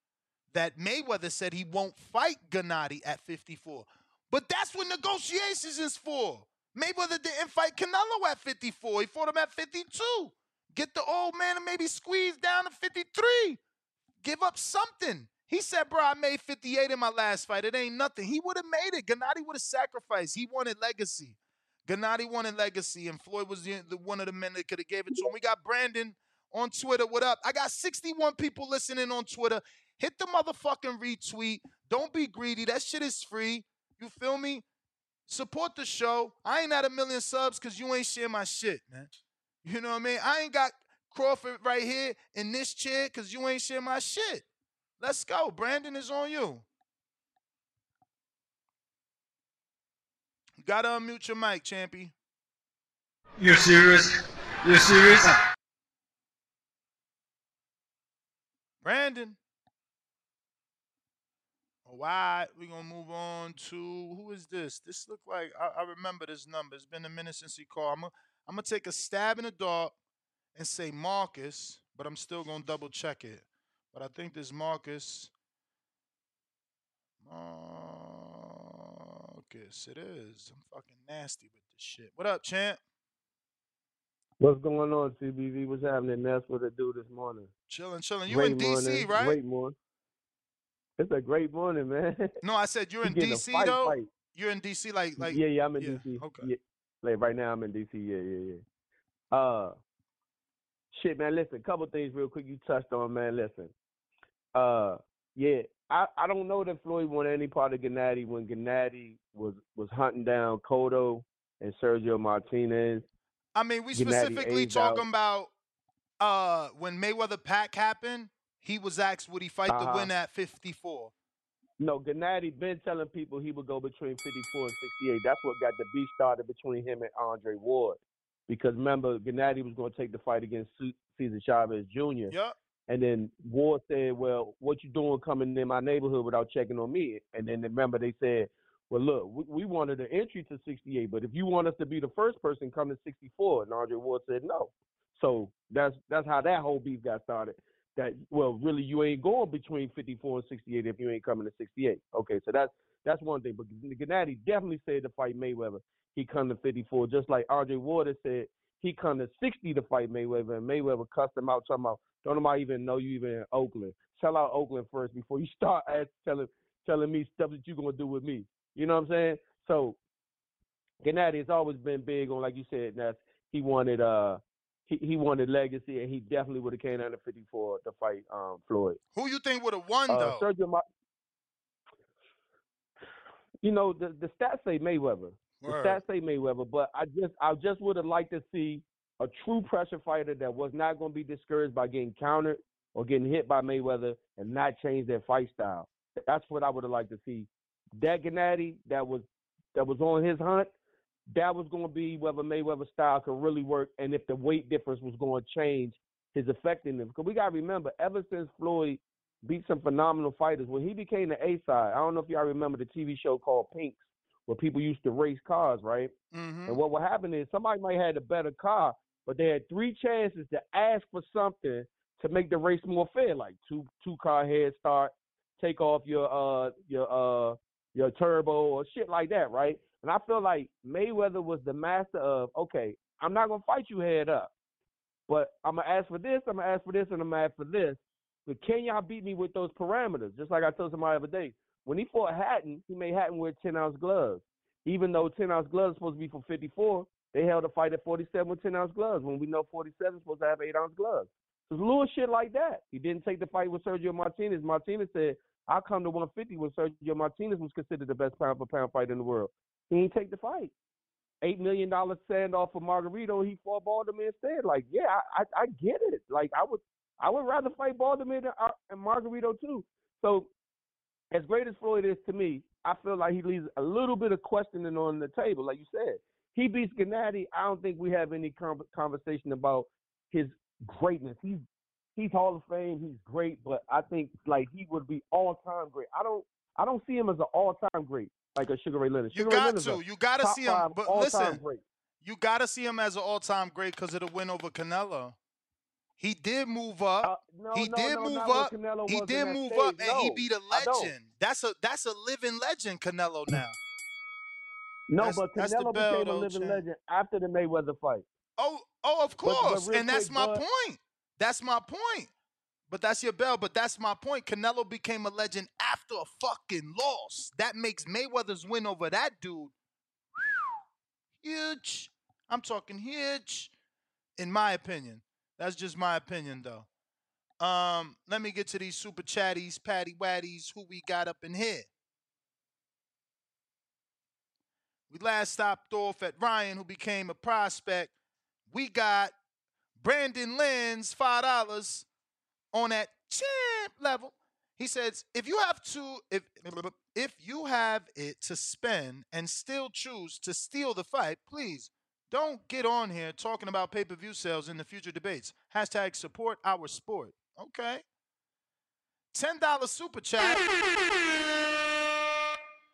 that Mayweather said he won't fight Gennady at 54, but that's what negotiations is for. Mayweather didn't fight Canelo at 54; he fought him at 52. Get the old man and maybe squeeze down to 53. Give up something. He said, bro, I made 58 in my last fight. It ain't nothing. He would have made it. Gennady would have sacrificed. He wanted legacy. Gennady wanted legacy, and Floyd was the, the one of the men that could have gave it to him. We got Brandon on Twitter. What up? I got 61 people listening on Twitter. Hit the motherfucking retweet. Don't be greedy. That shit is free. You feel me? Support the show. I ain't at a million subs because you ain't sharing my shit, man. You know what I mean? I ain't got Crawford right here in this chair because you ain't sharing my shit. Let's go. Brandon is on you. You gotta unmute your mic, Champy. You're serious? You're serious? Brandon. All right, we're gonna move on to who is this? This look like I, I remember this number. It's been a minute since he called. I'm gonna, I'm gonna take a stab in the dark and say Marcus, but I'm still gonna double check it. But I think this Marcus. Marcus, it is. I'm fucking nasty with this shit. What up, champ? What's going on, TBV? What's happening? That's what I do this morning. Chilling, chilling. You great in DC, morning. right? Great morning. It's a great morning, man. No, I said you're in DC fight, though. fight. You're in DC, like like. yeah, yeah, I'm in yeah, DC. Okay. Yeah. Like right now, I'm in DC. Yeah, yeah, yeah. Uh, shit, man. Listen, a couple things real quick. You touched on, man. Listen. Uh, yeah, I I don't know that Floyd wanted any part of Gennady when Gennady was was hunting down Cotto and Sergio Martinez. I mean, we Gennady specifically out. talking about uh when Mayweather Pack happened. He was asked would he fight the Uh-huh. win at 54. No, Gennady been telling people he would go between 54 and 68. That's what got the beef started between him and Andre Ward. Because remember, Gennady was going to take the fight against Cesar Chavez Jr. Yep. And then Ward said, "Well, what you doing coming in my neighborhood without checking on me?" And then remember they said, "Well, look, we, we wanted an entry to 68, but if you want us to be the first person, come to 64." And Andre Ward said no. So that's that's how that whole beef got started. That well, really, you ain't going between 54 and 68 if you ain't coming to 68. Okay, so that's that's one thing. But Gennady definitely said to fight Mayweather, he come to 54, just like Andre Ward said he come to 60 to fight Mayweather, and Mayweather cussed him out, talking about, don't nobody even know you even in Oakland. Sell out Oakland first before you start telling telling me stuff that you're gonna do with me. You know what I'm saying? So Gennady has always been big on, like you said, that's he wanted uh he, he wanted legacy, and he definitely would have came down to 54 to fight um Floyd. Who you think would have won Uh, though? Sergio Mar- you know, the, the stats say Mayweather. The stats say Mayweather, but I just I just would have liked to see a true pressure fighter that was not going to be discouraged by getting countered or getting hit by Mayweather and not change their fight style. That's what I would have liked to see. That Gennady that was that was on his hunt, that was going to be whether Mayweather style could really work and if the weight difference was going to change his effectiveness. Because we got to remember, ever since Floyd beat some phenomenal fighters, when he became the A side, I don't know if y'all remember the TV show called Pinks, where people used to race cars, right? Mm-hmm. And what would happen is somebody might have had a better car, but they had three chances to ask for something to make the race more fair, like two two car head start, take off your uh your uh your turbo or shit like that, right? And I feel like Mayweather was the master of okay, I'm not gonna fight you head up, but I'm gonna ask for this, I'm gonna ask for this, and I'm gonna ask for this. But can y'all beat me with those parameters? Just like I told somebody the other day. When he fought Hatton, he made Hatton wear 10 ounce gloves. Even though 10 ounce gloves supposed to be for 54, they held a fight at 47 with 10 ounce gloves when we know 47 is supposed to have 8 ounce gloves. It's little shit like that. He didn't take the fight with Sergio Martinez. Martinez said, I'll come to 150 when Sergio Martinez was considered the best pound for pound fighter in the world. He didn't take the fight. Eight million dollar send off for Margarito. He fought Baldomir instead. Like, yeah, I, I, I get it. Like, I would I would rather fight Baldomir than, uh, and Margarito too. So, as great as Floyd is to me, I feel like he leaves a little bit of questioning on the table. Like you said, he beats Gennady. I don't think we have any con- conversation about his greatness. He's he's Hall of Fame. He's great, but I think like he would be all time great. I don't I don't see him as an all time great like a Sugar Ray Leonard. You Sugar Ray got to. You got to see him. But listen, great. you got to see him as an all-time great because of the win over Canelo. He did move up. Uh, no, he no, did no, move not when up. Canelo He did move up, and he beat a legend. That's a that's a living legend, Canelo. Now. No, That's- but Canelo bell, became a living champ. legend after the Mayweather fight. Oh, oh, of But- but course, real and that's quick, my Bud- point. That's my point. But that's your bell. But that's my point. Canelo became a legend after a fucking loss. That makes Mayweather's win over that dude huge. I'm talking huge, in my opinion. That's just my opinion, though. Um, let me get to these super chatties, patty waddies, who we got up in here. We last stopped off at Ryan, who became a prospect. We got Brandon Lenz, five dollars on that champ level. He says, if you have to, if if you have it to spend and still choose to steal the fight, please don't get on here talking about pay-per-view sales in the future debates. Hashtag support our sport. Okay. $10 super chat.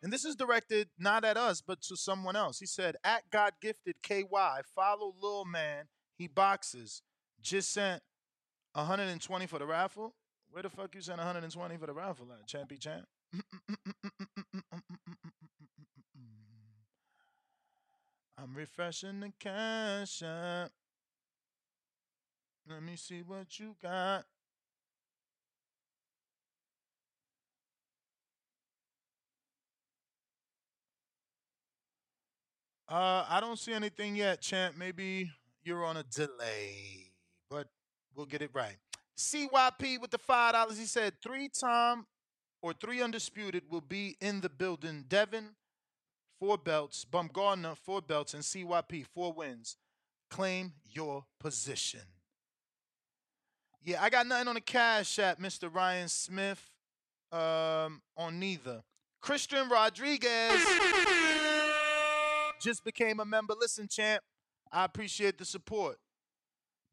And this is directed not at us, but to someone else. He said, at God Gifted KY, follow Lil Man. He boxes. Just sent 120 for the raffle. Where the fuck you sent 120 for the raffle at? Champy Champ? I'm refreshing the cash app. Let me see what you got. Uh, I don't see anything yet, champ. Maybe you're on a delay, but we'll get it right. CYP with the five dollars. He said three time or three undisputed will be in the building. Devin, four belts. Baumgardner, four belts, and CYP, four wins. Claim your position. Yeah, I got nothing on the cash app, Mr. Ryan Smith. Um, on neither. Christian Rodriguez just became a member. Listen, champ, I appreciate the support.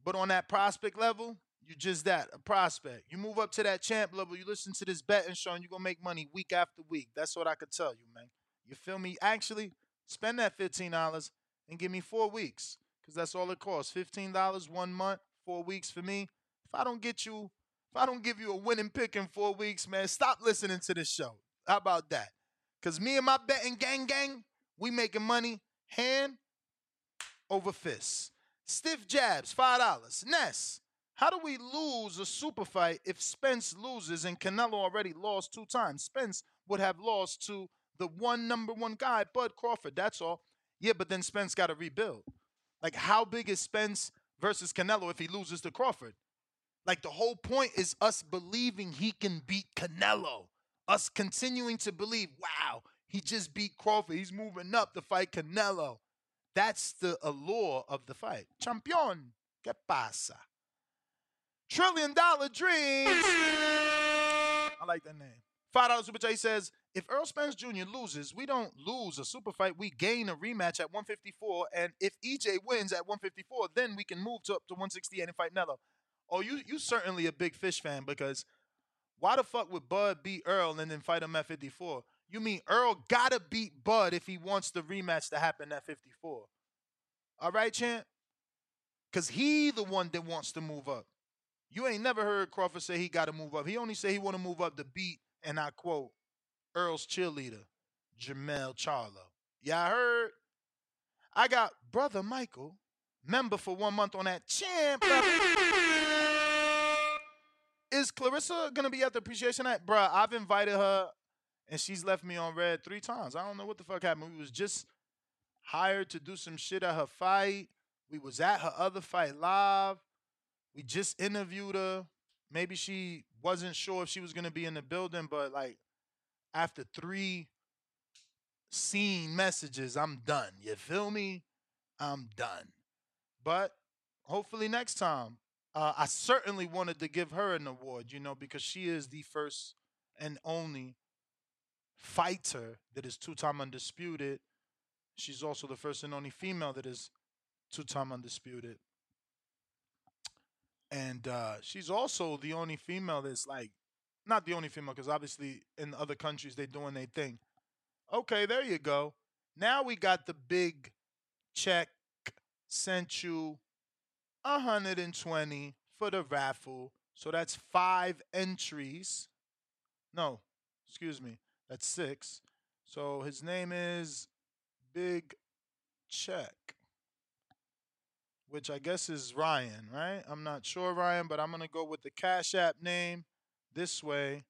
But on that prospect level, you're just that, a prospect. You move up to that champ level, you listen to this betting show, and you're gonna make money week after week. That's what I could tell you, man. You feel me? Actually, spend that $15 and give me four weeks. Because that's all it costs. $15 one month, four weeks for me. If I don't get you, if I don't give you a winning pick in four weeks, man, stop listening to this show. How about that? Because me and my betting gang gang, we making money hand over fist. Stiff jabs, $5. Ness, how do we lose a super fight if Spence loses and Canelo already lost two times? Spence would have lost to the one number one guy, Bud Crawford. That's all. Yeah, but then Spence got to rebuild. Like, how big is Spence versus Canelo if he loses to Crawford? Like, the whole point is us believing he can beat Canelo. Us continuing to believe, wow, He just beat Crawford. He's moving up to fight Canelo. That's the allure of the fight. Champion, ¿qué pasa? Trillion Dollar Dreams. I like that name. Five dollar super chat says, if Errol Spence Jr. loses, we don't lose a super fight. We gain a rematch at 154, and if EJ wins at 154, then we can move to up to 168 and fight Nello. Oh, you you certainly a big fish fan because why the fuck would Bud beat Errol and then fight him at 54? You mean Errol gotta beat Bud if he wants the rematch to happen at 54? All right, champ? Cause he the one that wants to move up. You ain't never heard Crawford say he got to move up. He only say he want to move up to beat, and I quote, Errol's cheerleader, Jermell Charlo. Y'all heard. I got brother Michael, member for one month on that champ. Is Claressa gonna be at the appreciation night? Bruh, I've invited her and she's left me on red three times. I don't know what the fuck happened. We was just hired to do some shit at her fight. We was at her other fight live. We just interviewed her. Maybe she wasn't sure if she was gonna be in the building, but like after three seen messages, I'm done. You feel me? I'm done. But hopefully next time. Uh, I certainly wanted to give her an award, you know, because she is the first and only fighter that is two-time undisputed. She's also the first and only female that is two-time undisputed. And uh, she's also the only female that's like, not the only female, because obviously in other countries they're doing their thing. Okay, there you go. Now we got the big check sent you 120 for the raffle. So that's five entries. No, excuse me. That's six. So his name is Big Check, which I guess is Ryan, right? I'm not sure, Ryan, but I'm going to go with the Cash App name this way.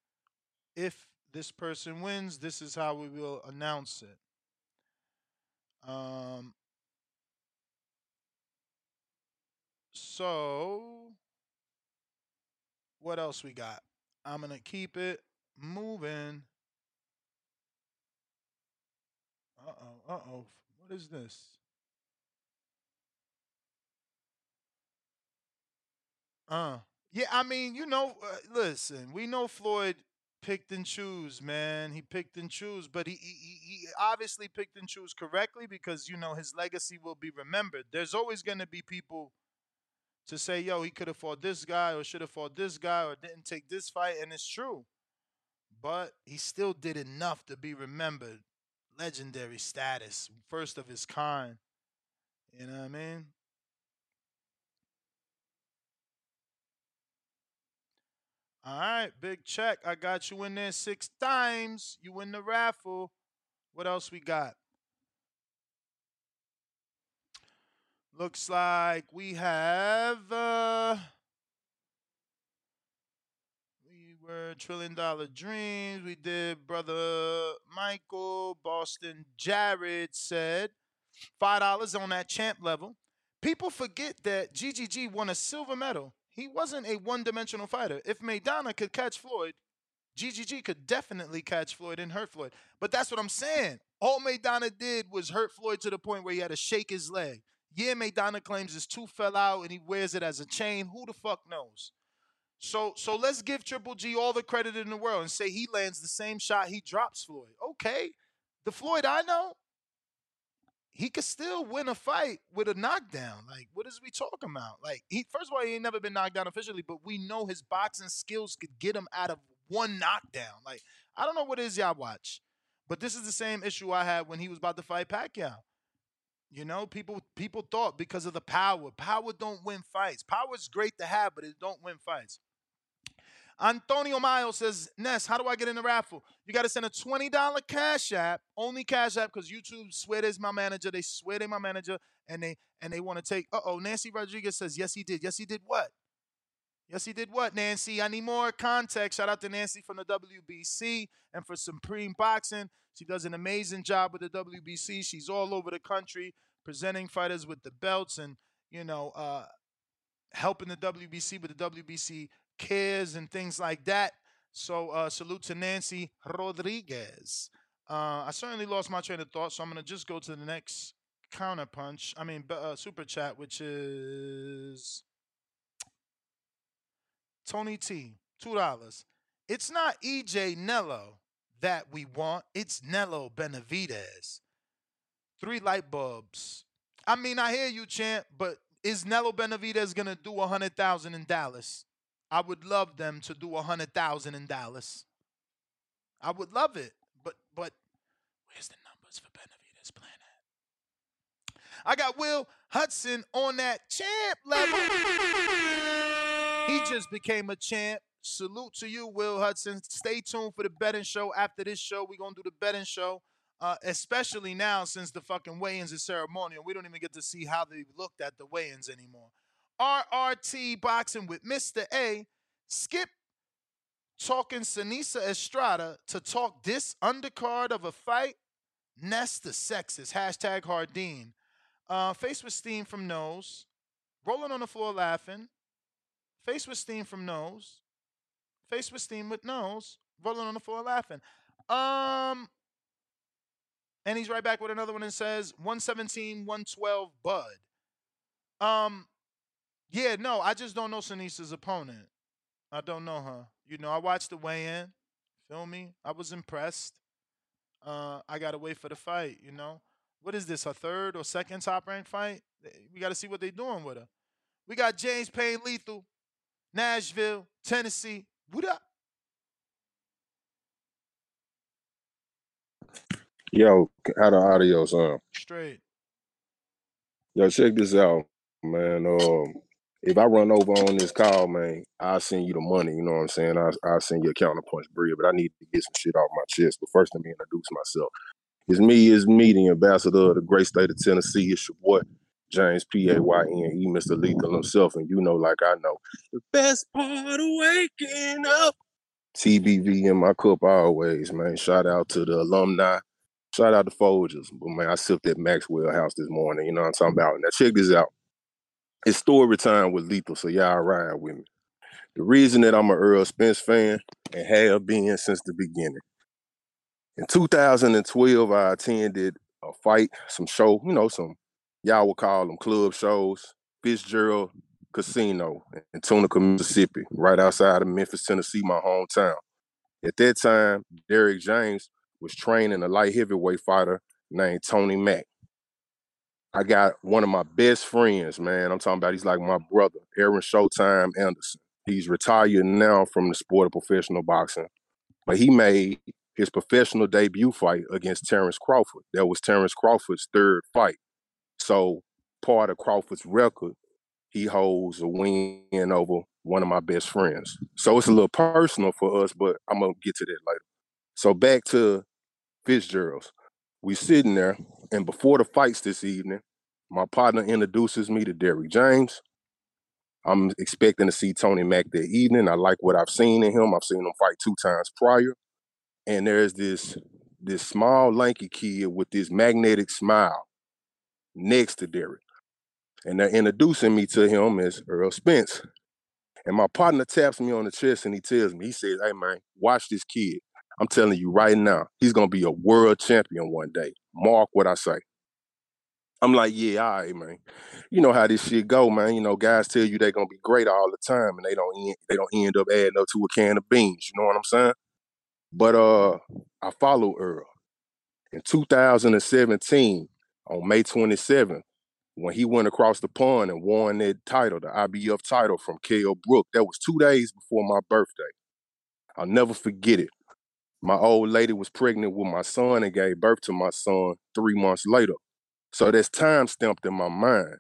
If this person wins, this is how we will announce it. Um, so, what else we got? I'm going to keep it moving. Uh oh, uh oh. What is this? Uh, yeah, I mean, you know, uh, listen, we know Floyd picked and choose, man. He picked and choose, but he, he he obviously picked and choose correctly because you know his legacy will be remembered. There's always going to be people to say, "Yo, he could have fought this guy, or should have fought this guy, or didn't take this fight," and it's true. But he still did enough to be remembered. Legendary status, first of his kind. You know what I mean? All right, big check. I got you in there six times. You win the raffle. What else we got? Looks like we have uh we were trillion dollar dreams. We did brother Michael, Boston Jared said five dollars on that champ level. People forget that GGG won a silver medal. He wasn't a one-dimensional fighter. If Maidana could catch Floyd, GGG could definitely catch Floyd and hurt Floyd. But that's what I'm saying. All Maidana did was hurt Floyd to the point where he had to shake his leg. Yeah, Maidana claims his tooth fell out and he wears it as a chain. Who the fuck knows? So so let's give Triple G all the credit in the world and say he lands the same shot he drops Floyd. Okay. The Floyd I know, he could still win a fight with a knockdown. Like, what is we talking about? Like, he first of all, he ain't never been knocked down officially, but we know his boxing skills could get him out of one knockdown. Like, I don't know what is y'all watch, but this is the same issue I had when he was about to fight Pacquiao. You know, people people thought because of the power, power don't win fights. Power is great to have, but it don't win fights. Antonio Miles says, Ness, how do I get in the raffle? You got to send a $20 cash app, only cash app, because YouTube swear there's my manager. They swear they my manager, and they and they want to take. Uh oh, Nancy Rodriguez says, Yes, he did. Yes, he did what? Yes, he did what, Nancy? I need more context. Shout out to Nancy from the WBC and for Supreme Boxing. She does an amazing job with the WBC. She's all over the country presenting fighters with the belts and, you know, uh, helping the WBC with the WBC cares and things like that. So uh, salute to Nancy Rodriguez. Uh, I certainly lost my train of thought, so I'm gonna just go to the next counter punch. I mean, uh, super chat, which is Tony T, two dollars. It's not EJ Nello that we want. It's Nello Benavidez. Three light bulbs. I mean, I hear you, champ, but is Nello Benavidez gonna do a hundred thousand in Dallas? I would love them to do a hundred thousand in Dallas. I would love it, but but where's the numbers for Benavidez playing at? I got Will Hudson on that champ level. He just became a champ. Salute to you, Will Hudson. Stay tuned for the betting show. After this show, we're gonna do the betting show. Uh, especially now since the fucking weigh-ins is ceremonial. We don't even get to see how they looked at the weigh-ins anymore. RRT boxing with Mr. A. Skip talking Seniesa Estrada to talk this undercard of a fight. Nest the sexist. Hashtag Hardin. Uh, face with steam from nose. Rolling on the floor laughing. Face with steam from nose. Face with steam with nose. Rolling on the floor laughing. Um, and he's right back with another one and says 117, 112 Bud. Um, yeah, no, I just don't know Seniesa's opponent. I don't know her. You know, I watched the weigh-in. Feel me? I was impressed. Uh, I gotta wait for the fight. You know, what is this? A third or second top ranked fight? We gotta see what they're doing with her. We got James Payne Lethal, Nashville, Tennessee. What up? Yo, how the audio sound? Straight. Yo, check this out, man. Um, if I run over on this call, man, I'll send you the money. You know what I'm saying? I'll, I'll send you a counterpunch bread, but I need to get some shit off my chest. But first, let me introduce myself. It's me, it's me, the ambassador of the great state of Tennessee. It's your boy, James P A Y N E, Mr. Lethal himself, and you know, like I know, the best part of waking up. TBV in my cup always, man. Shout out to the alumni. Shout out to Folgers. But man, I sipped at Maxwell House this morning. You know what I'm talking about? Now check this out. It's story time with Lethal, so y'all ride with me. The reason that I'm an Errol Spence fan and have been since the beginning. In 2012, I attended a fight, some show, you know, some y'all would call them club shows, Fitzgerald Casino in Tunica, Mississippi, right outside of Memphis, Tennessee, my hometown. At that time, Derrick James was training a light heavyweight fighter named Tony Mack. I got one of my best friends, man. I'm talking about he's like my brother, Aaron Showtime Anderson. He's retired now from the sport of professional boxing, but he made his professional debut fight against Terence Crawford. That was Terence Crawford's third fight. So part of Crawford's record, he holds a win over one of my best friends. So it's a little personal for us, but I'm gonna get to that later. So back to Fitzgerald's. We sitting there, and before the fights this evening, my partner introduces me to Derrick James. I'm expecting to see Tony Mack that evening. I like what I've seen in him. I've seen him fight two times prior. And there's this this small, lanky kid with this magnetic smile next to Derrick. And they're introducing me to him as Errol Spence. And my partner taps me on the chest and he tells me, he says, Hey man, watch this kid. I'm telling you right now, he's gonna be a world champion one day. Mark what I say. I'm like, yeah, all right, man. You know how this shit go, man. You know, guys tell you they're gonna be great all the time, and they don't end, they don't end up adding up to a can of beans. You know what I'm saying? But uh, I follow Errol in 2017 on May 27th when he went across the pond and won that title, the IBF title from Kell Brook. That was two days before my birthday. I'll never forget it. My old lady was pregnant with my son and gave birth to my son three months later. So that's time stamped in my mind.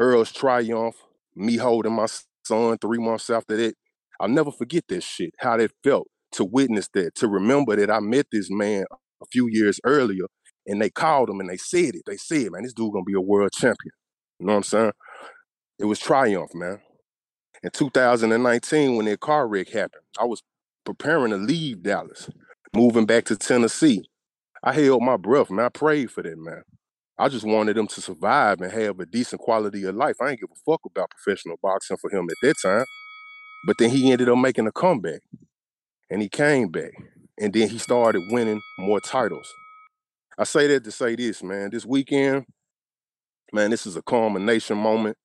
Errol's triumph, me holding my son three months after that. I'll never forget that shit, how that felt to witness that, to remember that I met this man a few years earlier and they called him and they said it. They said, man, this dude gonna be a world champion. You know what I'm saying? It was triumph, man. In 2019, when that car wreck happened, I was preparing to leave Dallas, moving back to Tennessee. I held my breath, man. I prayed for that, man. I just wanted him to survive and have a decent quality of life. I ain't give a fuck about professional boxing for him at that time. But then he ended up making a comeback and he came back. And then he started winning more titles. I say that to say this, man. This weekend, man, this is a culmination moment.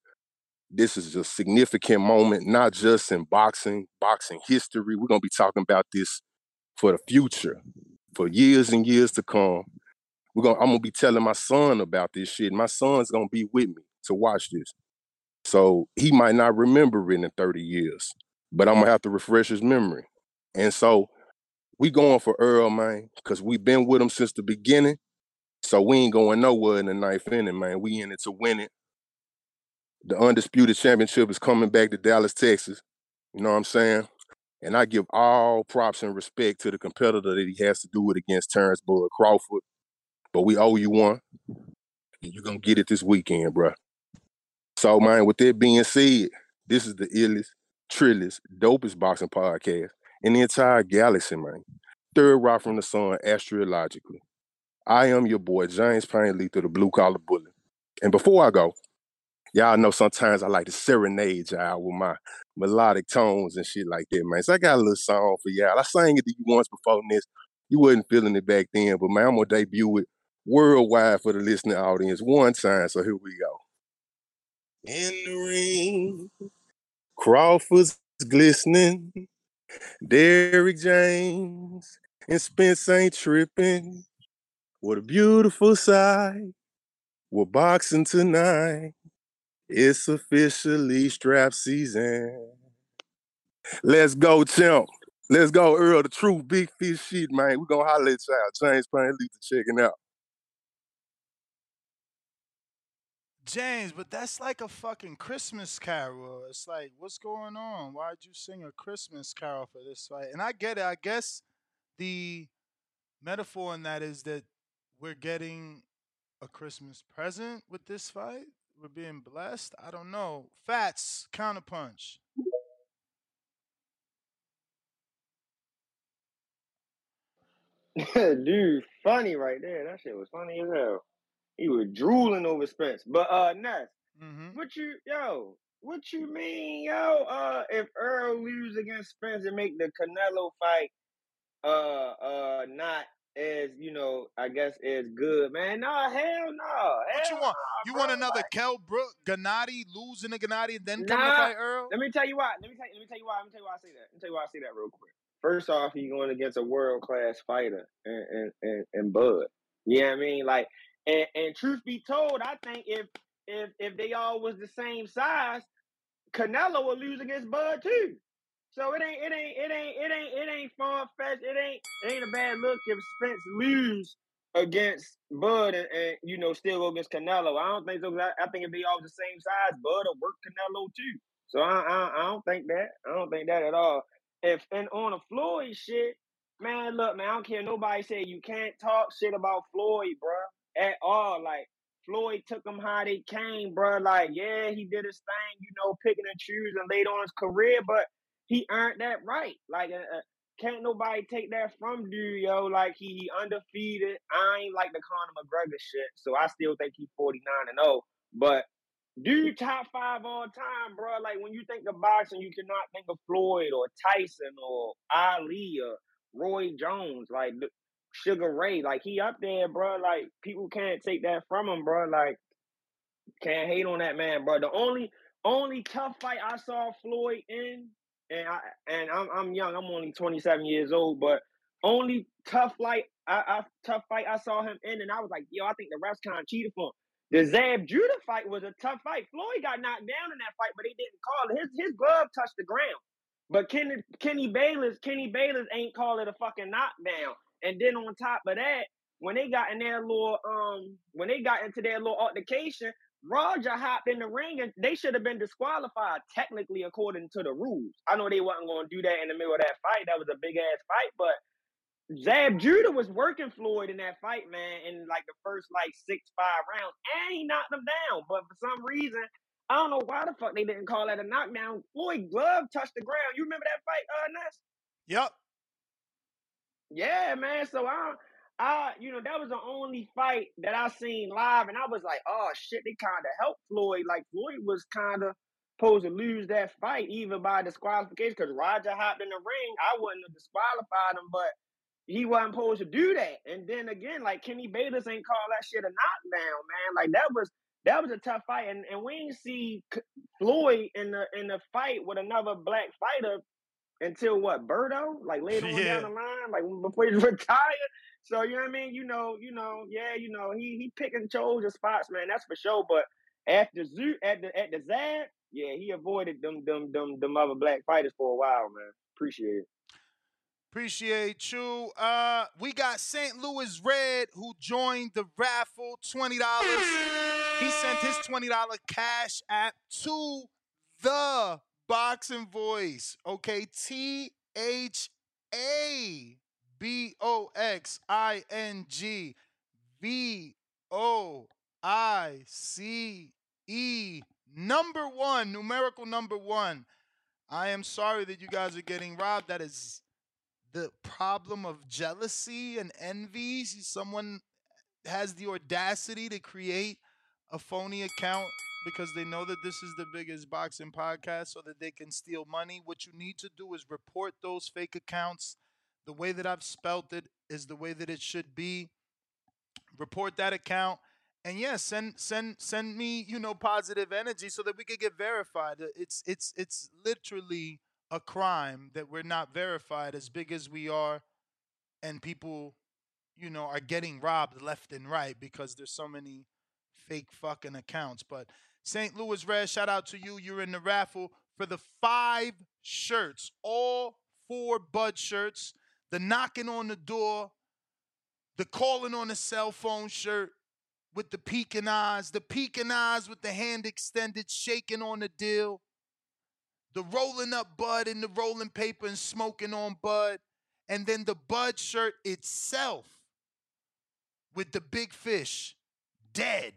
This is a significant moment, not just in boxing, boxing history. We're gonna be talking about this for the future, for years and years to come. We're gonna I'm gonna be telling my son about this shit. My son's gonna be with me to watch this. So he might not remember it in 30 years, but I'm gonna have to refresh his memory. And so we going for Errol, man, because we've been with him since the beginning. So we ain't going nowhere in the ninth inning, man. We in it to win it. The undisputed championship is coming back to Dallas, Texas. You know what I'm saying? And I give all props and respect to the competitor that he has to do it against Terence Bud Crawford. But we owe you one. And you're gonna get it this weekend, bruh. So, man, with that being said, this is the illest, trillest, dopest boxing podcast in the entire galaxy, man. Third rock from the sun, astrologically. I am your boy, James Payne Lethal, the blue collar bully. And before I go, y'all know sometimes I like to serenade y'all with my melodic tones and shit like that, man. So I got a little song for y'all. I sang it to you once before this. You wasn't feeling it back then, but man, I'm gonna debut it worldwide for the listening audience one time. So here we go. In the ring, Crawford's glistening. Derrick James and Spence ain't tripping. What a beautiful sight. We're boxing tonight. It's officially strap season. Let's go, champ. Let's go, Errol. The true big fish sheet, man. We're gonna holler at y'all. James Payne Lethal checking out. James, but that's like a fucking Christmas carol. It's like, what's going on? Why'd you sing a Christmas carol for this fight? And I get it. I guess the metaphor in that is that we're getting a Christmas present with this fight. We're being blessed. I don't know. Fats, counterpunch. Dude, funny right there. That shit was funny as hell. He was drooling over Spence. But uh Ness, Mm-hmm. what you yo, what you mean, yo? Uh if Errol lose against Spence and make the Canelo fight uh uh not as, you know, I guess as good, man. Nah, hell no. What you want? nah, You bro. want another Like, Kell Brook, Gennady, losing to Gennady, and then coming to fight Errol? let me tell you why. Let me tell let me tell you why. Let me tell you why I say that. Let me tell you why I say that real quick. First off, he going against a world class fighter and and, and and Bud. You know what I mean? Like and, and truth be told, I think if if if they all was the same size, Canelo would lose against Bud too. So it ain't it ain't it ain't it ain't it ain't far fetched. It ain't it ain't a bad look if Spence lose against Bud and, and you know still go against Canelo. I don't think so. I, I think it'd be all the same size, Bud will work Canelo too. So I, I I don't think that. I don't think that at all. If and on a Floyd shit, man, look, man, I don't care. Nobody say you can't talk shit about Floyd, bro, at all. Like Floyd took him how they came, bro. Like yeah, he did his thing, you know, picking and choosing late on his career, but he earned that right. Like, uh, uh, can't nobody take that from dude, yo. Like, he, he undefeated. I ain't like the Conor McGregor shit, so I still think he's 49 and 0. But dude, top five all time, bro. Like, when you think of boxing, you cannot think of Floyd or Tyson or Ali or Roy Jones, like Sugar Ray. Like, he up there, bro. Like, people can't take that from him, bro. Like, can't hate on that man, bro. The only only tough fight I saw Floyd in, and I and I'm I'm young. I'm only 27 years old, but only tough fight I, I tough fight I saw him in, and I was like, yo, I think the refs kind of cheated for him. The Zab Judah fight was a tough fight. Floyd got knocked down in that fight, but they didn't call it. His his glove touched the ground. But Kenny Kenny Bayless, Kenny Bayless ain't call it a fucking knockdown. And then on top of that, when they got in their little um when they got into their little altercation, Roger hopped in the ring and they should have been disqualified technically according to the rules. I know they wasn't gonna do that in the middle of that fight. That was a big ass fight, but Zab Judah was working Floyd in that fight, man, in like the first like six, five rounds, and he knocked him down. But for some reason, I don't know why the fuck they didn't call that a knockdown. Floyd glove touched the ground. You remember that fight, uh, Ness? Yep. Yeah, man. So I, I, you know, that was the only fight that I seen live, and I was like, oh shit, they kind of helped Floyd. Like Floyd was kind of supposed to lose that fight even by disqualification because Roger hopped in the ring. I wouldn't have disqualified him, but he wasn't supposed to do that. And then again, like Kenny Bayless ain't call that shit a knockdown, man. Like that was that was a tough fight, and, and we ain't see Floyd in the in the fight with another black fighter until what Berto, like later on Yeah. down the line, like before he retired. So you know what I mean? You know, you know, yeah, you know, he he pick and chose his spots, man. That's for sure. But after Zoo at the at the Zab, yeah, he avoided them them them them other black fighters for a while, man. Appreciate it. Appreciate you. Uh, we got St. Louis Red who joined the raffle. Twenty dollars. He sent his twenty dollar cash app to the boxing voice. Okay, T H A B O X I N G V O I C E. Number one, numerical number one. I am sorry that you guys are getting robbed. That is the problem of jealousy and envy. Someone has the audacity to create a phony account because they know that this is the biggest boxing podcast so that they can steal money. What you need to do is report those fake accounts. The way that I've spelt it is the way that it should be. Report that account. And yeah, send send send me, you know, positive energy so that we could get verified. Uh, it's it's it's literally a crime that we're not verified as big as we are and people you know are getting robbed left and right because there's so many fake fucking accounts but st louis red shout out to you you're in the raffle for the five shirts all four bud shirts the knocking on the door the calling on the cell phone shirt with the peeking eyes the peeking eyes with the hand extended shaking on the deal the rolling up bud in the rolling paper and smoking on bud, and then the bud shirt itself with the big fish dead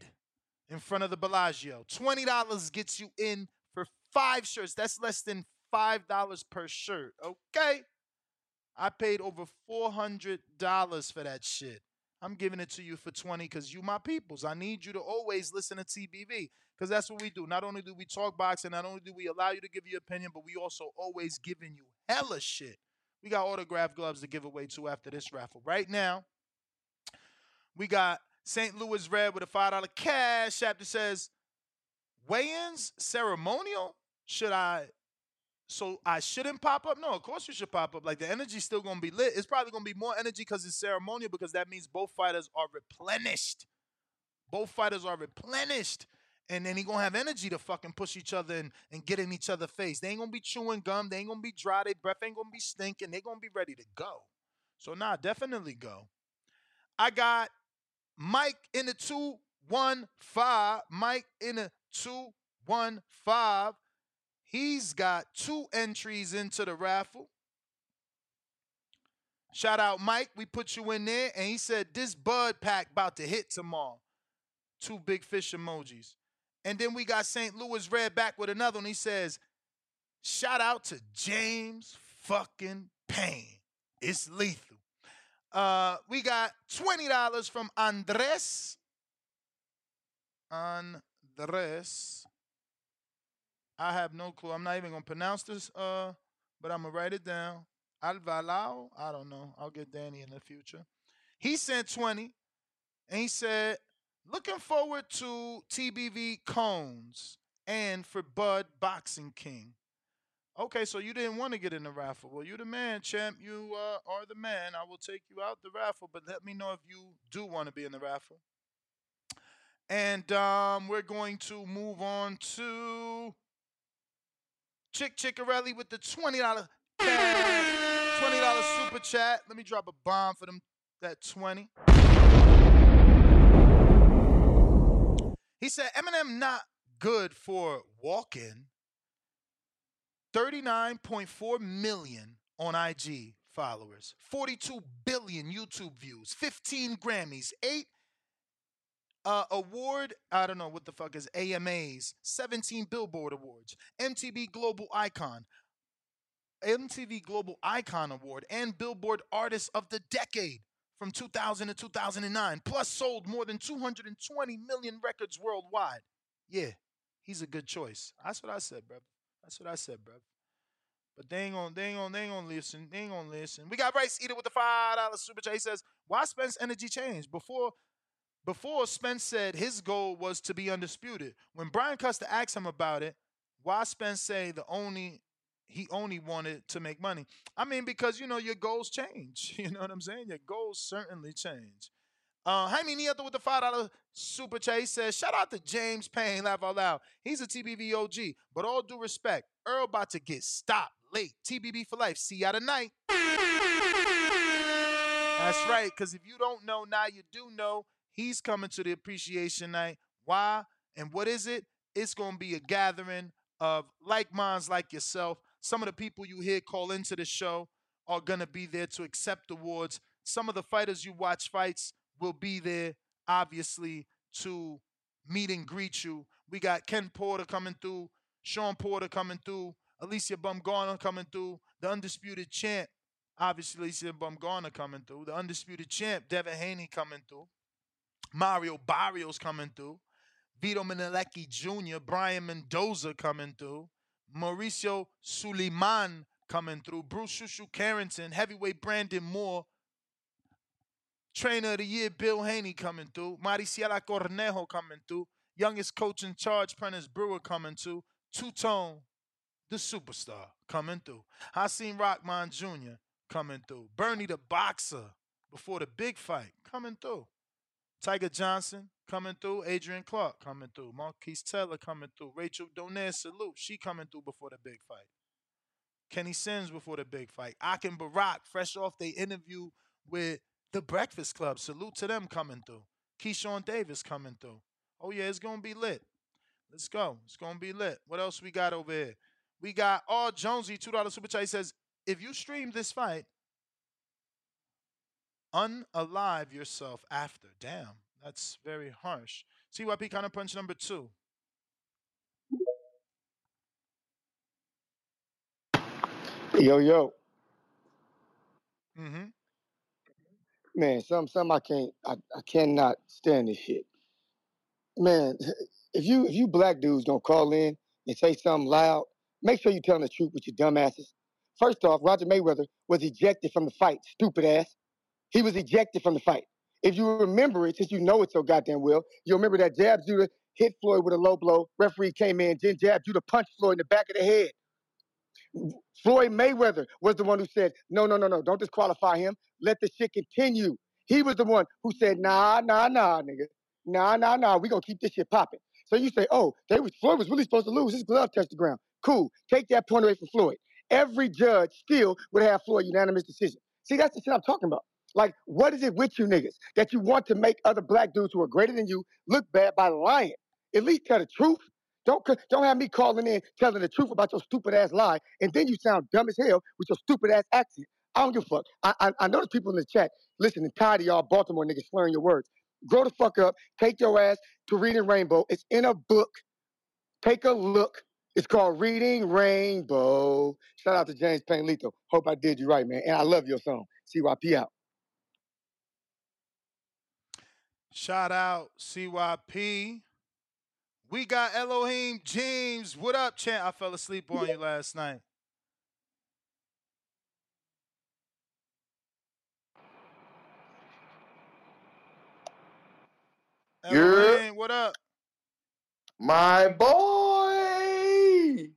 in front of the Bellagio. $20 gets you in for five shirts. That's less than $5 per shirt, okay? I paid over $400 for that shit. I'm giving it to you for 20 because you my peoples. I need you to always listen to TBV because that's what we do. Not only do we talk boxing, not only do we allow you to give your opinion, but we also always giving you hella shit. We got autograph gloves to give away too after this raffle. Right now, we got St. Louis Red with a $5 cash app that says, weigh-ins ceremonial? Should I so I shouldn't pop up? No, of course you should pop up. Like the energy's still gonna be lit. It's probably gonna be more energy because it's ceremonial, because that means both fighters are replenished. Both fighters are replenished. And then he gonna have energy to fucking push each other and, and get in each other's face. They ain't gonna be chewing gum, they ain't gonna be dry, their breath ain't gonna be stinking, they gonna be ready to go. So nah, definitely go. I got Mike in the 215. Mike in the 215. He's got two entries into the raffle. Shout out Mike, we put you in there, and he said this Bud pack about to hit tomorrow. Two big fish emojis. And then we got St. Louis Red back with another one. He says, shout out to James fucking Payne. It's lethal. Uh, we got $20 from Andres. Andres. I have no clue. I'm not even gonna pronounce this, uh, but I'm gonna write it down. Alvalao. I don't know. I'll get Danny in the future. He sent 20 and he said, looking forward to TBV cones and for Bud Boxing King. Okay, so you didn't want to get in the raffle. Well, you're the man, champ. You uh, are the man. I will take you out the raffle, but let me know if you do want to be in the raffle. And um, we're going to move on to Chick Chickarelli with the $20 $20 super chat. Let me drop a bomb for them that 20. He said Eminem not good for walking. 39.4 million on IG followers, 42 billion YouTube views, 15 Grammys, 8 uh, award, I don't know what the fuck is AMAs, 17 Billboard Awards, MTV Global Icon, MTV Global Icon Award, and Billboard Artist of the Decade from 2000 to 2009, plus sold more than 220 million records worldwide. Yeah, he's a good choice. That's what I said, bro. That's what I said, bro. But they ain't gonna, they ain't gonna, they ain't gonna listen. They ain't gonna listen. We got Rice Eater with the five dollar super chat. He says, "Why Spence energy changed before?" Before Spence said his goal was to be undisputed. When Brian Custer asked him about it, why Spence say the only he only wanted to make money? I mean, because you know your goals change. You know what I'm saying? Your goals certainly change. Uh, Jaime Nieto with the five dollar super chat he says, "Shout out to James Payne, laugh out loud. He's a TBV OG, but all due respect, Earl about to get stopped late. TBV for life. See ya tonight." That's right, because if you don't know now, you do know. He's coming to the appreciation night. Why and what is it? It's going to be a gathering of like minds like yourself. Some of the people you hear call into the show are going to be there to accept awards. Some of the fighters you watch fights will be there, obviously, to meet and greet you. We got Ken Porter coming through, Shawn Porter coming through, Alycia Baumgardner coming through, the undisputed champ, obviously Alycia Baumgardner coming through, the undisputed champ, Devin Haney coming through, Mario Barrios coming through, Vito Mielnicki Jr., Brian Mendoza coming through, Mauricio Sulaimán coming through, Bruce Shu Shu Carrington, heavyweight Brandon Moore, trainer of the year Bill Haney coming through, Marisela Cornejo coming through, youngest coach in charge Prentice Brewer coming through, Two Tone, the superstar coming through, Hasim Rahman Jr. coming through, Bernie the boxer before the big fight coming through. Tiger Johnson coming through, Adrian Clark coming through, Marquise Taylor coming through, Rachel Donaire salute, she coming through before the big fight. Kenny Sims before the big fight. Akin Barak, fresh off the interview with the Breakfast Club. Salute to them coming through. Keyshawn Davis coming through. Oh yeah, it's gonna be lit. Let's go. It's gonna be lit. What else we got over here? We got all Jonesy, two dollar super chat. He says, if you stream this fight, unalive yourself after. Damn, that's very harsh. CYP counter punch number two. Yo, yo, Mm-hmm. man, some some I can't I, I cannot stand this shit. Man, if you if you black dudes don't call in and say something loud, make sure you're telling the truth with your dumb asses. First off, Roger Mayweather was ejected from the fight, stupid ass. He was ejected from the fight. If you remember it, since you know it so goddamn well, you remember that Zab Judah hit Floyd with a low blow. Referee came in, then Zab Judah punched Floyd in the back of the head. Floyd Mayweather was the one who said, no, no, no, no, don't disqualify him. Let the shit continue. He was the one who said, nah, nah, nah, nigga. Nah, nah, nah, we gonna keep this shit popping. So you say, oh, they was Floyd was really supposed to lose. His glove touched the ground. Cool. Take that point away from Floyd. Every judge still would have Floyd unanimous decision. See, that's the shit I'm talking about. Like, what is it with you niggas that you want to make other black dudes who are greater than you look bad by lying? At least tell the truth. Don't don't have me calling in telling the truth about your stupid ass lie, and then you sound dumb as hell with your stupid ass accent. I don't give a fuck. I I, I know there's people in the chat listening, tired of y'all Baltimore niggas slurring your words. Grow the fuck up. Take your ass to Reading Rainbow. It's in a book. Take a look. It's called Reading Rainbow. Shout out to James Payne Lethal. Hope I did you right, man. And I love your song. CYP out. Shout out CYP. We got Elohim James. What up, champ? I fell asleep on you last night. Yeah, Elohim, what up? my boy.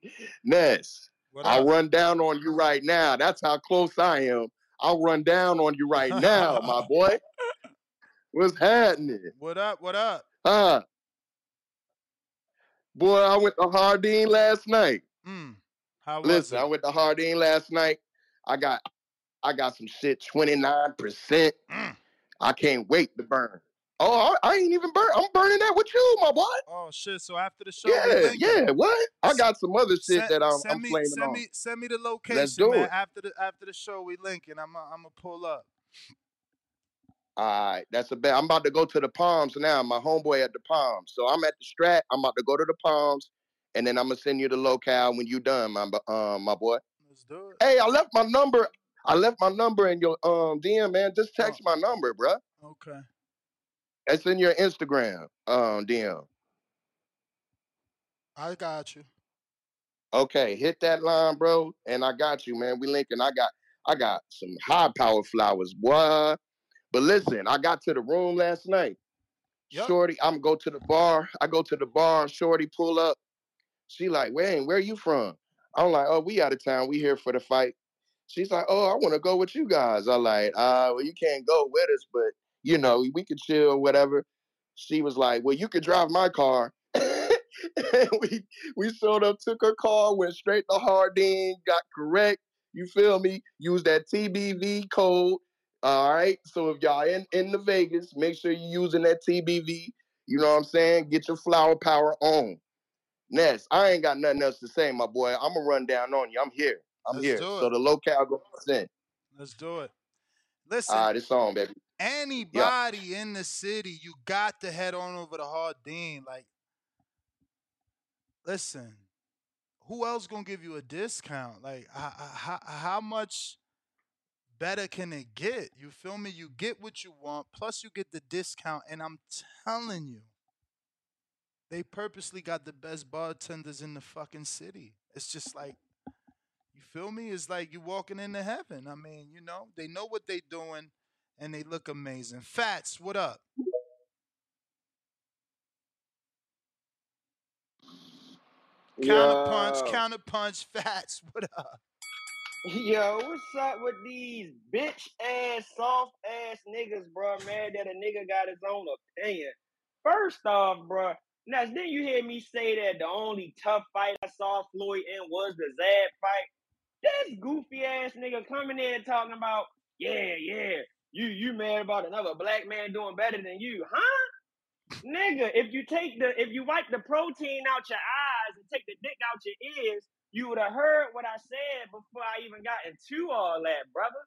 Ness, I'll run down on you right now. That's how close I am. I'll run down on you right now, my boy. What's happening? What up? What up? Huh? Boy, I went to Hardin last night. Mm. How was Listen, I went to Hardin last night. I got I got some shit 29%. Mm. I can't wait to burn. Oh, I, I ain't even burn. I'm burning that with you, my boy. Oh shit! So after the show, Yeah, yeah. What? I got some other shit Send, that I'm, send I'm me, flaming send on. me, send me the Let's location, do man. it. After the after the show, we linking. I'm i I'm gonna pull up. All right, that's a bet. I'm about to go to the Palms now. My homeboy at the Palms. So I'm at the Strat. I'm about to go to the Palms, and then I'm gonna send you the locale when you done, my um, my boy. Let's do it. Hey, I left my number. I left my number in your um DM, man. Just text my number, bruh. Okay. It's in your Instagram um DM. I got you. Okay, hit that line, bro, and I got you, man. We linking. I got I got some high power flowers, boy. But listen, I got to the room last night. Shorty, I'm go to the bar. I go to the bar. Shorty pull up. She like, Wayne, where you from? I'm like, oh, we out of town. We here for the fight. She's like, oh, I want to go with you guys. I like, uh, well, you can't go with us, but you know, we could chill, whatever. She was like, well, you could drive my car. and we we showed up, took her car, went straight to Hardin, got correct. You feel me? Use that TBV code. All right. So if y'all in in the Vegas, make sure you're using that TBV. You know what I'm saying? Get your flower power on. Ness, I ain't got nothing else to say, my boy. I'm gonna run down on you. I'm here. I'm Let's here. So the locale goes in. Let's do it. Listen, All right, it's on, baby. anybody in the city, you got to head on over to Hardin. Like, listen, who else gonna give you a discount? Like, how, how much better can it get? You feel me? You get what you want, plus you get the discount, and I'm telling you, they purposely got the best bartenders in the fucking city. It's just like, you feel me? It's like you walking into heaven. I mean, you know, they know what they're doing, and they look amazing. Fats, what up? Counter punch, Yo. counter punch, fats, what up? Yo, what's up with these bitch ass, soft ass niggas, bro? Man, that a nigga got his own opinion. First off, bro, now didn't you hear me say that the only tough fight I saw Floyd in was the Zab fight? This goofy ass nigga coming in talking about, yeah, yeah, you you mad about another black man doing better than you, huh? Nigga, if you take the if you wipe the protein out your eyes and take the dick out your ears, you would have heard what I said before I even got into all that, brother.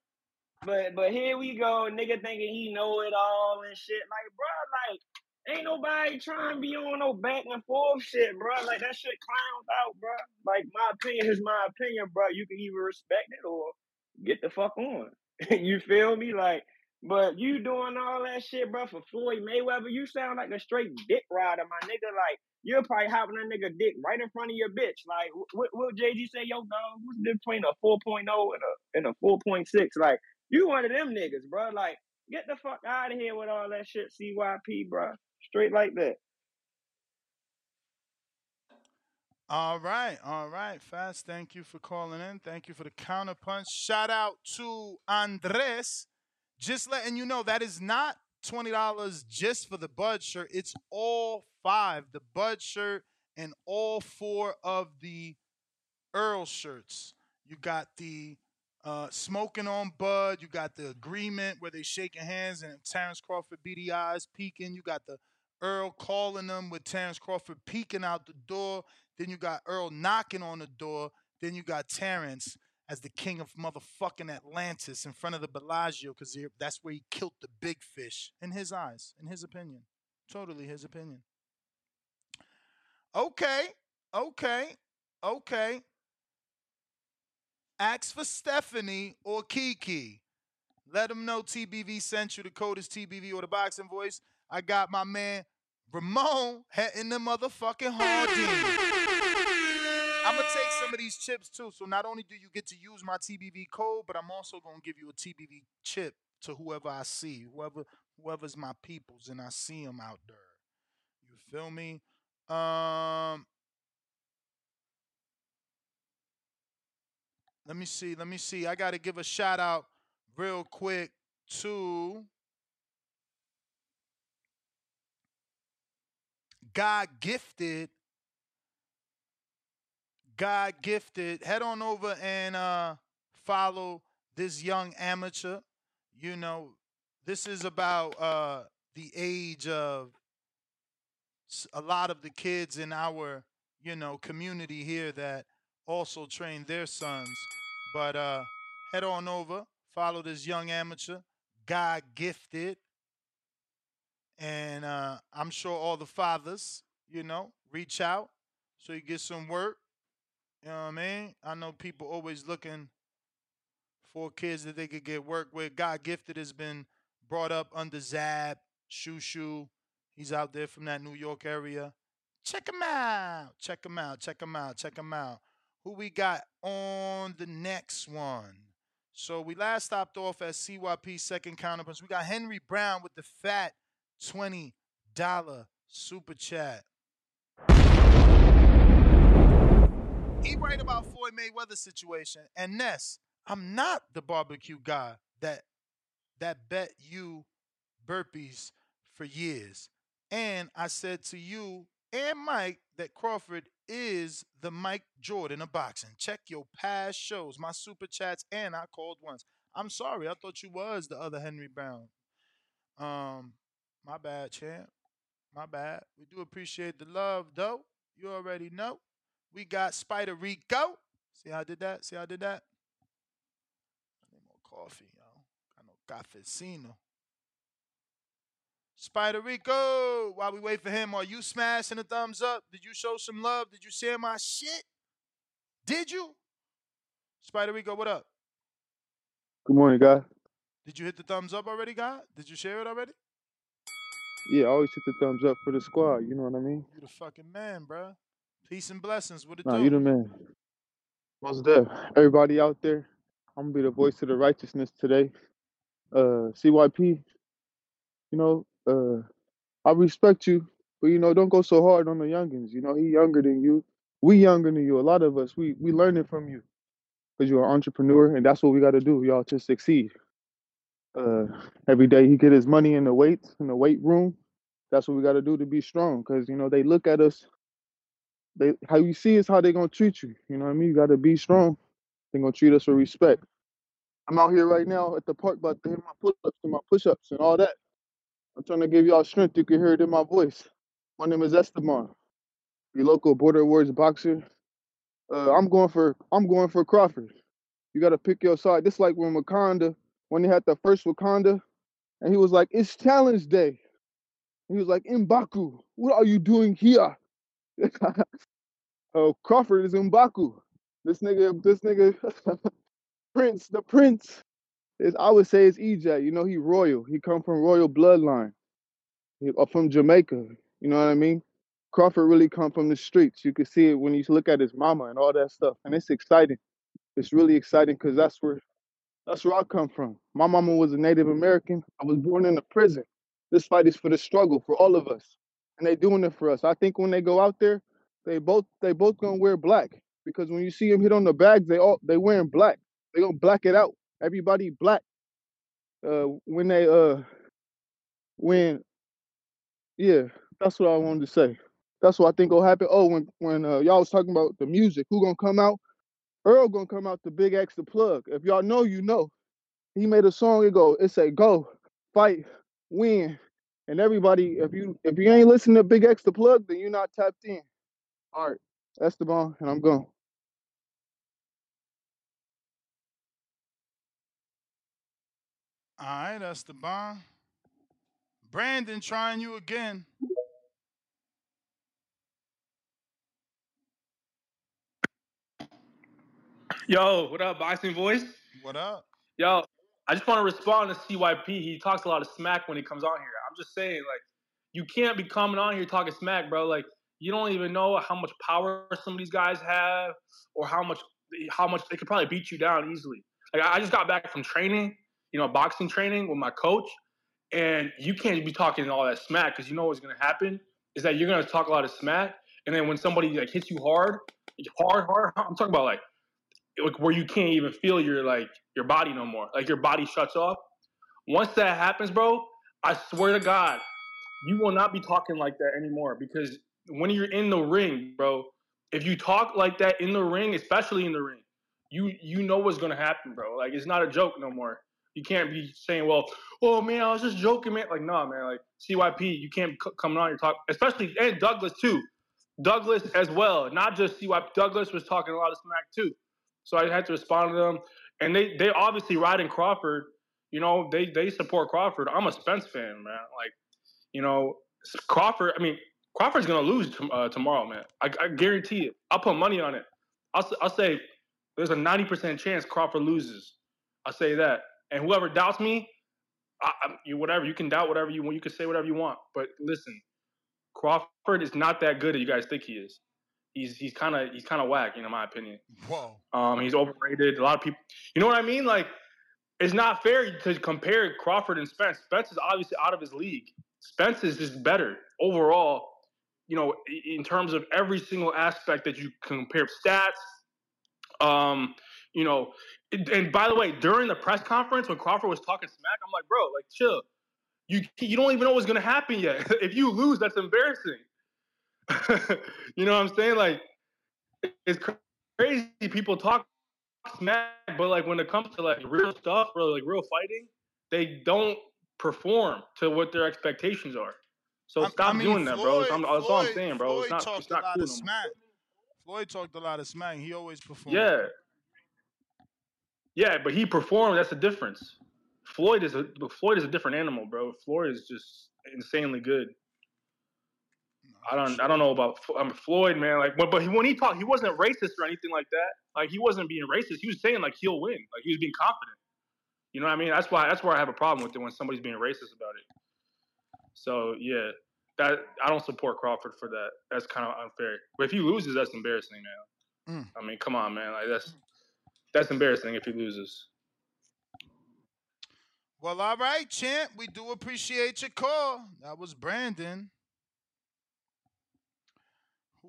But but here we go, nigga thinking he know it all and shit. Like, bro, like ain't nobody trying to be on no back and forth shit, bro. Like that shit clowns out, bro. Like my opinion is my opinion, bro. You can either respect it or get the fuck on. you feel me? Like, but you doing all that shit, bro, for Floyd Mayweather, you sound like a straight dick rider, my nigga. Like, you're probably having that nigga dick right in front of your bitch. Like, what what JG say, yo, dog? What's between a 4.0 and a and a 4.6? Like, you one of them niggas, bro. Like, get the fuck out of here with all that shit, CYP, bro. Straight like that. All right, all right, Fats. Thank you for calling in. Thank you for the counter punch. Shout out to Andres. Just letting you know that is not twenty dollars just for the Bud shirt. It's all five, the Bud shirt and all four of the Errol shirts. You got the uh, smoking on Bud. You got the agreement where they shaking hands and Terence Crawford beady eyes peeking. You got the Errol calling them with Terence Crawford peeking out the door. Then you got Errol knocking on the door. Then you got Terence as the king of motherfucking Atlantis in front of the Bellagio because that's where he killed the big fish in his eyes, in his opinion. Totally his opinion. Okay, okay, okay. Ask for Stephanie or Kiki. Let them know TBV sent you. The code is TBV or the boxing voice. I got my man Ramon hitting the motherfucking Hardin. I'm gonna take some of these chips too. So not only do you get to use my TBV code, but I'm also gonna give you a TBV chip to whoever I see, whoever whoever's my peoples, and I see them out there. You feel me? Um, let me see. Let me see. I got to give a shout out real quick to God Gifted. God Gifted. Head on over and uh, follow this young amateur. You know, this is about uh, the age of a lot of the kids in our, you know, community here that also train their sons. But uh, head on over, follow this young amateur, God Gifted. And uh, I'm sure all the fathers, you know, reach out so you get some work. You know what I mean? I know people always looking for kids that they could get work with. God Gifted has been brought up under Zab, Shu Shu. He's out there from that New York area. Check him out. Check him out. Check him out. Check him out. who we got on the next one? So we last stopped off at CYP second counterpunch. We got Henry Brown with the fat $20 super chat. He right about Floyd Mayweather situation. And Ness, I'm not the barbecue guy that that bet you burpees for years. And I said to you and Mike that Crawford is the Mike Jordan of boxing. Check your past shows, my super chats, and I called once. I'm sorry, I thought you was the other Henry Brown. Um, my bad, champ. My bad. We do appreciate the love, though. You already know. We got Spider Rico. See how I did that? See how I did that? I need more coffee, yo. I got no cafecino. Spider Rico, while we wait for him, are you smashing the thumbs up? Did you show some love? Did you share my shit? Did you? Spider Rico, what up? Good morning, guy. Did you hit the thumbs up already, guy? Did you share it already? Yeah, I always hit the thumbs up for the squad. You know what I mean? You the fucking man, bruh. Peace and blessings. What it Nah, do? you the man. Most deaf. Everybody out there, I'm gonna be the voice of the righteousness today. Uh, CYP. You know, uh, I respect you, but you know, don't go so hard on the youngins. You know, he younger than you. We younger than you. A lot of us, we we learning from you because you're an entrepreneur, and that's what we got to do, y'all, to succeed. Uh, every day he get his money in the weights in the weight room. That's what we got to do to be strong. Because you know they look at us. They how you see is how they're gonna treat you. You know what I mean? You got to be strong. They're gonna treat us with respect. I'm out here right now at the park, about to hit my pull-ups and my push-ups and all that. I'm trying to give y'all strength. You can hear it in my voice. My name is Esteban, your local Border Wars boxer. Uh, I'm going for I'm going for Crawford. You got to pick your side. This like when Wakanda, when they had the first Wakanda, and he was like, "It's Challenge Day." He was like, "Mbaku, what are you doing here?" Oh, Crawford is Mbaku. This nigga, this nigga, Prince, the Prince is I would say is EJ. You know, he royal. He come from royal bloodline. He, or from Jamaica. You know what I mean? Crawford really come from the streets. You can see it when you look at his mama and all that stuff, and it's exciting. It's really exciting because that's where that's where I come from. My mama was a Native American. I was born in a prison. This fight is for the struggle for all of us, and they doing it for us. I think when they go out there, they both they both gonna wear black because when you see them hit on the bags, they all they wearing black. They gonna black it out. Everybody black. Uh, when they uh when yeah, that's what I wanted to say. That's what I think will happen. Oh, when when uh, y'all was talking about the music, who gonna come out? Earl gonna come out to Big X the plug. If y'all know, you know. He made a song. It go. It say go, fight, win, and everybody. If you if you ain't listening to Big X the plug, then you're not tapped in. All right, that's the Esteban, and I'm gone. All right, that's the bomb. Brandon trying you again. Yo, what up, boxing voice? What up? Yo, I just want to respond to CYP. He talks a lot of smack when he comes on here. Just saying, like, you can't be coming on here talking smack, bro. Like, you don't even know how much power some of these guys have, or how much how much they could probably beat you down easily. Like, I just got back from training, you know, boxing training with my coach, and you can't be talking all that smack because you know what's gonna happen is that you're gonna talk a lot of smack, and then when somebody like hits you hard, hard, hard, I'm talking about like like where you can't even feel your like your body no more. Like your body shuts off. Once that happens, bro, I swear to God, you will not be talking like that anymore. Because when you're in the ring, bro, if you talk like that in the ring, especially in the ring, you you know what's gonna happen, bro. Like it's not a joke no more. You can't be saying, "Well, oh man, I was just joking, man." Like, nah, man. Like CYP, you can't c- come on your talk, especially and Douglas too. Douglas as well, not just CYP. Douglas was talking a lot of smack too. So I had to respond to them, and they they obviously riding Crawford. You know, they they support Crawford. I'm a Spence fan, man. Like, you know, Crawford. I mean, Crawford's gonna lose tom- uh, tomorrow, man. I, I guarantee it. I'll put money on it. I'll I'll say there's a 90% chance Crawford loses. I'll say that. And whoever doubts me, I, I, you whatever you can doubt whatever you want. You can say whatever you want. But listen, Crawford is not that good as you guys think he is. he's he's kind of he's kind of whack, you know, in my opinion. Whoa. Um, he's overrated. A lot of people, you know what I mean? Like, it's not fair to compare Crawford and Spence. Spence is obviously out of his league. Spence is just better overall. You know, in terms of every single aspect that you compare stats. Um, you know, and by the way, during the press conference when Crawford was talking smack, I'm like, bro, like chill. You you don't even know what's gonna happen yet. if you lose, that's embarrassing. you know what I'm saying? Like, it's crazy. People talk smack, but like when it comes to like real stuff or like real fighting, they don't perform to what their expectations are. So I- stop I mean, doing that, bro. That's, Floyd- that's all I'm saying, bro. It's Floyd not, talked it's not a lot cool of smack. Floyd talked a lot of smack. He always performed. Yeah. Yeah, but he performed. That's the difference. Floyd is a Floyd is a different animal, bro. Floyd is just insanely good. I don't I don't know about um, Floyd, man. Like, but but when he talked, he wasn't racist or anything like that. Like, he wasn't being racist. He was saying like he'll win. Like, he was being confident. You know what I mean? That's why that's where I have a problem with it when somebody's being racist about it. So yeah, that I don't support Crawford for that. That's kind of unfair. But if he loses, that's embarrassing, man. Mm. I mean, come on, man. Like that's that's embarrassing if he loses. Well, all right, champ. We do appreciate your call. That was Brandon.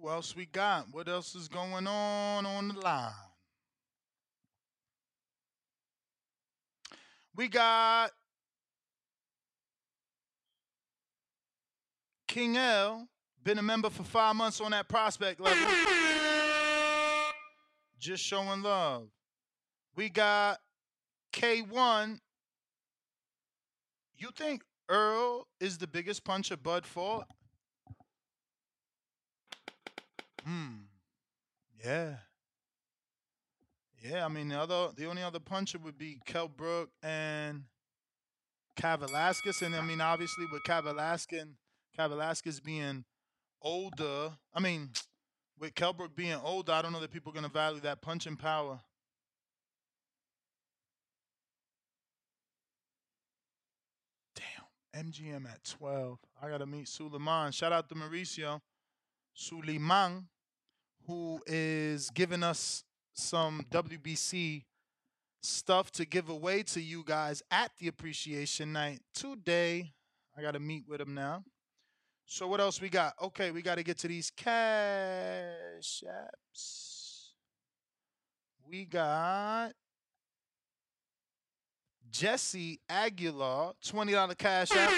Who else we got? What else is going on on the line? We got King L. Been a member for five months on that prospect level. Just showing love. We got K1. You think Errol is the biggest puncher Bud fought? Hmm. Yeah. Yeah, I mean the other the only other puncher would be Kell Brook and Kavaliauskas. And I mean obviously with Kavalaskin Kavaliauskas being older, I mean with Kell Brook being older, I don't know that people are gonna value that punching power. Damn, MGM at 12. I got to meet Sulaimán. Shout out to Mauricio Sulaimán, who is giving us some WBC stuff to give away to you guys at the appreciation night today. I got to meet with him now. So, what else we got? Okay, we got to get to these cash apps. We got Jesse Aguilar, $20 cash app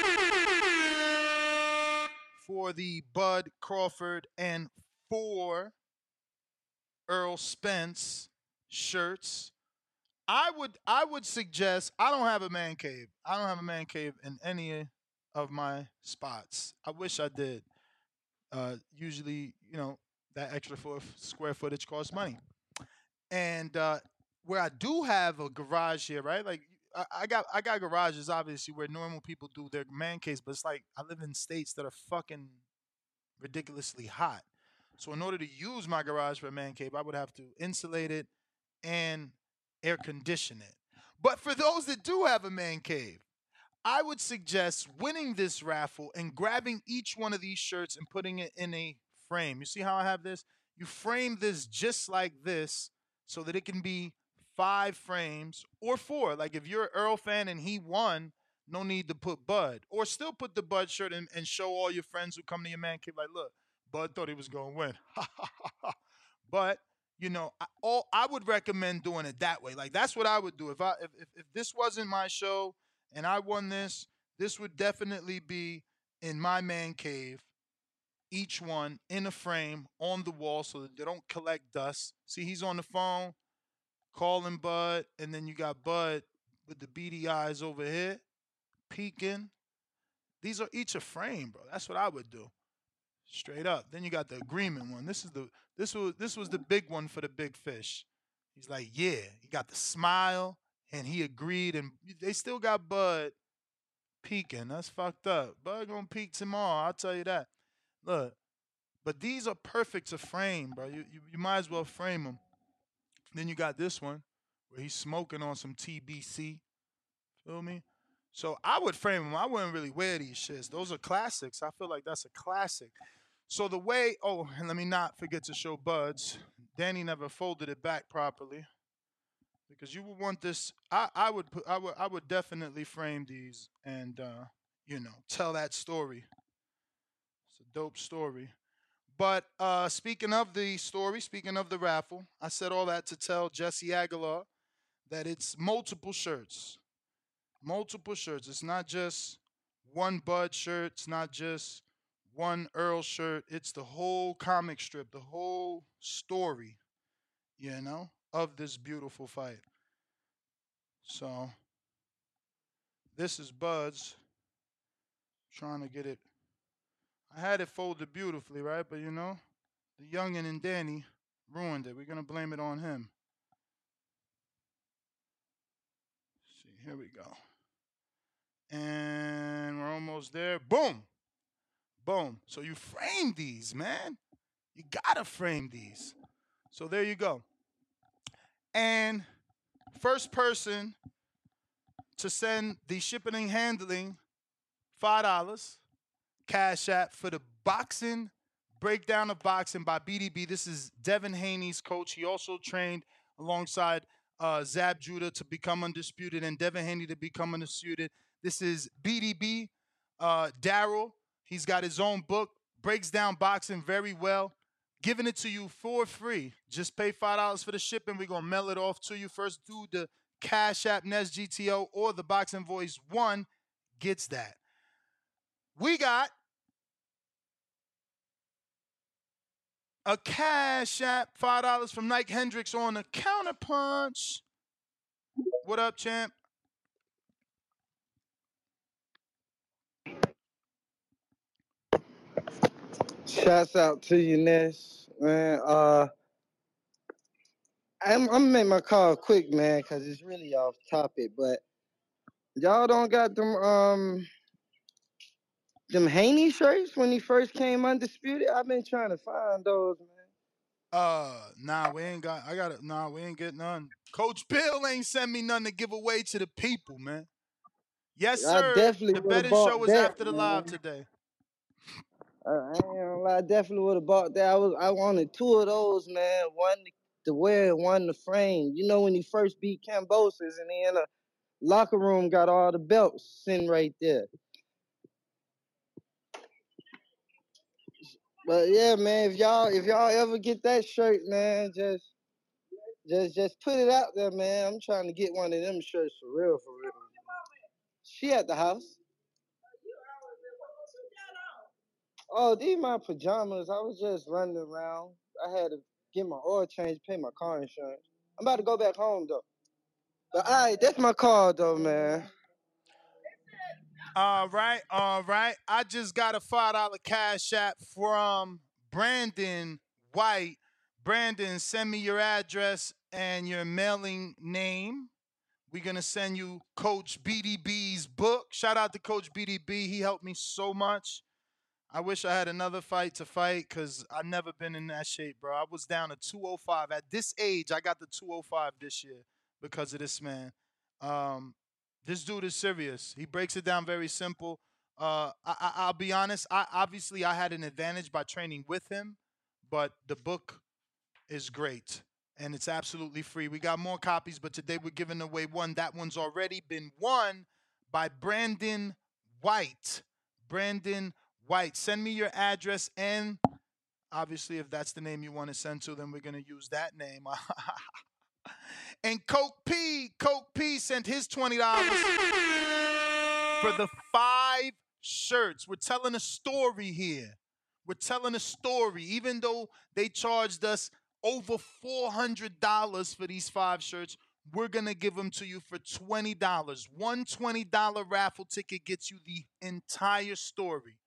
for the Bud Crawford and four Errol Spence shirts. I would I would suggest I don't have a man cave. I don't have a man cave in any of my spots. I wish I did. Uh, usually, you know, that extra four square footage costs money. And uh, where I do have a garage here, right? Like I, I got I got garages obviously where normal people do their man caves, but it's like I live in states that are fucking ridiculously hot. So in order to use my garage for a man cave, I would have to insulate it and air condition it. But for those that do have a man cave, I would suggest winning this raffle and grabbing each one of these shirts and putting it in a frame. You see how I have this? You frame this just like this so that it can be five frames or four. Like if you're an Errol fan and he won, no need to put Bud. Or still put the Bud shirt and, and show all your friends who come to your man cave, like, look, Bud thought he was going to win. but you know, I, all I would recommend doing it that way. Like that's what I would do if I if, if, if this wasn't my show and I won this, this would definitely be in my man cave. Each one in a frame on the wall so that they don't collect dust. See, he's on the phone calling Bud, and then you got Bud with the beady eyes over here, peeking. These are each a frame, bro. That's what I would do. Straight up. Then you got the agreement one. This is the this was this was the big one for the big fish. He's like, yeah. He got the smile, and he agreed, and they still got Bud peeking. That's fucked up. Bud gonna peek tomorrow. I'll tell you that. Look, but these are perfect to frame, bro. You you, you might as well frame them. Then you got this one where he's smoking on some TBC. Feel me? So I would frame them. I wouldn't really wear these shits. Those are classics. I feel like that's a classic. So the way, oh, and let me not forget to show Buds. Danny never folded it back properly because you would want this. I, I would put, I would, I would definitely frame these and uh, you know tell that story. It's a dope story. But uh, speaking of the story, speaking of the raffle, I said all that to tell Jesse Aguilar that it's multiple shirts, multiple shirts. It's not just one Bud shirt. It's not just one Errol shirt. It's the whole comic strip, the whole story, you know, of this beautiful fight. So this is Bud's. Trying to get it. I had it folded beautifully, right? But you know, the youngin and Danny ruined it. We're gonna blame it on him. see, here we go. And we're almost there. Boom. Boom. So you frame these, man. You gotta frame these. So there you go. And first person to send the shipping and handling five dollars cash app for the boxing breakdown of boxing by BDB. This is Devin Haney's coach. He also trained alongside uh, Zab Judah to become undisputed and Devin Haney to become undisputed. This is BDB. Uh, Daryl, he's got his own book, breaks down boxing very well. Giving it to you for free. Just pay $5 for the shipping. We're going to mail it off to you. First, do the Cash App Nest GTO or the Boxing Voice 1 gets that. We got a Cash App, $5 from Nike Hendricks on the counterpunch. What up, champ? Shouts out to you, Ness, man. Uh, I'm, I'm gonna make my call quick, man, cause it's really off topic. But y'all don't got them um them Haney shirts when he first came undisputed. I've been trying to find those, man. Uh, nah, we ain't got. I got it. Nah, we ain't get none. Coach Bill ain't send me none to give away to the people, man. Yes, I sir. definitely The betting show was that, after the live today. I, ain't gonna lie, I definitely would have bought that. I was I wanted two of those, man. One to wear, one to frame. You know when he first beat Kambosos and he in a locker room got all the belts sitting right there. But yeah, man, if y'all if y'all ever get that shirt, man, just just just put it out there, man. I'm trying to get one of them shirts for real, for real. She at the house. Oh, these my pajamas. I was just running around. I had to get my oil change, pay my car insurance. I'm about to go back home though. But all right, that's my car though, man. All right, all right. I just got a five dollar cash app from Brandon White. Brandon, send me your address and your mailing name. We're gonna send you Coach BDB's book. Shout out to Coach BDB. He helped me so much. I wish I had another fight to fight because I've never been in that shape, bro. I was down to 205. At this age, I got the 205 this year because of this man. Um, this dude is serious. He breaks it down very simple. Uh, I, I, I'll be honest. I obviously I had an advantage by training with him, but the book is great and it's absolutely free. We got more copies, but today we're giving away one. That one's already been won by Brandon White. Brandon White. Send me your address and obviously if that's the name you want to send to, then we're gonna use that name. and Coke P, Coke P sent his twenty dollars for the five shirts. We're telling a story here. We're telling a story, even though they charged us over $400 for these five shirts. We're going to give them to you for $20. One $20 raffle ticket gets you the entire story.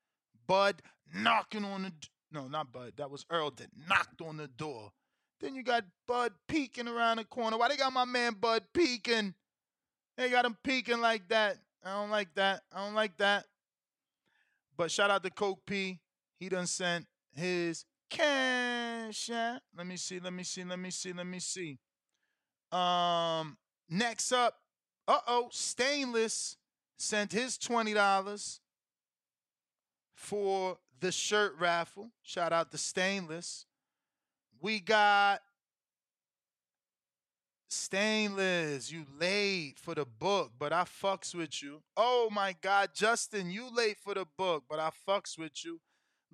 Bud knocking on the d- no, not Bud. That was Errol that knocked on the door. Then you got Bud peeking around the corner. Why they got my man Bud peeking? They got him peeking like that. I don't like that. I don't like that. But shout out to Coke P. He done sent his cash. Let me see. Let me see. Let me see. Let me see. Um, next up, uh oh, Stainless sent his twenty dollars for the shirt raffle. Shout out to Stainless. We got Stainless. You late for the book, but I fucks with you. Oh my God, Justin, you late for the book, but I fucks with you.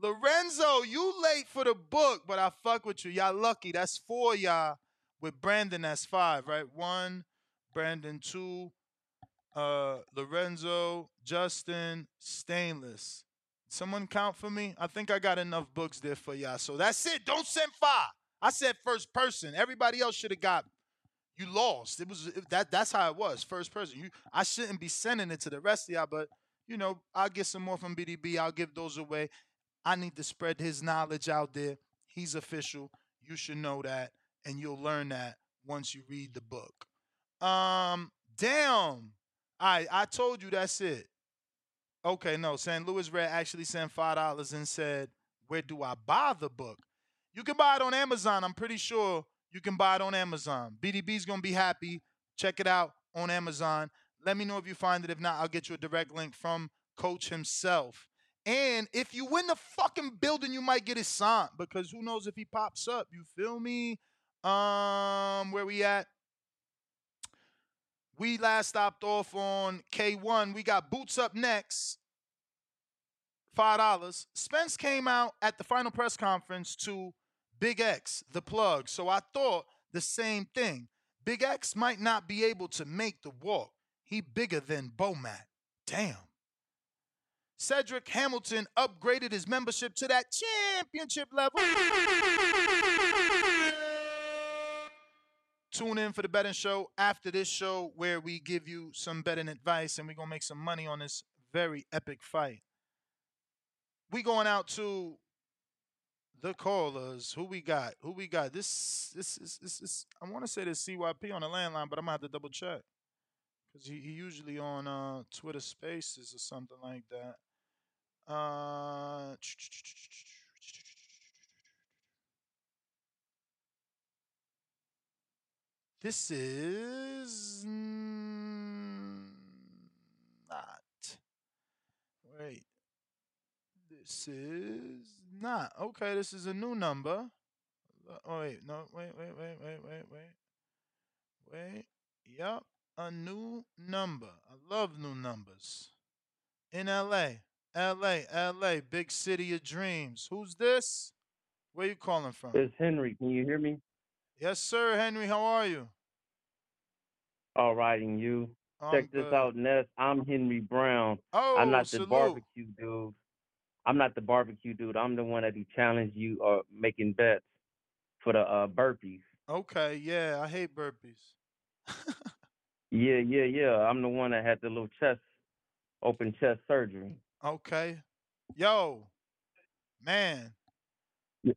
Lorenzo, you late for the book, but I fuck with you. Y'all lucky. That's four y'all. With Brandon, that's five, right? One, Brandon, two, uh, Lorenzo, Justin, Stainless. Someone count for me? I think I got enough books there for y'all. So that's it. Don't send five. I said first person. Everybody else should have got. You lost. It was that. That's how it was. First person. You. I shouldn't be sending it to the rest of y'all, but you know, I'll get some more from BDB. I'll give those away. I need to spread his knowledge out there. He's official. You should know that, and you'll learn that once you read the book. Um, damn. I I told you that's it. Okay, no. St. Louis Red actually sent five dollars and said, "Where do I buy the book?" You can buy it on Amazon. I'm pretty sure you can buy it on Amazon. BDB's gonna be happy. Check it out on Amazon. Let me know if you find it. If not, I'll get you a direct link from Coach himself. And if you win the fucking building, you might get it signed because who knows if he pops up. You feel me? Um, where we at? We last stopped off on K1. We got Boots up next. Five dollars. Spence came out at the final press conference to Big X, the plug. So I thought the same thing. Big X might not be able to make the walk. He bigger than Bomat. Damn. Cedric Hamilton upgraded his membership to that championship level. Tune in for the betting show after this show where we give you some betting advice and we're going to make some money on this very epic fight. We going out to the callers. Who we got? Who we got? This this is this, is I want to say this CYP on the landline, but I'm gonna have to double check. Cause he, he usually on uh Twitter Spaces or something like that. Uh This is not. Wait. This is not. Okay, this is a new number. Oh, wait. No, wait, wait, wait, wait, wait, wait. Wait. Yup. A new number. I love new numbers. In LA. LA. LA. Big city of dreams. Who's this? Where you calling from? It's Henry. Can you hear me? Yes, sir, Henry. How are you? All right, and you. I'm Check this good. out, Ness. I'm Henry Brown. Oh, I'm not the salute. barbecue dude. I'm not the barbecue dude. I'm the one that be challenge you or making bets for the uh, burpees. Okay, yeah, I hate burpees. Yeah, yeah, yeah. I'm the one that had the little chest, open chest surgery. Okay. Yo, man,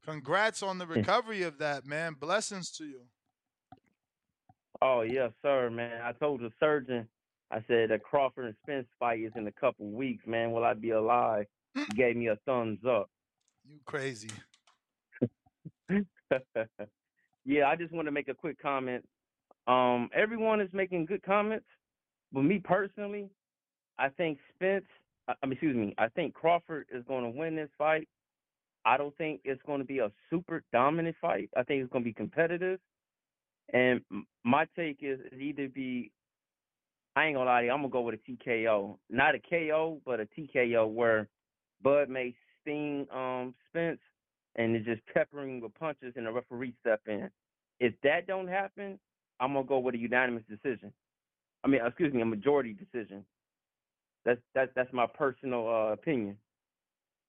congrats on the recovery of that, man. Blessings to you. Oh yes, sir, man. I told the surgeon, I said that Crawford and Spence fight is in a couple weeks, man. Will I be alive? He gave me a thumbs up. You crazy. yeah, I just want to make a quick comment. Um, everyone is making good comments, but me personally, I think Spence. I I mean, excuse me. I think Crawford is going to win this fight. I don't think it's going to be a super dominant fight. I think it's going to be competitive. And my take is it either be. I ain't gonna lie to you. I'm gonna go with a TKO, not a KO, but a TKO where Bud may sting um Spence and it's just peppering with punches and the referee step in. If that don't happen, I'm gonna go with a unanimous decision. I mean, excuse me, a majority decision. That's that's that's my personal uh, opinion,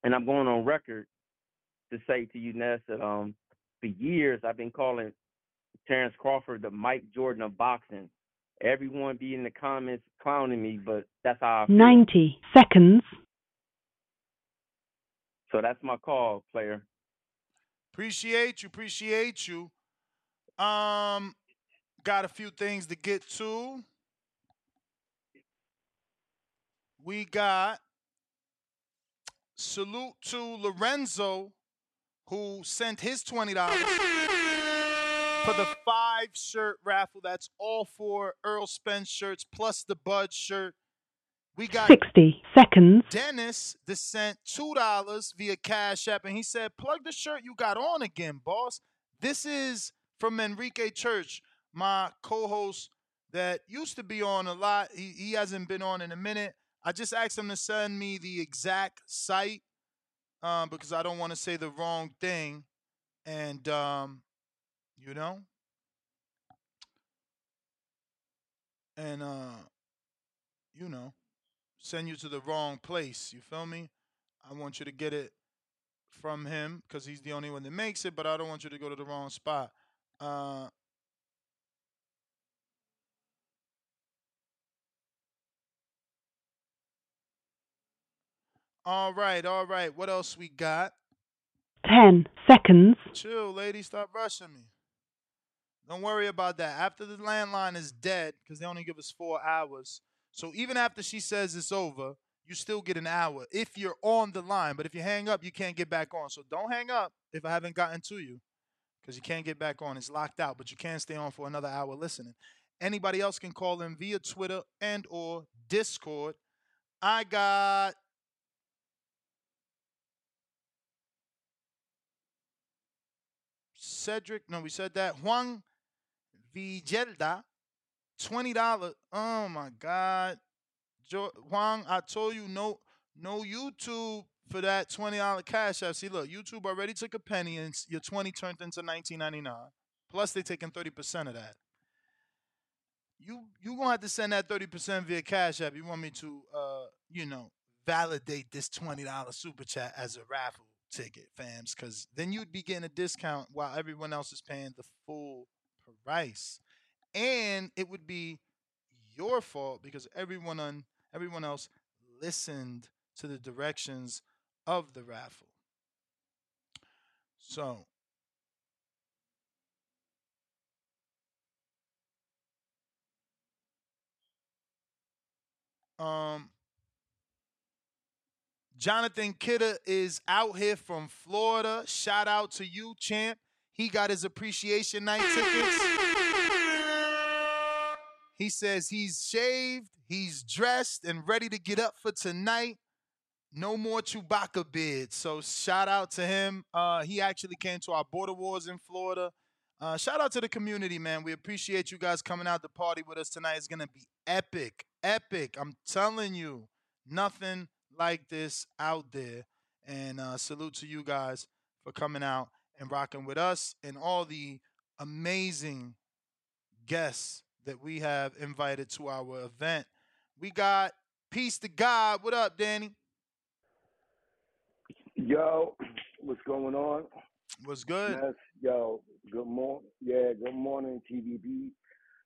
and I'm going on record to say to you, Ness, that um for years I've been calling Terence Crawford the Mike Jordan of boxing. Everyone be in the comments clowning me, but that's how I feel. 90 seconds. So that's my call, player. Appreciate you. Appreciate you. Um, got a few things to get to. We got salute to Lorenzo, who sent his twenty dollars for the five shirt raffle. That's all four Errol Spence shirts plus the Bud shirt. We got 60 seconds. Dennis sent two dollars via Cash App, and he said, "Plug the shirt you got on again, boss." This is from Enrique Church, my co-host that used to be on a lot. He he hasn't been on in a minute. I just asked him to send me the exact site um, because I don't want to say the wrong thing, and um, you know, and uh, you know, send you to the wrong place. You feel me? I want you to get it from him because he's the only one that makes it, but I don't want you to go to the wrong spot. Uh, all right, all right. What else we got? 10 seconds. Chill, lady. Stop rushing me. Don't worry about that. After the landline is dead, because they only give us four hours. So even after she says it's over, you still get an hour if you're on the line. But if you hang up, you can't get back on. So don't hang up if I haven't gotten to you, because you can't get back on. It's locked out, but you can stay on for another hour listening. Anybody else can call in via Twitter and or Discord. I got Cedric. No, we said that. Juan twenty dollars. Oh my God, jo- Juan, I told you no, no YouTube for that twenty dollar cash app. See, look, YouTube already took a penny, and your twenty turned into nineteen ninety nine. Plus, they taking thirty percent of that. You you gonna have to send that thirty percent via cash app. You want me to, uh, you know, validate this twenty dollar super chat as a raffle ticket, fams? Because then you'd be getting a discount while everyone else is paying the full price, and it would be your fault because everyone on everyone else listened to the directions of the raffle. So um Jonathan Kidder is out here from Florida. Shout out to you, champ. He got his appreciation night tickets. He says he's shaved, he's dressed, and ready to get up for tonight. No more Chewbacca beard. So shout out to him. Uh, he actually came to our border wars in Florida. Uh, shout out to the community, man. We appreciate you guys coming out to party with us tonight. It's gonna be epic, epic. I'm telling you, nothing like this out there. And uh, salute to you guys for coming out and rocking with us and all the amazing guests that we have invited to our event. We got Peace to God. What up, Danny? Yo, what's going on? What's good? Yes, yo, good morning. Yeah, good morning, TVB.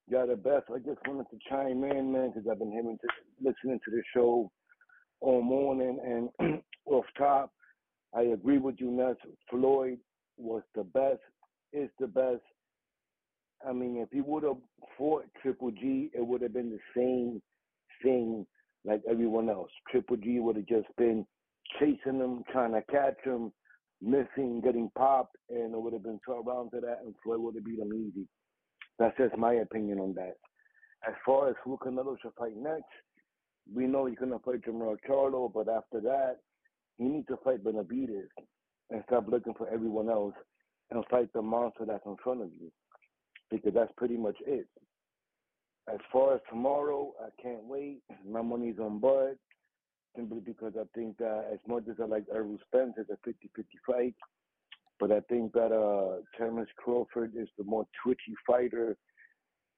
Y'all the best. I just wanted to chime in, man, because I've been hearing to, listening to the show all morning and off top. I agree with you, Ness. Floyd was the best, is the best. I mean, if he would have fought Triple G, it would have been the same thing like everyone else. Triple G would have just been chasing him, trying to catch him, missing, getting popped, and it would have been 12 rounds of that, and Floyd would have beat him easy. That's just my opinion on that. As far as who Canelo should fight next, we know he's gonna fight Jermell Charlo, but after that, he needs to fight Benavidez and stop looking for everyone else and fight the monster that's in front of you. Because that's pretty much it. As far as tomorrow, I can't wait. My money's on Bud simply because I think that as much as I like Errol Spence, it's a 50-50 fight. But I think that uh Terence Crawford is the more twitchy fighter,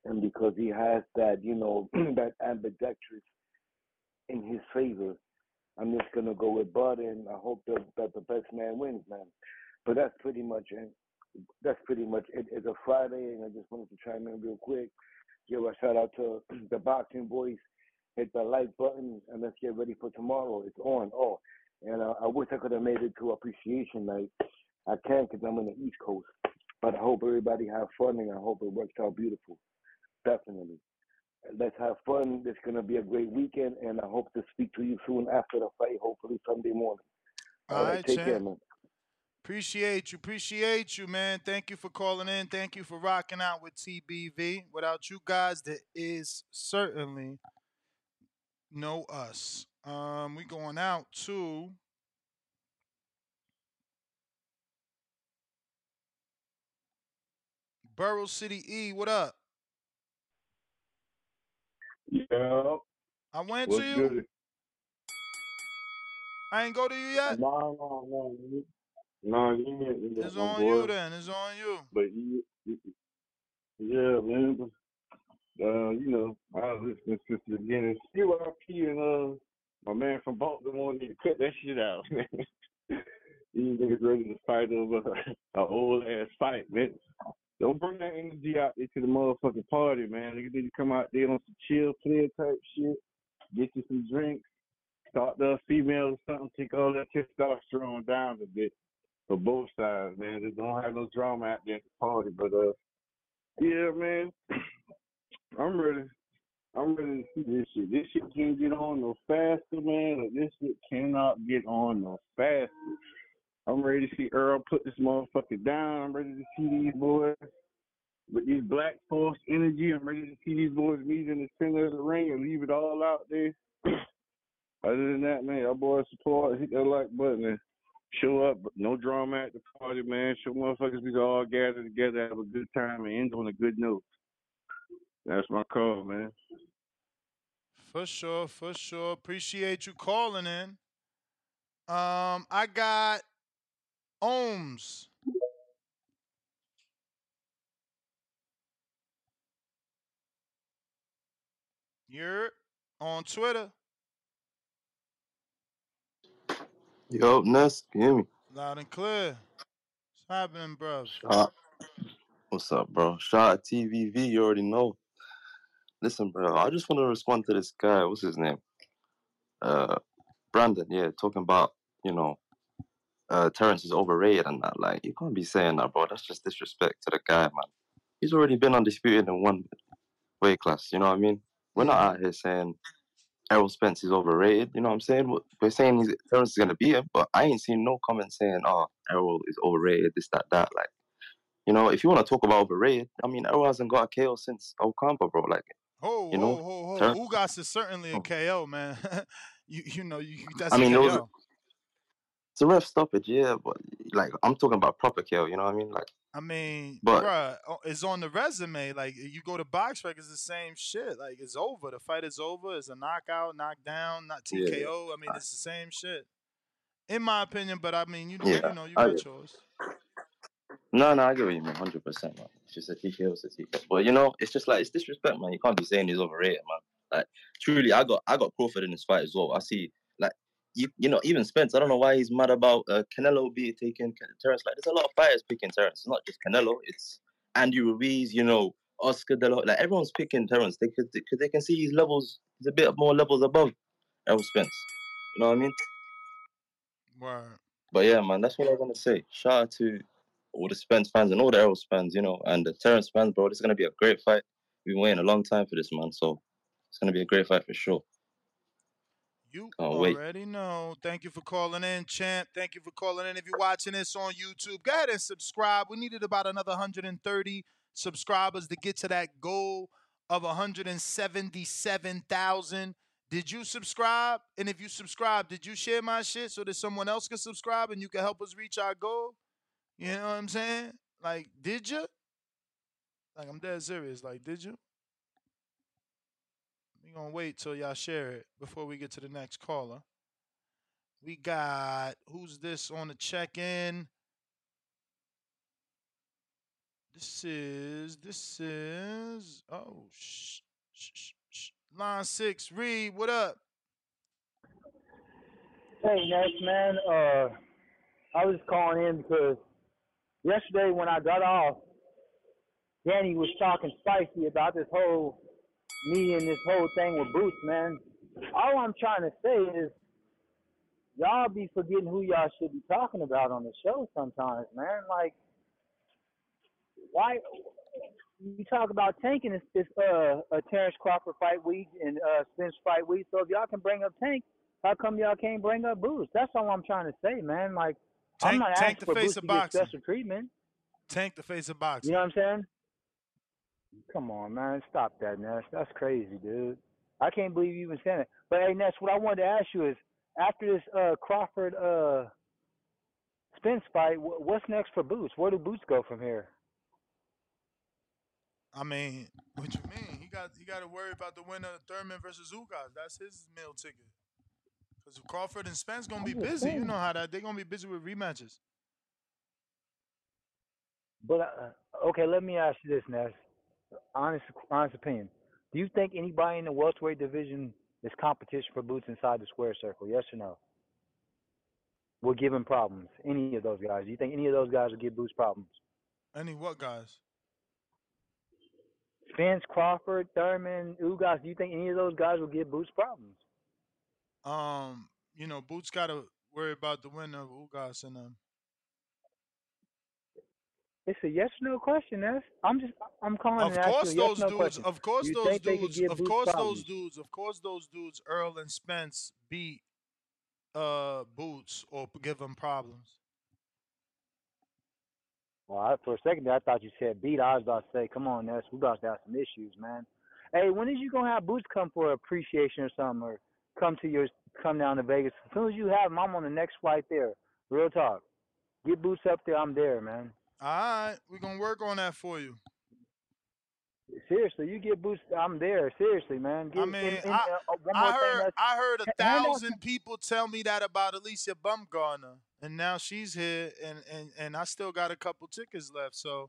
and because he has that, you know, that ambidextrous in his favor, I'm just gonna go with Bud, and I hope that, that the best man wins, man. But that's pretty much it. That's pretty much it. It's a Friday, and I just wanted to chime in real quick. Give a shout out to the boxing boys. Hit the like button, and let's get ready for tomorrow. It's on. Oh, and uh, I wish I could have made it to appreciation night. I can't because I'm on the East Coast. But I hope everybody have fun, and I hope it works out beautiful. Definitely. Let's have fun. It's gonna be a great weekend, and I hope to speak to you soon after the fight. Hopefully Sunday morning. All All right, right, take care, man. Appreciate you. Appreciate you, man. Thank you for calling in. Thank you for rocking out with TBV. Without you guys, there is certainly no us. Um, we going out to Borough City E. What up? Yeah. I went What's to you. good? I ain't go to you yet. No, no, no. you- No, you ain't you It's my on boy. you then. It's on you. But you, you- yeah, man. But, uh, you know, I was listening since the beginning. CYP and uh, my man from Baltimore need to cut that shit out, man. These niggas ready to fight over a old ass fight, man. Don't bring that energy out there to the motherfucking party, man. Niggas need to come out there on some chill, clear type shit. Get you some drinks. Talk to a female or something. Take all that testosterone down a bit for both sides, man. Just don't have no drama out there at the party. But uh, yeah, man, I'm ready. I'm ready to see this shit. This shit can't get on no faster, man. This shit cannot get on no faster. I'm ready to see Earl put this motherfucker down. I'm ready to see these boys with these black force energy. I'm ready to see these boys meet in the center of the ring and leave it all out there. Other than that, man, y'all boys support, hit that like button and show up. No drama at the party, man. Show motherfuckers we can all gather together, have a good time, and end on a good note. That's my call, man. For sure, for sure. Appreciate you calling in. Um, I got Ohms. You're on Twitter. Yo, Ness, hear me? Loud and clear. What's happening, bro? Shout, what's up, bro? Shout out TBV, you already know. Listen, bro, I just want to respond to this guy. What's his name? Uh, Brandon. Yeah, talking about you know, uh, Terence is overrated and that. Like, you can't be saying that, bro. That's just disrespect to the guy, man. He's already been undisputed in one weight class. You know what I mean? We're not out here saying Errol Spence is overrated. You know what I'm saying? We're- saying he's, Terence is gonna beat him, but I ain't seen no comment saying, "Oh, Errol is overrated." This, that, that. Like, you know, if you want to talk about overrated, I mean, Errol hasn't got a KO since Ocampo, bro. Like, Ho, you know, ho. Terence. Ugás is certainly a KO, man. you you know, you that's I mean, a KO. It's a ref stoppage, yeah, but like I'm talking about proper KO. You know what I mean? Like, I mean, but bruh, it's on the resume. Like you go to BoxRec, it's the same shit. Like it's over. The fight is over. It's a knockout, knockdown, not yeah, TKO. I mean, it's the same shit. In my opinion, but I mean, you yeah, you know, you I, got yours. No, no, I get what you mean, hundred percent, man. It's a TKO, it's a TKO. But you know, it's just like it's disrespect, man. You can't be saying he's overrated, man. Like truly, I got I got Crawford in this fight as well. I see, you you know, even Spence. I don't know why he's mad about uh, Canelo being taken. Terence. Like, there's a lot of fighters picking Terence. It's not just Canelo. It's Andy Ruiz. You know, Oscar De La. Like everyone's picking Terence. They could because they can see his levels. He's a bit more levels above Errol Spence. You know what I mean? Word. But yeah, man, that's what I want to say. Shout out to all the Spence fans and all the Errol fans, you know, and the Terence fans, bro. This is gonna be a great fight. We've been waiting a long time for this, man. So it's gonna be a great fight for sure. You Can't wait. already know. Thank you for calling in, champ. Thank you for calling in. If you're watching this on YouTube, go ahead and subscribe. We needed about another 130 subscribers to get to that goal of 177,000. Did you subscribe? And if you subscribe, did you share my shit so that someone else can subscribe and you can help us reach our goal? You know what I'm saying? Like, did you? Like, I'm dead serious. Like, did you? We gonna wait till y'all share it before we get to the next caller. We got who's this on the check-in? This is this is oh sh, sh, sh, sh. line six. Reed, what up? Hey, Ness, man. Uh, I was calling in because yesterday when I got off, Danny was talking spicy about this whole me and this whole thing with Boots, man. All I'm trying to say is y'all be forgetting who y'all should be talking about on the show sometimes, man. Like, why you talk about tanking this, this uh a Terrence Crawford fight week and uh Spence fight week? So if y'all can bring up Tank, how come y'all can't bring up Boots? That's all I'm trying to say, man. Like, I'm Tank, not tank asking the for face Boots of to get boxing. special treatment. Tank the face of boxing. You know what I'm saying? Come on, man. Stop that, Ness. That's crazy, dude. I can't believe you even said it. But hey, Ness, what I wanted to ask you is, after this uh, Crawford uh, Spence fight, wh- what's next for Boots? Where do Boots go from here? I mean, what you mean? He got he got to worry about the winner of Thurman versus Ugás. That's his meal ticket. Because Crawford and Spence gonna be busy. You know how that they're gonna be busy with rematches. But uh, okay, let me ask you this, Ness. Honest, honest opinion. Do you think anybody in the welterweight division is competition for Boots inside the square circle? Yes or no? Will give him problems. Any of those guys? Do you think any of those guys will give Boots problems? Any what guys? Spence, Crawford, Thurman, Ugás. Do you think any of those guys will give Boots problems? Um, you know, Boots got to worry about the winner of Ugás and um. It's a yes or no question, Ness. I'm just, I'm calling Of and course, you a yes those no dudes. question. Of course, you those think they could dudes. give Of Boots course, problems? those dudes. Of course, those dudes. Earl and Spence beat uh Boots or give him problems. Well, I, for a second there, I thought you said beat. I was about to say, come on, Ness, we about to have some issues, man. Hey, when is you gonna have Boots come for appreciation or something, or come to your come down to Vegas? As soon as you have him, I'm on the next flight there. Real talk. Get Boots up there, I'm there, man. All right, we're gonna work on that for you. Seriously, you get Boots, I'm there. Seriously, man. Get, I mean, and, and, I, uh, one I heard. I heard a Ha- hand out thousand people tell me that about Alycia Baumgardner, and now she's here, and and and I still got a couple tickets left. So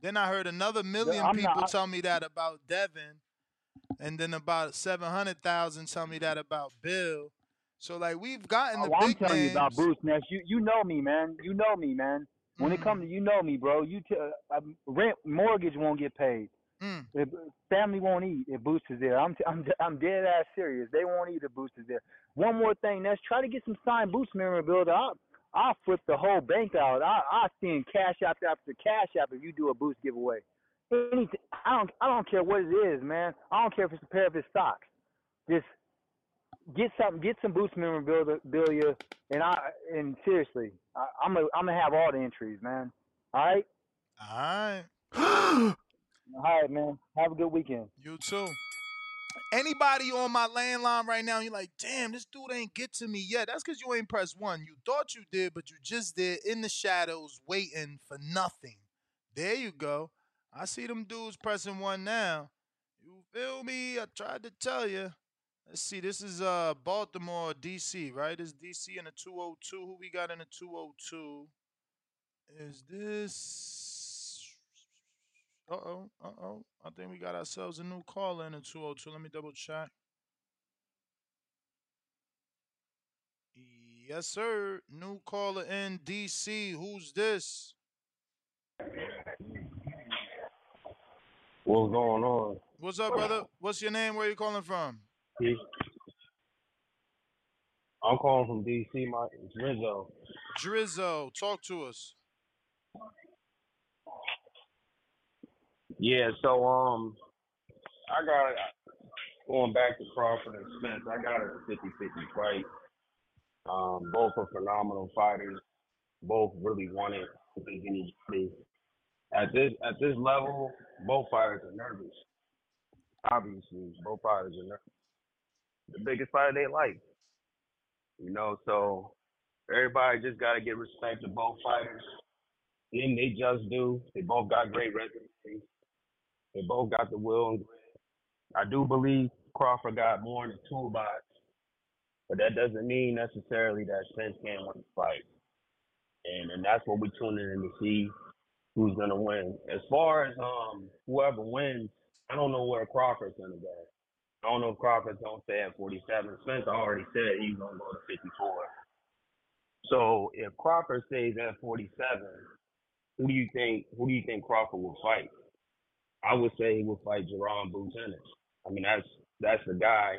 then I heard another million I'm people not. tell me that about Devin, and then about seven hundred thousand tell me that about Bill. So like we've gotten the Oh, I'm big telling you about names. Boots, Ness. You you know me, man. You know me, man. When it comes to you know me, bro. You t- uh, um, rent mortgage won't get paid. Mm. If, family won't eat if Boots is there. I'm t- I'm I'm dead ass serious. They won't eat if Boots is there. One more thing, Ness. Try to get some signed Boots memorabilia. I'll I'll flip the whole bank out. I I send cash after after cash after if you do a boost giveaway. Anything. I don't I don't care what it is, man. I don't care if it's a pair of his socks. Just get something, get some Boots memorabilia, and I and seriously, I, I'm a, I'm gonna have all the entries, man. All right, All right. all right, man. Have a good weekend. You too. Anybody on my landline right now, you're like, damn, this dude ain't get to me yet. That's because you ain't pressed one. You thought you did, but you just did in the shadows, waiting for nothing. There you go. I see them dudes pressing one now. You feel me? I tried to tell you. Let's see. This is uh Baltimore, DC, right? Is DC in the 202. Who we got in the 202? Is this? Uh oh. Uh oh. I think we got ourselves a new caller in the 202. Let me double check. Yes, sir. New caller in DC. Who's this? What's going on? What's up, brother? What's your name? Where are you calling from? I'm calling from DC. My it's Rizzo. Drizzo. Talk to us. Yeah, so um, I got going back to Crawford and Spence. I got a 50-50 fight. Um, both are phenomenal fighters. Both really want it. Anybody at this at this level, both fighters are nervous. Obviously, both fighters are nervous. The biggest fight of their life. You know, so everybody just got to get respect to both fighters. And they just do. They both got great resumes. They both got the will and. I do believe Crawford got more in the toolbox, but that doesn't mean necessarily that Spence can't win the fight. And and that's what we're tuning in to see who's gonna win. As far as um whoever wins, I don't know where Crawford's gonna go. I don't know if Crawford's gonna stay at 47. Spence already said he's gonna go to 54. So if Crawford stays at 47, who do you think who do you think Crawford will fight? I would say he will fight Jaron Boots Ennis. I mean that's that's the guy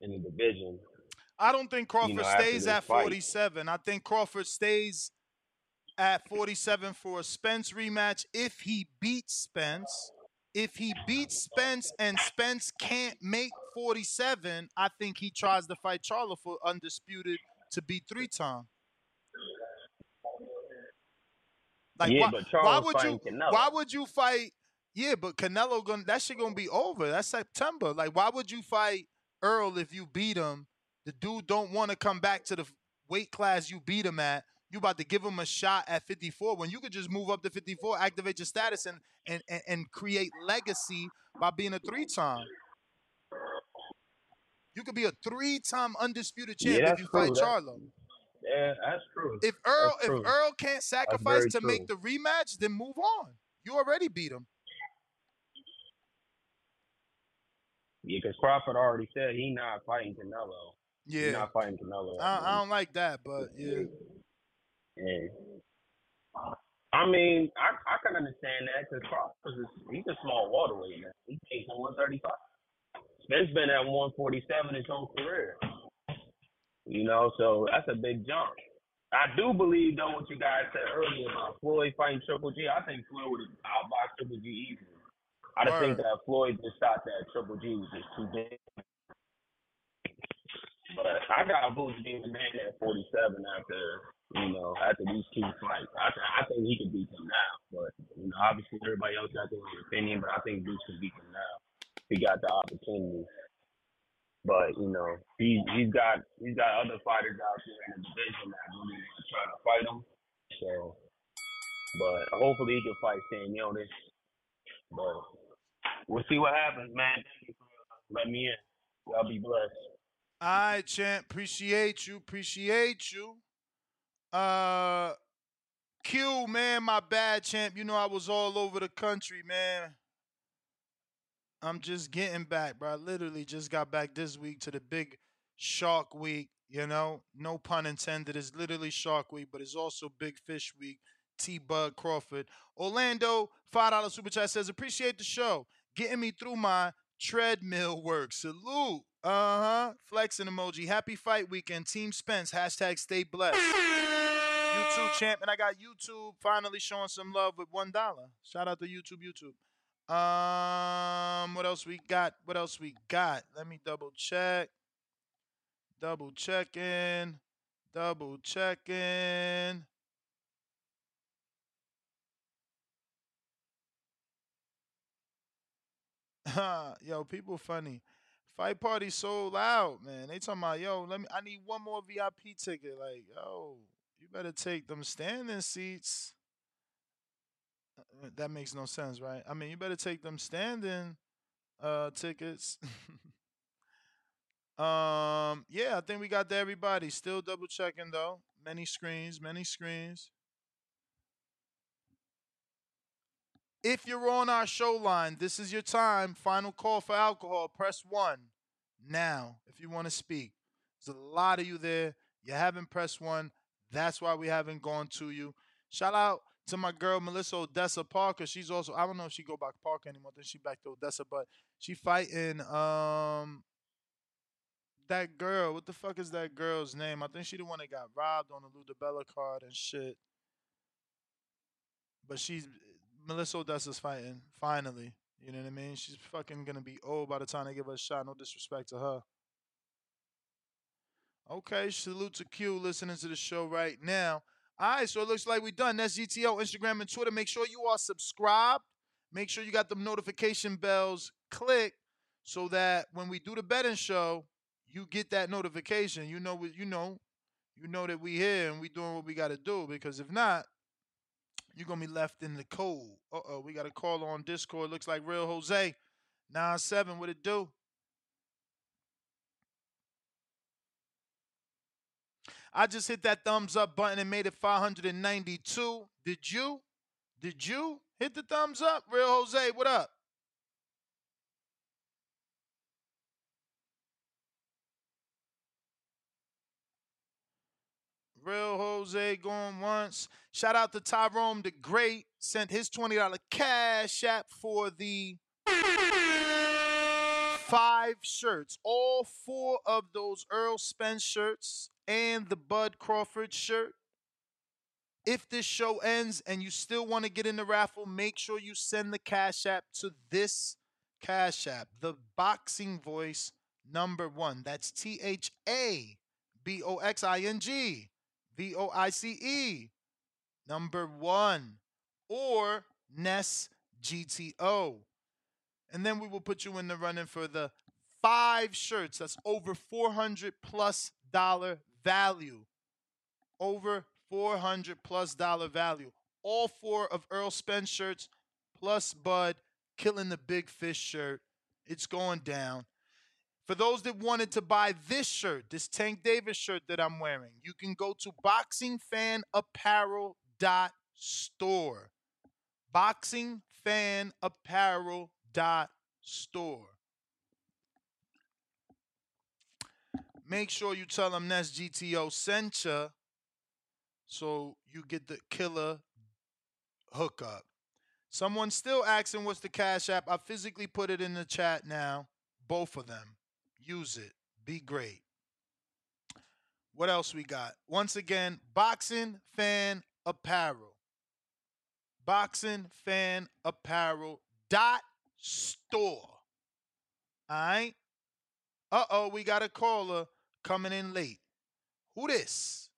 in the division. I don't think Crawford You know, stays at fight. 47. I think Crawford stays at 47 for a Spence rematch if he beats Spence. If he beats Spence and Spence can't make 47, I think he tries to fight Charlo for undisputed to be three time. Like yeah, why, but why would you Canelo. why would you fight yeah, but Canelo gonna that shit gonna be over. That's September. Like why would you fight Earl if you beat him. The dude don't want to come back to the weight class you beat him at. You about to give him a shot at 54 when you could just move up to 54, activate your status, and and and, and create legacy by being a three time. You could be a three time undisputed champ Yeah, if you true. fight That- Charlo. Yeah, that's true. If Earl That's if. Earl can't sacrifice to make the rematch, then move on. You already beat him. Yeah, because Crawford already said he not fighting Canelo. Yeah. He's not fighting Canelo. I, I don't like that, but yeah. Yeah. I mean, I I can understand that because Crawford is he's a small welterweight man. He takes 135. Spence been at 147 his whole career. You know, so that's a big jump. I do believe though what you guys said earlier about Floyd fighting Triple G. I think Floyd would have outboxed Triple G easily. I just think that Floyd just thought that Triple G was just too big. But I got Boots being the man at 47 after, you know, after these two fights. I, th- I think he could beat him now. But, you know, obviously everybody else got their own opinion, but I think Boots can beat him now. He got the opportunity. But, you know, he, he's got he's got other fighters out there in the division that really are trying to fight him. So, but hopefully he can fight Stanionis. But we'll see what happens, man. Thank you for letting me in. Y'all be blessed. All right, champ. Appreciate you. Appreciate you. Uh, Q, man, my bad, champ. You know I was all over the country, man. I'm just getting back, bro. I literally just got back this week to the big Shark Week. You know, no pun intended. It's literally Shark Week, but it's also Big Fish Week. T Bug Crawford. Orlando, $5 super chat says, appreciate the show. Getting me through my treadmill work. Salute. Uh huh. Flexing emoji. Happy fight weekend. Team Spence. Hashtag stay blessed. YouTube champ. And I got YouTube finally showing some love with $1. Shout out to YouTube, YouTube. Um, what else we got? What else we got? Let me double check. Double checking. Double checking. yo, people funny. Fight party sold out, man. They talking about, yo, let me I need one more VIP ticket. Like, yo, better take them standing seats. Uh, That makes no sense, right? I mean, you better take them standing uh tickets. um, yeah, I think we got to everybody. Still double checking though. Many screens, many screens. If you're on our show line, this is your time. Final call for alcohol. Press one now if you want to speak. There's a lot of you there. You haven't pressed one. That's why we haven't gone to you. Shout out to my girl Melissa Odessa Parker. She's also I don't know if she go back Parker anymore. Then she back to Odessa, but she fighting um that girl. What the fuck is that girl's name? I think she the one that got robbed on the Ludabella card and shit. But she's Melissa Odessa's fighting finally. You know what I mean? She's fucking gonna be old by the time they give her a shot. No disrespect to her. Okay, salute to Q listening to the show right now. All right, so it looks like we're done. That's GTO, Instagram, and Twitter. Make sure you are subscribed. Make sure you got the notification bells clicked so that when we do the betting show, you get that notification. You know you know. You know that we here and we doing what we gotta do. Because if not, you're gonna be left in the cold. Uh oh, we got a call on Discord. Looks like Real Jose. 9-7, what it do? I just hit that thumbs up button and made it 592. Did you? Did you hit the thumbs up? Real Jose, what up? Real Jose going once. Shout out to Tyrone the Great. Sent his $20 cash app for the five shirts. All four of those Earl Spence shirts and the Bud Crawford shirt. If this show ends and you still want to get in the raffle, make sure you send the cash app to this cash app, the boxing voice number one. That's T H A B O X I N G V O I C E number one or Ness GTO. And then we will put you in the running for the five shirts. That's over 400 plus dollar value. Over 400 plus dollar value. All four of Earl Spence shirts plus Bud killing the big fish shirt. It's going down. For those that wanted to buy this shirt, this Tank Davis shirt that I'm wearing, you can go to boxingfanapparel.store. Boxingfanapparel.store. Make sure you tell them that's GTO sent ya so you get the killer hookup. Someone still asking what's the Cash App. I physically put it in the chat now. Both of them. Use it. Be great. What else we got? Once again, Boxing Fan Apparel. Boxing Fan Apparel dot store. All right. Uh oh, we got a caller coming in late. Who this?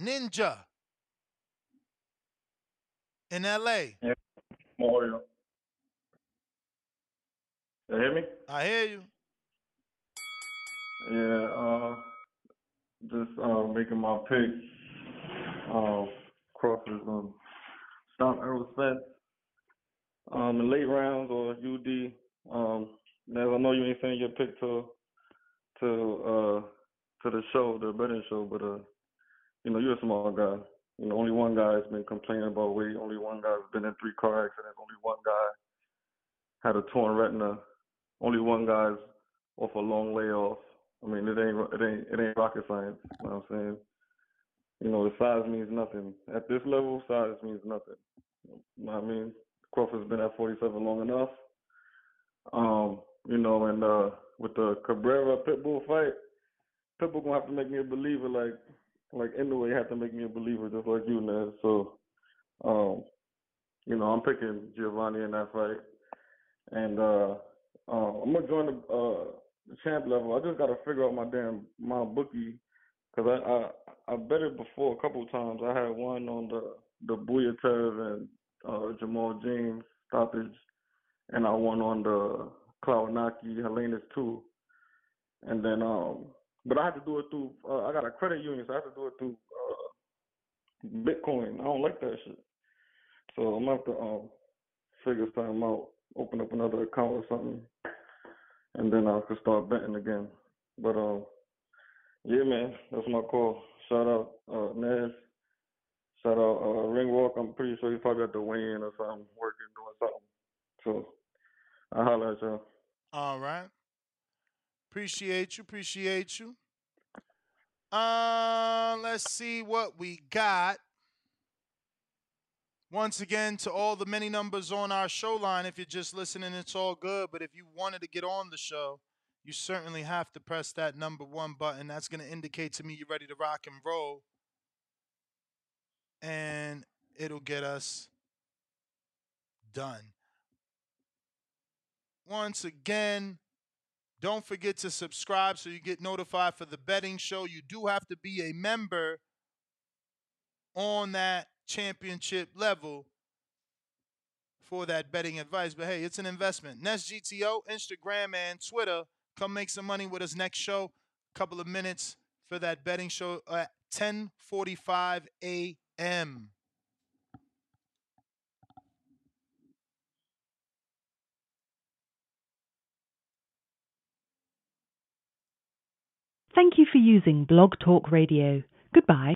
Ninja in LA. Yeah. Mario. You hear me? I hear you. Yeah, uh, just uh, making my pick. Uh, Crawford's um, stomp Errol Spence um, in late rounds or UD. Um, Nez, I know you ain't saying your pick to to uh to the show, the betting show, but uh, you know you're a small guy. You know, only one guy's been complaining about weight. Only one guy's been in three car accidents. Only one guy had a torn retina. Only one guy's off a long layoff. I mean, it ain't it ain't it ain't rocket science. You know what I'm saying? You know, the size means nothing. At this level, size means nothing. You know I mean? Crawford's been at 47 long enough. Um, you know, and uh with the Cabrera Pitbull fight, Pitbull gonna have to make me a believer like like anyway, have to make me a believer just like you, Nez. So um, you know, I'm picking Giovanni in that fight. And uh uh, I'm gonna join the uh champ level. I just gotta figure out my damn my bookie because I, I I bet it before a couple times. I had one on the the Butaev and uh, Jamal James stoppage, and I won on the Klauanaki Helenas too. And then um, but I had to do it through. Uh, I got a credit union, so I had to do it through uh, Bitcoin. I don't like that shit. So I'm gonna have to um figure something out. Open up another account or something, and then I could start betting again. But um, yeah, man, that's my call. Shout out uh, Nez. Uh, Ringwalk. I'm pretty sure he's probably at the weigh-in or something, working, doing something. So I holler at y'all. All right. Appreciate you. Appreciate you. Uh, let's see what we got. Once again, to all the many numbers on our show line, if you're just listening, it's all good. But if you wanted to get on the show, you certainly have to press that number one button. That's going to indicate to me you're ready to rock and roll. And it'll get us done. Once again, don't forget to subscribe so you get notified for the betting show. You do have to be a member on that championship level for that betting advice. But hey, it's an investment. Ness GTO, Instagram, and Twitter. Come make some money with us next show. Couple of minutes for that betting show at 10:45 a.m. Thank you for using Blog Talk Radio. Goodbye.